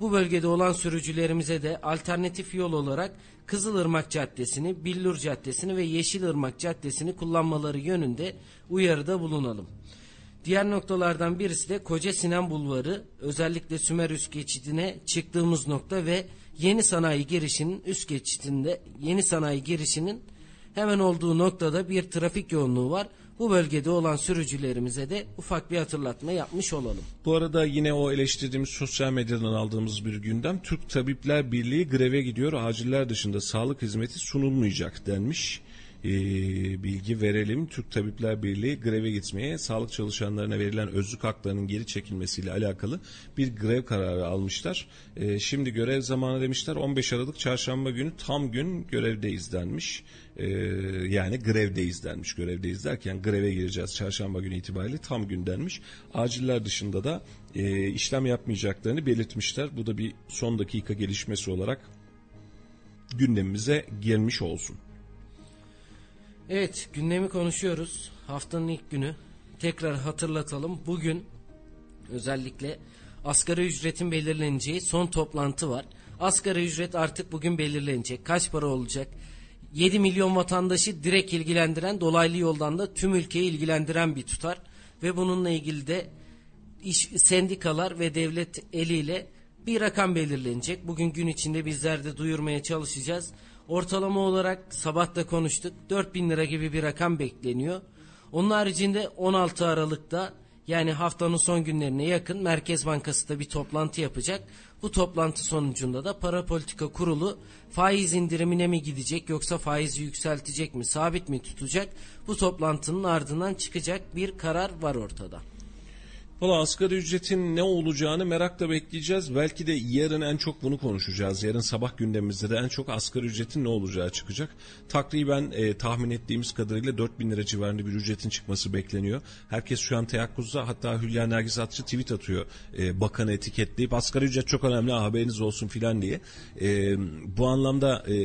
S2: Bu bölgede olan sürücülerimize de alternatif yol olarak Kızılırmak Caddesi'ni, Billur Caddesi'ni ve Yeşilırmak Caddesi'ni kullanmaları yönünde uyarıda bulunalım. Diğer noktalardan birisi de Koca Sinan Bulvarı, özellikle Sümer üst geçidine çıktığımız nokta ve yeni sanayi girişinin üst geçitinde yeni sanayi girişinin Hemen olduğu noktada bir trafik yoğunluğu var. Bu bölgede olan sürücülerimize de ufak bir hatırlatma yapmış olalım.
S1: Bu arada yine o eleştirdiğimiz sosyal medyadan aldığımız bir gündem Türk Tabipler Birliği greve gidiyor. Aciller dışında sağlık hizmeti sunulmayacak denmiş. Ee, bilgi verelim. Türk Tabipler Birliği greve gitmeye sağlık çalışanlarına verilen özlük haklarının geri çekilmesiyle alakalı bir grev kararı almışlar. Ee, şimdi görev zamanı demişler 15 Aralık çarşamba günü tam gün görevdeyiz denmiş. Ee, yani grevdeyiz denmiş. Görevdeyiz derken greve gireceğiz çarşamba günü itibariyle tam gün denmiş. Aciller dışında da e, işlem yapmayacaklarını belirtmişler. Bu da bir son dakika gelişmesi olarak gündemimize gelmiş olsun.
S2: Evet gündemi konuşuyoruz. Haftanın ilk günü. Tekrar hatırlatalım. Bugün özellikle asgari ücretin belirleneceği son toplantı var. Asgari ücret artık bugün belirlenecek. Kaç para olacak? 7 milyon vatandaşı direkt ilgilendiren dolaylı yoldan da tüm ülkeyi ilgilendiren bir tutar. Ve bununla ilgili de iş, sendikalar ve devlet eliyle bir rakam belirlenecek. Bugün gün içinde bizler de duyurmaya çalışacağız. Ortalama olarak sabah da konuştuk. 4000 lira gibi bir rakam bekleniyor. Onun haricinde 16 Aralık'ta yani haftanın son günlerine yakın Merkez Bankası da bir toplantı yapacak. Bu toplantı sonucunda da para politika kurulu faiz indirimine mi gidecek yoksa faizi yükseltecek mi sabit mi tutacak? Bu toplantının ardından çıkacak bir karar var ortada.
S1: Valla asgari ücretin ne olacağını merakla bekleyeceğiz. Belki de yarın en çok bunu konuşacağız. Yarın sabah gündemimizde de en çok asgari ücretin ne olacağı çıkacak. Takriben e, tahmin ettiğimiz kadarıyla 4000 lira civarında bir ücretin çıkması bekleniyor. Herkes şu an teyakkuzda hatta Hülya Nergis Atçı tweet atıyor. E, bakanı etiketleyip asgari ücret çok önemli haberiniz olsun filan diye. E, bu anlamda e,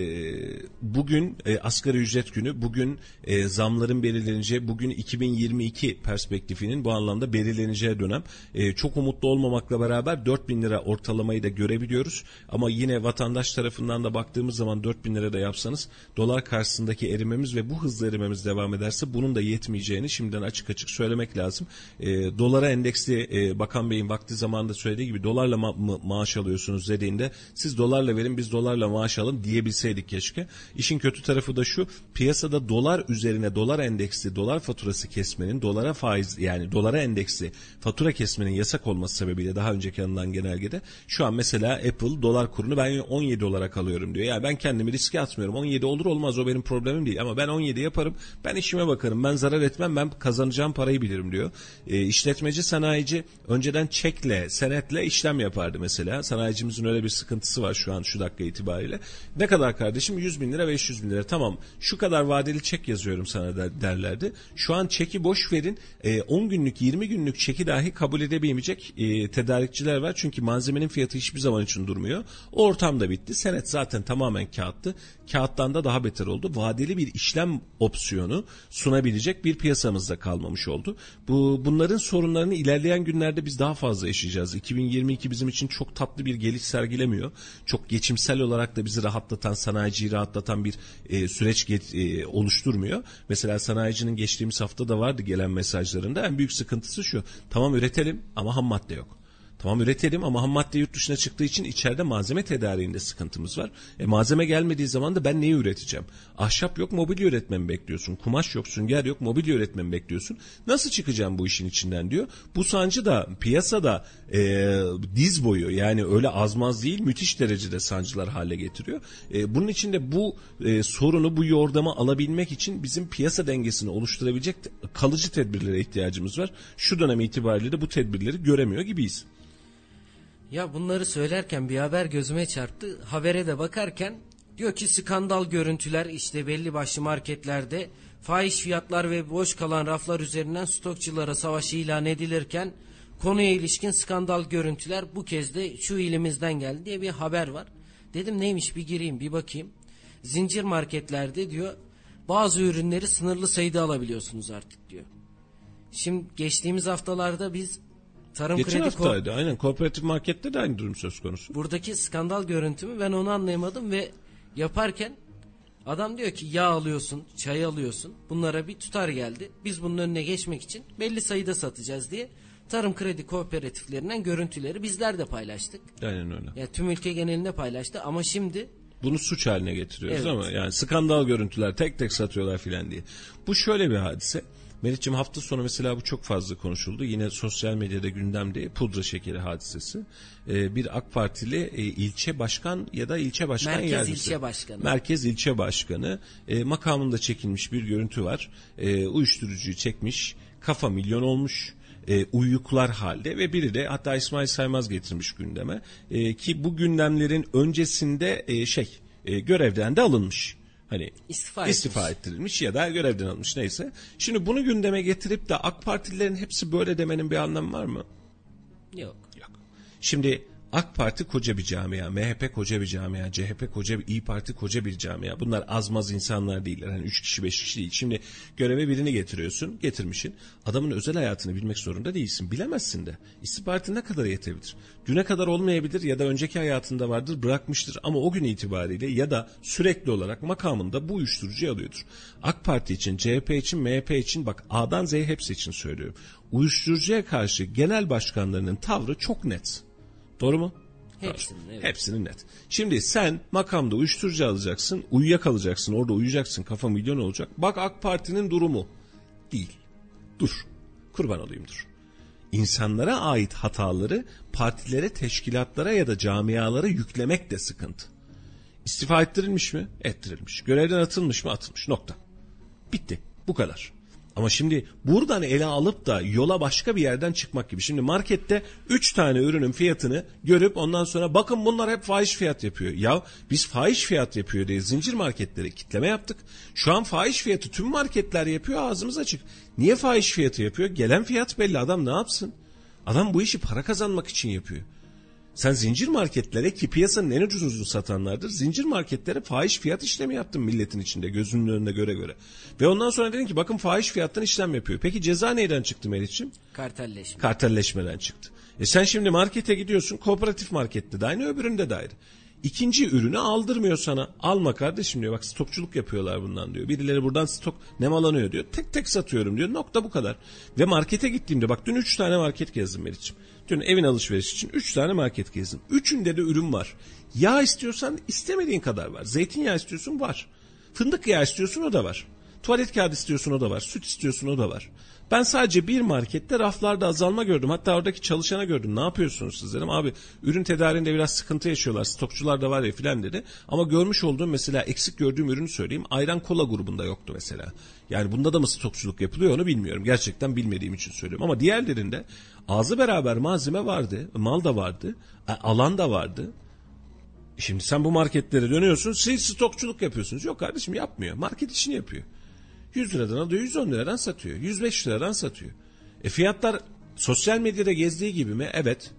S1: bugün e, asgari ücret günü, bugün e, zamların belirleneceği, bugün 2022 perspektifinin bu anlamda belirleneceği dönem. E, çok umutlu olmamakla beraber 4000 lira ortalamayı da görebiliyoruz. Ama yine vatandaş tarafından da baktığımız zaman 4000 lira da yapsanız dolar karşısındaki erimemiz ve bu hızlı erimemiz devam ederse bunun da yetmeyeceğini şimdiden açık açık söylemek lazım. E, dolara endeksli e, Bakan Bey'in vakti zamanında söylediği gibi dolarla ma- ma- maaş alıyorsunuz dediğinde siz dolarla verin biz dolarla maaş alın diyebilseydik keşke. İşin kötü tarafı da şu piyasada dolar üzerine dolar endeksli dolar faturası kesmenin dolara faiz yani dolara endeksli fatura kesmenin yasak olması sebebiyle daha önceki alınan genelgede şu an mesela Apple dolar kurunu ben 17 olarak alıyorum diyor. Yani ben kendimi riske atmıyorum. 17 olur olmaz o benim problemim değil ama ben 17 yaparım. Ben işime bakarım. Ben zarar etmem. Ben kazanacağım parayı bilirim diyor. E, işletmeci sanayici önceden çekle, senetle işlem yapardı mesela. Sanayicimizin öyle bir sıkıntısı var şu an şu dakika itibariyle. Ne kadar kardeşim? 100 bin lira 500 bin lira. Tamam şu kadar vadeli çek yazıyorum sana derlerdi. Şu an çeki boş verin. E, 10 günlük 20 günlük çeki dahi kabul edebilmeyecek e, tedarikçiler var. Çünkü malzemenin fiyatı hiçbir zaman için durmuyor. O ortam da bitti. Senet zaten tamamen kağıttı. Kağıttan da daha beter oldu. Vadeli bir işlem opsiyonu sunabilecek bir piyasamızda kalmamış oldu. Bu bunların sorunlarını ilerleyen günlerde biz daha fazla yaşayacağız. 2022 bizim için çok tatlı bir geliş sergilemiyor. Çok geçimsel olarak da bizi rahatlatan, sanayiciyi rahatlatan bir e, süreç e, oluşturmuyor. Mesela sanayicinin geçtiğimiz hafta da vardı gelen mesajlarında en büyük sıkıntısı şu. Tamam üretelim ama ham madde yok. Tamam üretelim ama ham madde yurt dışına çıktığı için içeride malzeme tedariğinde sıkıntımız var. E, malzeme gelmediği zaman da ben neyi üreteceğim? Ahşap yok mobilya üretmemi bekliyorsun. Kumaş yok sünger yok mobilya üretmemi bekliyorsun. Nasıl çıkacağım bu işin içinden diyor. Bu sancı da piyasada e, diz boyu yani öyle azmaz değil müthiş derecede sancılar hale getiriyor. E, bunun için de bu e, sorunu bu yordamı alabilmek için bizim piyasa dengesini oluşturabilecek kalıcı tedbirlere ihtiyacımız var. Şu dönem itibariyle de bu tedbirleri göremiyor gibiyiz.
S2: Ya bunları söylerken bir haber gözüme çarptı. Habere de bakarken diyor ki skandal görüntüler işte belli başlı marketlerde fahiş fiyatlar ve boş kalan raflar üzerinden stokçulara savaş ilan edilirken konuya ilişkin skandal görüntüler bu kez de şu ilimizden geldi diye bir haber var. Dedim neymiş bir gireyim bir bakayım. Zincir marketlerde diyor bazı ürünleri sınırlı sayıda alabiliyorsunuz artık diyor. Şimdi geçtiğimiz haftalarda biz Tarım
S1: Geçen
S2: kredi
S1: haftaydı aynen kooperatif markette de aynı durum söz konusu.
S2: Buradaki skandal görüntümü ben onu anlayamadım ve yaparken adam diyor ki yağ alıyorsun, çay alıyorsun. Bunlara bir tutar geldi. Biz bunun önüne geçmek için belli sayıda satacağız diye tarım kredi kooperatiflerinden görüntüleri bizler de paylaştık.
S1: Aynen öyle.
S2: Yani tüm ülke genelinde paylaştı ama şimdi
S1: Bunu suç haline getiriyoruz
S2: Evet.
S1: ama yani skandal görüntüler tek tek satıyorlar filan diye. Bu şöyle bir hadise. Meriç'ciğim hafta sonu mesela bu çok fazla konuşuldu. Yine sosyal medyada gündemde pudra şekeri hadisesi. Ee, bir AK Partili e, ilçe başkan ya da ilçe başkan
S2: Merkez
S1: yardımcısı.
S2: ilçe başkanı.
S1: Merkez ilçe başkanı e, makamında çekilmiş bir görüntü var. E, uyuşturucuyu çekmiş. Kafa milyon olmuş. E, uyuklar halde ve biri de hatta İsmail Saymaz getirmiş gündeme. E, ki bu gündemlerin öncesinde e, şey e, görevden de alınmış. Hani
S2: İstifa
S1: istifa
S2: etmiş.
S1: ettirilmiş ya da görevden alınmış neyse. Şimdi bunu gündeme getirip de AK Partililerin hepsi böyle demenin bir anlamı var mı?
S2: Yok.
S1: Yok. Şimdi AK Parti koca bir camia, MHP koca bir camia, CHP koca bir, İyi Parti koca bir camia. Bunlar azmaz insanlar değiller. Hani üç kişi beş kişi değil. Şimdi göreve birini getiriyorsun, getirmişin. Adamın özel hayatını bilmek zorunda değilsin. Bilemezsin de. İstihbaratı ne kadar yetebilir? Düne kadar olmayabilir ya da önceki hayatında vardır bırakmıştır. Ama o gün itibariyle ya da sürekli olarak makamında bu uyuşturucuyu alıyordur. AK Parti için, CHP için, MHP için bak A'dan Z'ye hepsi için söylüyorum. Uyuşturucuya karşı genel başkanlarının tavrı çok net. Doğru mu?
S2: Hepsinin, evet.
S1: Hepsinin net. Şimdi sen makamda uyuşturucu alacaksın, uyuyakalacaksın, orada uyuyacaksın, kafa milyon olacak. Bak AK Parti'nin durumu. Değil. Dur. Kurban olayım dur. İnsanlara ait hataları partilere, teşkilatlara ya da camialara yüklemek de sıkıntı. İstifa ettirilmiş mi? Ettirilmiş. Görevden atılmış mı? Atılmış. Nokta. Bitti. Bu kadar. Ama şimdi buradan ele alıp da yola başka bir yerden çıkmak gibi. Şimdi markette 3 tane ürünün fiyatını görüp ondan sonra bakın bunlar hep fahiş fiyat yapıyor. Ya biz fahiş fiyat yapıyor diye zincir marketlere kitleme yaptık. Şu an fahiş fiyatı tüm marketler yapıyor ağzımız açık. Niye fahiş fiyatı yapıyor? Gelen fiyat belli adam ne yapsın? Adam bu işi para kazanmak için yapıyor. Sen zincir marketlere ki piyasanın en ucuzunu satanlardır. Zincir marketlere fahiş fiyat işlemi yaptın milletin içinde gözünün önünde göre göre. Ve ondan sonra dedin ki bakın fahiş fiyattan işlem yapıyor. Peki ceza neyden çıktı Meriç'ciğim?
S2: Kartelleşme.
S1: Kartelleşmeden çıktı. E sen şimdi markete gidiyorsun kooperatif markette de aynı öbüründe de ayrı. İkinci ürünü aldırmıyor sana. Alma kardeşim diyor. Bak stokçuluk yapıyorlar bundan diyor. Birileri buradan stok nemalanıyor diyor. Tek tek satıyorum diyor. Nokta bu kadar. Ve markete gittiğimde bak dün üç tane market gezdim Meriç'ciğim. Dün evin alışveriş için üç tane market gezdim. Üçünde de ürün var. Yağ istiyorsan istemediğin kadar var. Zeytinyağı istiyorsun var. Fındık yağı istiyorsun o da var. Tuvalet kağıdı istiyorsun o da var. Süt istiyorsun o da var. Ben sadece bir markette raflarda azalma gördüm. Hatta oradaki çalışana gördüm. Ne yapıyorsunuz siz dedim. Abi ürün tedariğinde biraz sıkıntı yaşıyorlar. Stokçular da var ya filan dedi. Ama görmüş olduğum mesela eksik gördüğüm ürünü söyleyeyim. Ayran kola grubunda yoktu mesela. Yani bunda da mı stokçuluk yapılıyor onu bilmiyorum. Gerçekten bilmediğim için söylüyorum. Ama diğerlerinde ağzı beraber malzeme vardı. Mal da vardı. e, Alan da vardı. Şimdi sen bu marketlere dönüyorsun. Siz stokçuluk yapıyorsunuz. Yok kardeşim yapmıyor. Market işini yapıyor. 100 liradan alıyor 110 liradan satıyor. 105 liradan satıyor. E fiyatlar sosyal medyada gezdiği gibi mi? Evet.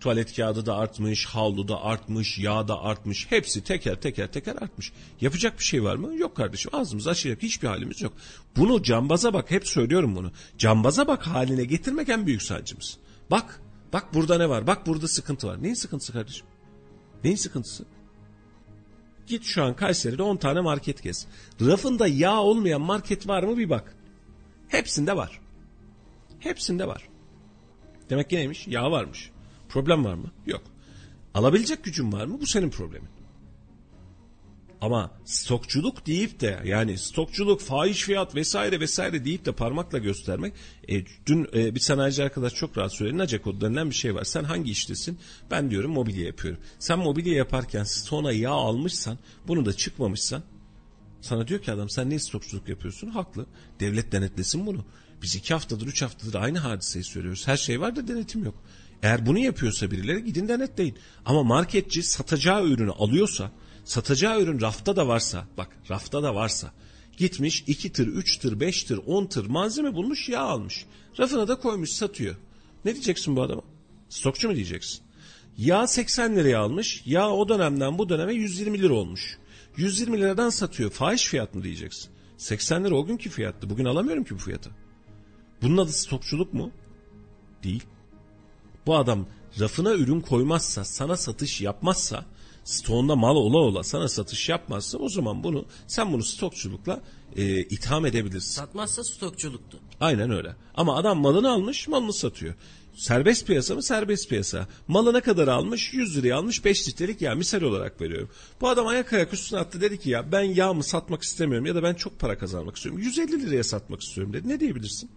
S1: Tuvalet kağıdı da artmış, havlu da artmış, yağ da artmış. Hepsi teker teker teker artmış. Yapacak bir şey var mı? Yok kardeşim ağzımızı açacak hiçbir halimiz yok. Bunu cambaza bak hep söylüyorum bunu. Cambaza bak haline getirmek en büyük sancımız. Bak, bak burada ne var? Bak burada sıkıntı var. Neyin sıkıntısı kardeşim? Neyin sıkıntısı? Git şu an Kayseri'de 10 tane market gez. Rafında yağ olmayan market var mı bir bak. Hepsinde var. Hepsinde var. Demek ki neymiş? Yağ varmış. Problem var mı? Yok. Alabilecek gücün var mı? Bu senin problemin. Ama stokçuluk deyip de yani stokçuluk, fahiş fiyat vesaire vesaire deyip de parmakla göstermek. E, dün e, bir sanayici arkadaş çok rahat söyledi. Naca kodu denilen bir şey var. Sen hangi iştesin? Ben diyorum mobilya yapıyorum. Sen mobilya yaparken stona yağ almışsan bunu da çıkmamışsan sana diyor ki adam sen ne stokçuluk yapıyorsun? Haklı. Devlet denetlesin bunu. Biz iki haftadır, üç haftadır aynı hadiseyi söylüyoruz. Her şey var da denetim yok. Eğer bunu yapıyorsa birileri gidin denetleyin. Ama marketçi satacağı ürünü alıyorsa, satacağı ürün rafta da varsa, bak rafta da varsa, gitmiş 2 tır, 3 tır, 5 tır, 10 tır malzeme bulmuş yağ almış. Rafına da koymuş satıyor. Ne diyeceksin bu adama? Stokçu mu diyeceksin? Yağ 80 liraya almış. Yağ o dönemden bu döneme 120 lira olmuş. 120 liradan satıyor. Fahiş fiyat mı diyeceksin? 80 lira o günkü fiyattı. Bugün alamıyorum ki bu fiyata. Bunun adı stokçuluk mu? Değil. Bu adam rafına ürün koymazsa, sana satış yapmazsa stoğunda mal ola ola sana satış yapmazsa o zaman bunu sen bunu stokçulukla e, itham edebilirsin.
S2: Satmazsa stokçuluktu.
S1: Aynen öyle. Ama adam malını almış malını satıyor. Serbest piyasa mı? Serbest piyasa. Malı ne kadar almış? 100 liraya almış 5 litrelik yağ misal olarak veriyorum. Bu adam ayak ayak üstüne attı dedi ki ya ben yağımı satmak istemiyorum ya da ben çok para kazanmak istiyorum. 150 liraya satmak istiyorum dedi. Ne diyebilirsin?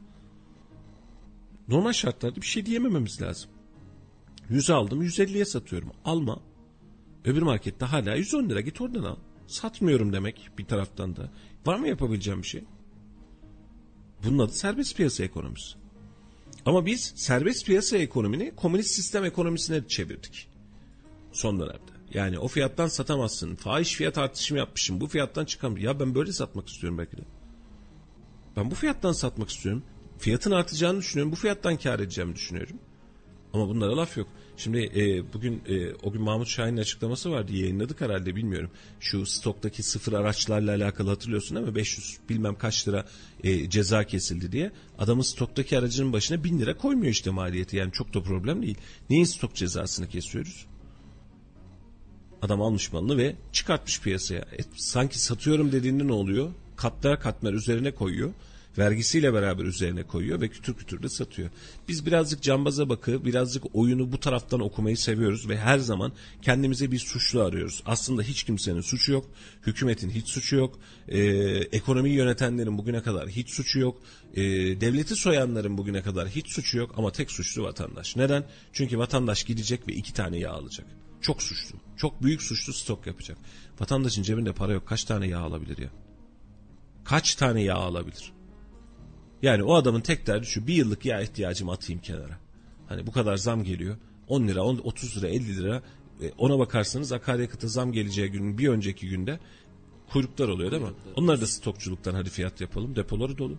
S1: Normal şartlarda bir şey diyemememiz lazım. 100 aldım 150'ye satıyorum. Alma. Öbür markette hala 110 lira git oradan al. Satmıyorum demek bir taraftan da. Var mı yapabileceğim bir şey? Bunun adı serbest piyasa ekonomisi. Ama biz serbest piyasa ekonomini komünist sistem ekonomisine çevirdik. Son dönemde. Yani o fiyattan satamazsın. Fahiş fiyat artışımı yapmışım. Bu fiyattan çıkamıyorum. Ya ben böyle satmak istiyorum belki de. Ben bu fiyattan satmak istiyorum. Fiyatın artacağını düşünüyorum. Bu fiyattan kar edeceğimi düşünüyorum. Ama bunlara laf yok. Şimdi e, bugün e, o gün Mahmut Şahin'in açıklaması vardı yayınladık herhalde bilmiyorum. Şu stoktaki sıfır araçlarla alakalı hatırlıyorsun değil mi? 500 bilmem kaç lira e, ceza kesildi diye. Adamın stoktaki aracının başına 1000 lira koymuyor işte maliyeti yani çok da problem değil. Neyin stok cezasını kesiyoruz? Adam almış malını ve çıkartmış piyasaya. E, sanki satıyorum dediğinde ne oluyor? Katlar katmer üzerine koyuyor vergisiyle beraber üzerine koyuyor ve kütür kütür de satıyor. Biz birazcık cambaza bakı, birazcık oyunu bu taraftan okumayı seviyoruz ve her zaman kendimize bir suçlu arıyoruz. Aslında hiç kimsenin suçu yok, hükümetin hiç suçu yok, e, ekonomiyi yönetenlerin bugüne kadar hiç suçu yok, e, devleti soyanların bugüne kadar hiç suçu yok ama tek suçlu vatandaş. Neden? Çünkü vatandaş gidecek ve iki tane yağ alacak. Çok suçlu. Çok büyük suçlu stok yapacak. Vatandaşın cebinde para yok. Kaç tane yağ alabilir ya? Kaç tane yağ alabilir? Yani o adamın tek derdi şu bir yıllık yağ ihtiyacımı atayım kenara. Hani bu kadar zam geliyor. 10 lira, 10, 30 lira, 50 lira e, ona bakarsanız akaryakıta zam geleceği günün bir önceki günde kuyruklar oluyor değil mi? Onları da stokçuluktan hadi fiyat yapalım. Depoları dolu.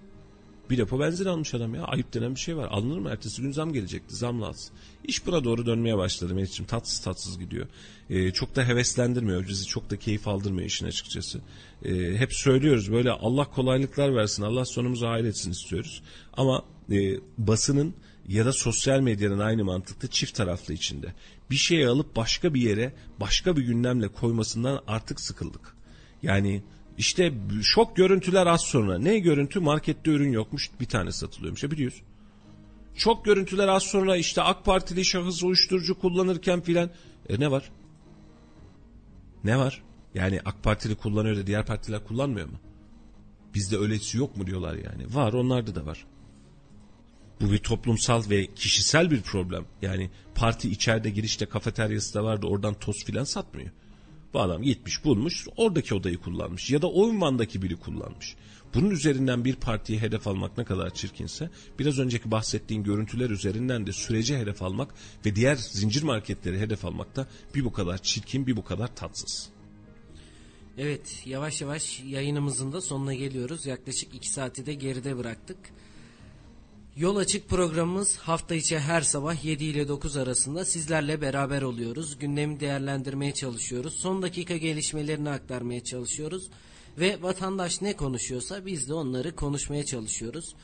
S1: Bir depo benzin almış adam ya. Ayıp denen bir şey var. Alınır mı? Ertesi gün zam gelecekti. Zam lazım. İş buna doğru dönmeye başladı Melih'ciğim. Tatsız tatsız gidiyor. Ee, çok da heveslendirmiyor. Bizi çok da keyif aldırmıyor işin açıkçası. Ee, hep söylüyoruz böyle Allah kolaylıklar versin. Allah sonumuzu hayretsin istiyoruz. Ama e, basının ya da sosyal medyanın aynı mantıkta çift taraflı içinde. Bir şeyi alıp başka bir yere başka bir gündemle koymasından artık sıkıldık. Yani işte şok görüntüler az sonra. Ne görüntü? Markette ürün yokmuş bir tane satılıyormuş. Ya biliyorsun. Çok görüntüler az sonra işte AK Partili şahıs uyuşturucu kullanırken filan. E ne var? Ne var? Yani AK Partili kullanıyor da diğer partiler kullanmıyor mu? Bizde öylesi yok mu diyorlar yani. Var onlarda da var. Bu bir toplumsal ve kişisel bir problem. Yani parti içeride girişte kafeteryası da vardı oradan toz filan satmıyor. Bu adam gitmiş bulmuş oradaki odayı kullanmış ya da o ünvandaki biri kullanmış. Bunun üzerinden bir partiyi hedef almak ne kadar çirkinse biraz önceki bahsettiğin görüntüler üzerinden de süreci hedef almak ve diğer zincir marketleri hedef almak da bir bu kadar çirkin bir bu kadar tatsız.
S2: Evet yavaş yavaş yayınımızın da sonuna geliyoruz. Yaklaşık iki saati de geride bıraktık. Yol Açık programımız hafta içi her sabah 7 ile 9 arasında sizlerle beraber oluyoruz. Gündemi değerlendirmeye çalışıyoruz. Son dakika gelişmelerini aktarmaya çalışıyoruz. Ve vatandaş ne konuşuyorsa biz de onları konuşmaya çalışıyoruz.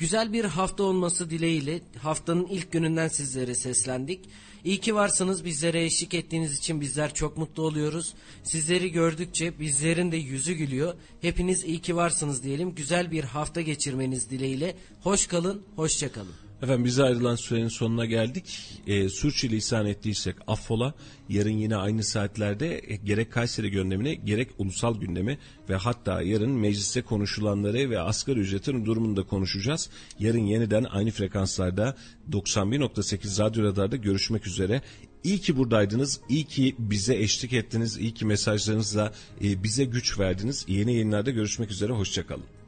S2: Güzel bir hafta olması dileğiyle haftanın ilk gününden sizlere seslendik. İyi ki varsınız bizlere eşlik ettiğiniz için bizler çok mutlu oluyoruz. Sizleri gördükçe bizlerin de yüzü gülüyor. Hepiniz iyi ki varsınız diyelim. Güzel bir hafta geçirmeniz dileğiyle. Hoş kalın, hoşça kalın.
S1: Efendim bize ayrılan sürenin sonuna geldik. E, sürçülisan ettiysek affola. Yarın yine aynı saatlerde e, gerek Kayseri gündemine gerek ulusal gündemi ve hatta yarın mecliste konuşulanları ve asgari ücretin durumunu da konuşacağız. Yarın yeniden aynı frekanslarda 91.8 Radyo Radar'da görüşmek üzere. İyi ki buradaydınız, iyi ki bize eşlik ettiniz, iyi ki mesajlarınızla e, bize güç verdiniz. Yeni yayınlarda görüşmek üzere, hoşçakalın.